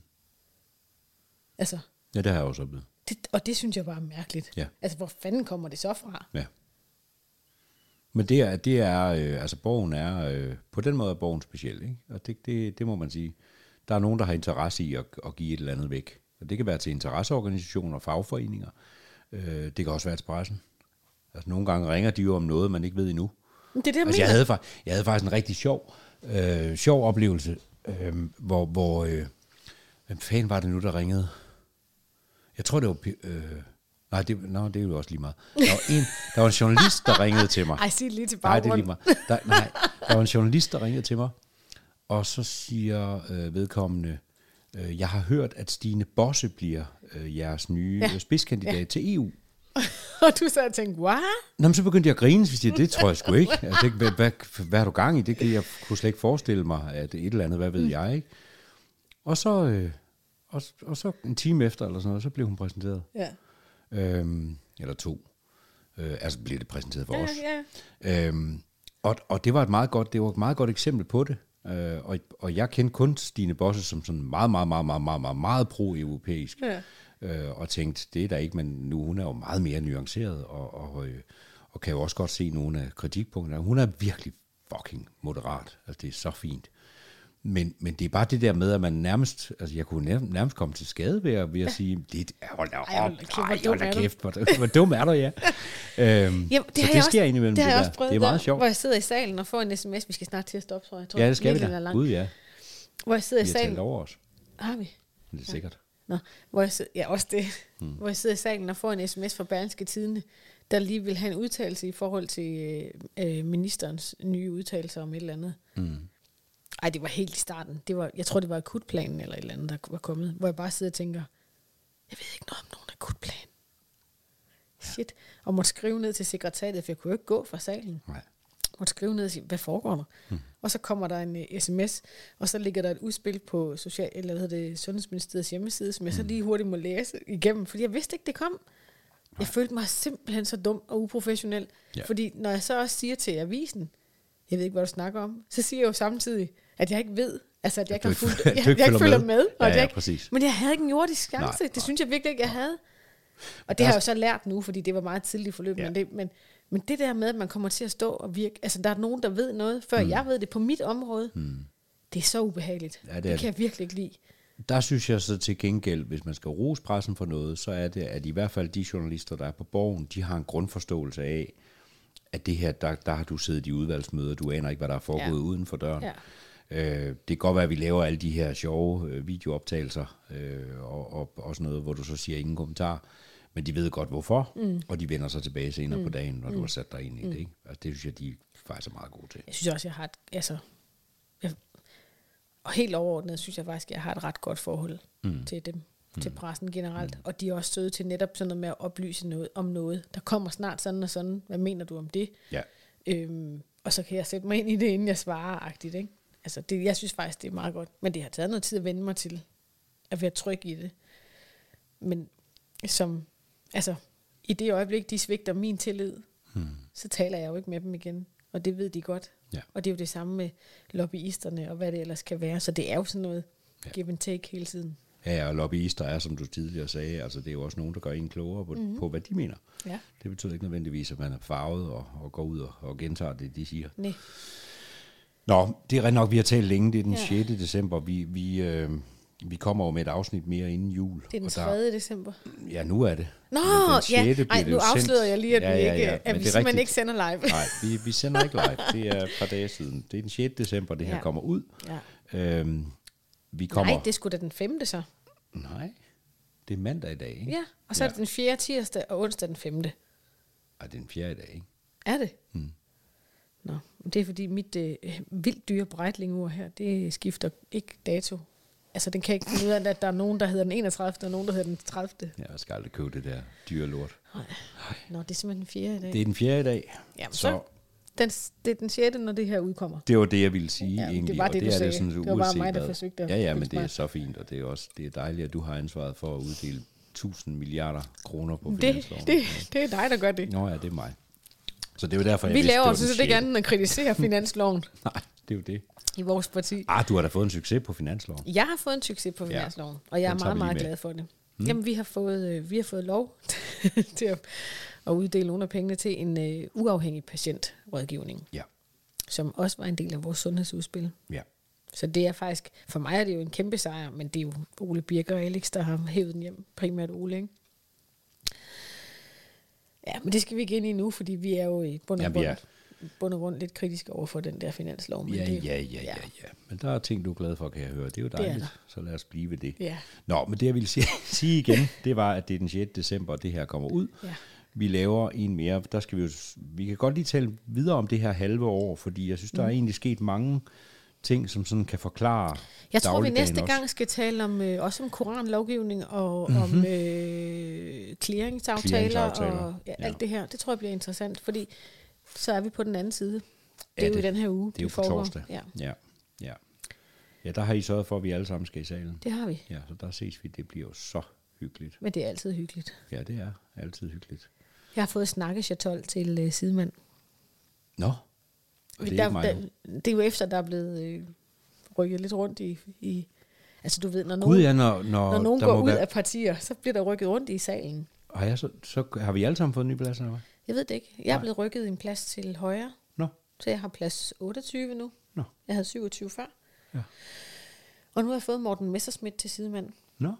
Altså, Ja, det har jeg også oplevet. det, og det synes jeg bare er mærkeligt. Ja. Altså, hvor fanden kommer det så fra? Ja. Men det er, det er øh, altså borgen er, øh, på den måde er borgen speciel, ikke? Og det, det, det må man sige. Der er nogen, der har interesse i at, at give et eller andet væk. Og det kan være til interesseorganisationer og fagforeninger. Øh, det kan også være til pressen. Altså nogle gange ringer de jo om noget, man ikke ved endnu. Det er det, jeg Altså, jeg, mener. havde, fa- jeg havde faktisk en rigtig sjov, øh, sjov oplevelse, øh, hvor, hvor øh, hvem fanden var det nu, der ringede? Jeg tror, det var... Øh, nej, det, no, det er jo også lige meget. Der var en, der var en journalist, der ringede til mig. Ej, sig lige til Nej, det er lige meget. Der, nej, der var en journalist, der ringede til mig, og så siger øh, vedkommende, øh, jeg har hørt, at Stine Bosse bliver øh, jeres nye ja. spidskandidat ja. til EU. og du sad og tænkte, what? Nå, men så begyndte jeg at grine, så jeg, det tror jeg sgu ikke. Altså, det, hvad, hvad, hvad har du gang i? Det kan jeg kunne slet ikke forestille mig, at et eller andet, hvad ved jeg, ikke? Og så, øh, og, og så en time efter, eller sådan noget, så blev hun præsenteret. Ja. Øhm, eller to. Øh, altså blev det præsenteret for Ja, os. ja. Øhm, og, og det var et meget godt, det var et meget godt eksempel på det. Øh, og, og jeg kendte kun Stine Bosse som sådan meget, meget, meget, meget, meget, meget, meget pro-europæisk. Ja. Øh, og tænkte, det er der ikke, men nu hun er jo meget mere nuanceret, og, og, øh, og kan jo også godt se nogle af kritikpunkterne. Hun er virkelig fucking moderat. Altså, det er så fint. Men, men det er bare det der med, at man nærmest, altså jeg kunne nærmest, nærmest komme til skade ved at, ved at sige, det er, hold da op, Ej, hold da kæft, hvor er du." kæft, hvor, dum er du, ja. øhm, Jamen, så har det sker også, indimellem. det har jeg også prøvet det er meget der, sjovt. Hvor jeg sidder i salen og får en sms. Vi skal snart til at stoppe, tror jeg. jeg tror, Ja, det skal vi da. Gud, ja. Hvor jeg sidder i Vi har salen. talt over os. Har vi? Det er sikkert. Nå, hvor jeg sidder, ja, også det. Mm. Hvor jeg sidder i salen og får en sms fra Berlingske Tidene, der lige vil have en udtalelse i forhold til øh, øh, ministerens nye udtalelser om et eller andet. Mm. Ej, det var helt i starten. Det var, jeg tror, det var akutplanen eller et eller andet, der var kommet. Hvor jeg bare sidder og tænker, jeg ved ikke noget om nogen akutplan. Shit. Og måtte skrive ned til sekretariatet, for jeg kunne jo ikke gå fra salen. Nej. Måtte skrive ned og sige, hvad foregår der? Hmm. Og så kommer der en uh, sms, og så ligger der et udspil på social, eller hvad hedder det, Sundhedsministeriets hjemmeside, som jeg så lige hurtigt må læse igennem, fordi jeg vidste ikke, det kom. Jeg følte mig simpelthen så dum og uprofessionel. Ja. Fordi når jeg så også siger til avisen, jeg ved ikke, hvad du snakker om, så siger jeg jo samtidig, at jeg ikke ved, altså at jeg At ikke har fulgt, jeg, jeg ikke følger med. med. og Ja, at jeg ja, ikke, præcis. Men jeg havde ikke en jordisk chance. Nej, det nej. synes jeg virkelig ikke, jeg havde. Og det har jeg jo så lært nu, fordi det var meget tidligt forløb. Ja. Men, det, men, men det der med, at man kommer til at stå og virke... Altså, der er nogen, der ved noget, før mm. jeg ved det på mit område. Mm. Det er så ubehageligt. Ja, det det, det. kan jeg virkelig ikke lide. Der synes jeg så til gengæld, hvis man skal rose pressen for noget, så er det, at i hvert fald de journalister, der er på borgen, de har en grundforståelse af, at det her, der, der har du siddet i udvalgsmøder, du aner ikke, hvad der er foregået ja. uden for døren. Ja. Øh, det kan godt være, at vi laver alle de her sjove øh, videooptagelser øh, og, og, og sådan noget, hvor du så siger ingen kommentar. Men de ved godt hvorfor, mm. og de vender sig tilbage senere mm. på dagen, når mm. du har sat dig ind i det. Ikke? Altså, det synes jeg, de faktisk er meget gode til. Jeg synes også, jeg har et... Altså, jeg, og helt overordnet synes jeg faktisk, jeg har et ret godt forhold mm. til dem, mm. til pressen generelt. Mm. Og de er også søde til netop sådan noget med at oplyse noget om noget. Der kommer snart sådan og sådan. Hvad mener du om det? Ja. Øhm, og så kan jeg sætte mig ind i det, inden jeg svarer agtigt, ikke? Altså, det, jeg synes faktisk, det er meget godt. Men det har taget noget tid at vende mig til at være tryg i det. Men som, altså, i det øjeblik, de svigter min tillid, hmm. så taler jeg jo ikke med dem igen. Og det ved de godt. Ja. Og det er jo det samme med lobbyisterne og hvad det ellers kan være. Så det er jo sådan noget Ja. give and take hele tiden. Ja, og lobbyister er, som du tidligere sagde, altså det er jo også nogen, der gør en klogere på, mm-hmm. på hvad de mener. Ja. Det betyder ikke nødvendigvis, at man er farvet og, og går ud og, og gentager det, de siger. Nej. Nå, det er rent nok, vi har talt længe. Det er den Ja. 6. december. Vi, vi, øh, vi kommer jo med et afsnit mere inden jul. Det er den og der- 3. december. Ja, nu er det. Nå, ja. Ej, nu afslører sendt. jeg lige, at, Ja, vi, ja, ikke, ja, at men vi simpelthen rigtigt. ikke sender live. Nej, vi, vi sender ikke live. Det er et par dage siden. Det er den 6. december, det her Ja. kommer ud. Ja. Øhm, vi kommer... Nej, det sgu da den 5. så. Nej, det er mandag i dag, ikke? Ja, og så ja. er det den 4. tirsdag og onsdag den 5. Ej, det er den fjerde i dag, ikke? Er det? Mm. Nå, det er fordi mit øh, vildt dyre Breitling-ur her, det skifter ikke dato. Altså, den kan ikke finde ud af, at der er nogen, der hedder den 31. og nogen, der hedder den 30. Jeg skal aldrig købe det der dyre lort. Nå, det er simpelthen den 4. i dag. Det er den fjerde i dag. Jamen, så så, den, det er den 6. når det her udkommer. det var det, jeg ville sige Ja, det egentlig. var og det, du er sagde. sådan, Det var bare mig, der forsøgte at Ja, ja, men det er så fint, og det er også det er dejligt, at du har ansvaret for at uddele 1000 milliarder kroner på Det, finansloven. det, det er dig, der gør det. Nå ja, det er mig. Så det er jo derfor, jeg Vi vidste, laver det var altså den så det ikke andet end at kritisere finansloven. Nej, det er jo det. i vores parti. Ah, du har da fået en succes på finansloven. Jeg har fået en succes på finansloven, og jeg er meget, vi meget med. glad for det. Mm. Jamen, vi har fået, øh, vi har fået lov til at, at uddele nogle af pengene til en øh, uafhængig patientrådgivning, Ja, som også var en del af vores sundhedsudspil. ja. Så det er faktisk, for mig er det jo en kæmpe sejr, men det er jo Ole Birker og Alex, der har hævet den hjem, primært Ole, ikke? Ja, men det skal vi ikke ind i nu, fordi vi er jo i bund og, Ja, vi grund, er. Bund og grund lidt kritiske over for den der finanslov. Men Ja, det, ja, ja, ja, ja. Men der er ting, du er glad for, kan jeg høre. Det er jo er dejligt. der. så lad os blive ved det. Ja. Nå, men det jeg ville sige, sige igen, det var, at det er den 6. december, det her kommer ud. Ja. Vi laver en mere. Der skal vi jo, vi kan godt lige tale videre om det her halve år, fordi jeg synes, der er egentlig sket mange ting, som sådan kan forklare Mm. Jeg tror, vi næste også. gang skal tale om øh, også om koranlovgivning og mm-hmm. om øh, clearingsaftaler, Clearingsaftaler, og ja, ja. alt det her. Det tror jeg bliver interessant, fordi så er vi på den anden side. Det Ja, er jo det- i den her uge. Det er jo på torsdag. Ja, ja, ja. Ja, der har I sørget for, at vi alle sammen skal i salen. det har vi. Ja, så der ses vi. Det bliver jo så hyggeligt. Men det er altid hyggeligt. Ja, det er altid hyggeligt. Jeg har fået snakkechatol til øh, sidemand. Nå, og det er der, der, det er jo efter, der er blevet øh, rykket lidt rundt i... i altså du ved, når Gud nogen, ja, når, når, når nogen går ud være, af partier, så bliver der rykket rundt i salen. Har, jeg så, så har vi alle sammen fået en ny plads, eller hvad? Jeg ved det ikke. Jeg er Nej. blevet rykket en plads til højre, Nå, så jeg har plads 28 nu. nå, Jeg havde 27 før. Ja. Og nu har jeg fået Morten Messerschmidt til sidemand. nå.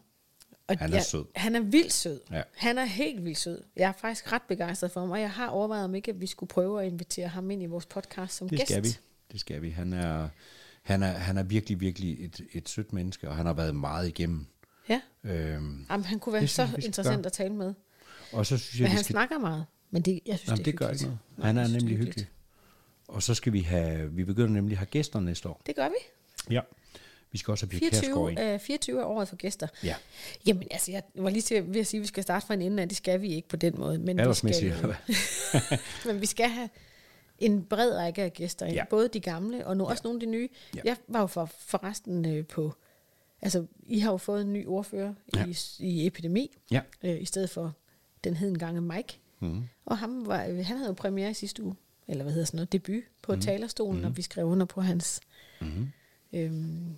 Og Han er jeg, sød. Han er vildt sød. Ja. Han er helt vildt sød. Jeg er faktisk ret begejstret for ham, og jeg har overvejet, om ikke at vi skulle prøve at invitere ham ind i vores podcast som Det gæst. skal vi. Det skal vi. Han er, han er, han er virkelig, virkelig et, et sødt menneske, og han har været meget igennem. Ja. Øhm, Jamen, han kunne være Det så synes skal interessant at tale med. og så synes jeg, Men han skal... snakker meget. Men det, jeg synes, Jamen, det, det er gør hyggeligt. ikke noget. Han er synes, nemlig det hyggelig. Og så skal vi have... Vi begynder nemlig at have gæster næste år. Det gør vi. Ja. Vi skal også have Pia Kjærsgaard 24, ind. øh, 24 er året for gæster. Ja. Jamen, altså, jeg var lige til ved at sige, at vi skal starte fra en ende af. Det skal vi ikke på den måde. Men vi Aldersmæssigt, skal? Men vi skal have en bred række af gæster ind. Ja. Ja. Både de gamle, og nu også nogle af de nye. Ja. Ja. Jeg var jo for, forresten øh, på... Altså, I har jo fået en ny ordfører Ja. ja. i, i epidemi, Ja. øh, i stedet for den hed engang Mike. Mm. Og ham var, han havde jo premiere i sidste uge, eller hvad hedder sådan noget, debut på mm. talerstolen, mm. og vi skrev under på hans... Mm. Øhm,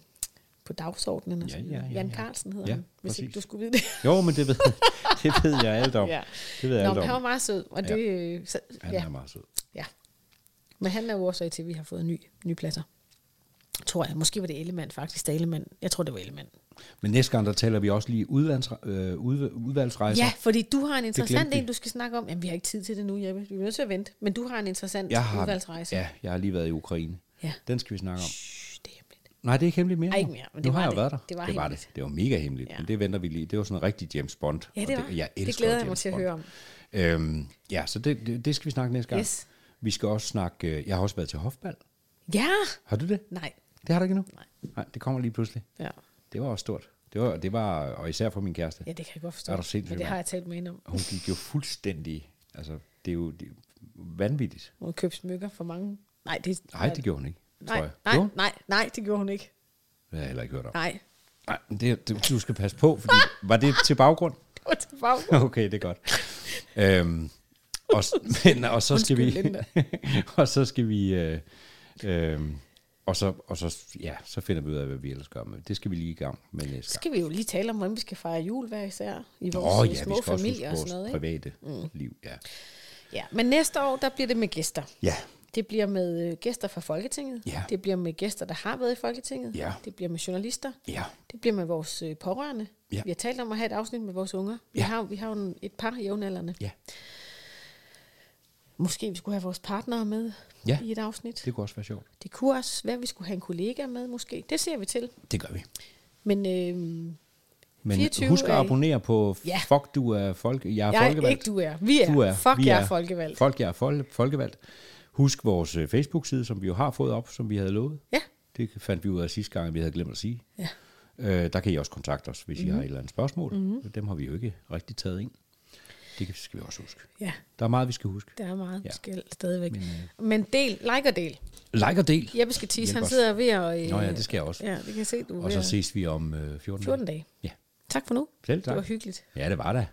på dagsordenen og Ja, ja, ja, Jan ja. Carlsen hedder Ja, han, hvis ikke du skulle vide det. Jo, men det ved, det ved jeg alt om. ja. Det ved jeg Nå, alt men han var om. meget sød, og Ja. det... øh, Så, Han ja. er meget sød. Ja. Men han er jo årsag til, at vi har fået ny, nye pladser. Tror jeg. Måske var det Ellemann faktisk. Det Ellemann. Jeg tror, det var Ellemann. Men næste gang, der taler vi også lige udlands, øh, ud, udvalgsrejser. Ja, fordi du har en interessant en, du skal snakke om. Jamen, vi har ikke tid til det nu, Jeppe. Vi er nødt til at vente. Men du har en interessant jeg har, udvalgsrejse. Ja, jeg har lige været i Ukraine. ja. Den skal vi snakke om. Shh, det er hemmeligt. Nej, det er ikke hemmeligt mere. Ej, nu. ikke mere, men nu det har jeg jo det. været der. Det var det var hemmeligt. det. Det var mega hemmeligt. Ja. Men det venter vi lige. Det var sådan rigtig James Bond. Ja, og det var. jeg det elsker glæder jeg mig til at høre om. Øhm, ja, så det, det, det skal vi snakke næste gang. Yes. Vi skal også snakke... øh, Jeg har også været til hofbal. Ja! Har du det? Nej. Det har du ikke endnu? Nej. Nej, det kommer lige pludselig. Ja. Det var også stort. Det var, det var og især for min kæreste. ja, det kan jeg godt forstå. Er du Men det har jeg talt med hende om. Hun gik jo fuldstændig... Altså, det er jo det er vanvittigt. Hun har købt smykker for mange. Nej, det, Nej, det gjorde hun ikke, tror nej, jeg. nej, Jo, nej, nej, det gjorde hun ikke. det har jeg heller ikke hørt om. Nej, Nej, det, det, du skal passe på, fordi var det til baggrund? det var til baggrund. Okay, det er godt. øhm, og, men, og så skal vi... Og så skal vi... Øh, øh, og så, og så, ja, så finder vi ud af, hvad vi ellers gør. Men det skal vi lige i gang med næste gang. skal vi jo lige tale om, hvordan vi skal fejre jul hver især i vores øh, ja, små vi skal familier og sådan noget. Ikke? private mm. liv. Ja. Ja, men næste år, der bliver det med gæster. ja, Det bliver med øh, gæster fra Folketinget. Ja. Det bliver med gæster, der har været i Folketinget. Ja. Det bliver med journalister. ja, Det bliver med vores øh, pårørende. Ja. Vi har talt om at have et afsnit med vores unger. Vi Ja. har, vi har jo et par jævnaldrende. ja. Måske vi skulle have vores partnere med Ja. i et afsnit. Det kunne også være sjovt. Det kunne også være, at vi skulle have en kollega med måske. Det ser vi til. Det gør vi. Men øh, Men 24 husk at er I- abonnere på Ja. Fuck, du er, folk, jeg er jeg er folkevalgt. ikke du er. Vi er. Du er. Fuck, Vi jeg er. folkevalgt. Folk, jeg er fol- folkevalgt. Husk vores øh, Facebook-side, som vi jo har fået op, som vi havde lovet. Ja. Det fandt vi ud af sidste gang, at vi havde glemt at sige. Ja. Øh, der kan I også kontakte os, hvis mm. I Mhm. har et eller andet spørgsmål. Mm. Dem har vi jo ikke rigtig taget ind. Det skal vi også huske. Ja, Der er meget, vi skal huske. der er meget Ja. ja. skal stadigvæk. Men, Men, Men del, like og del. Like og del. Jeppe skal tisse, han sidder ved at... Øh, Nå ja, det skal jeg også. Ja, det kan jeg se, du Og så ses vi om øh, 14, 14 dage. dage. Ja. Tak for nu. Selv Det tak. var hyggeligt. Ja, det var det.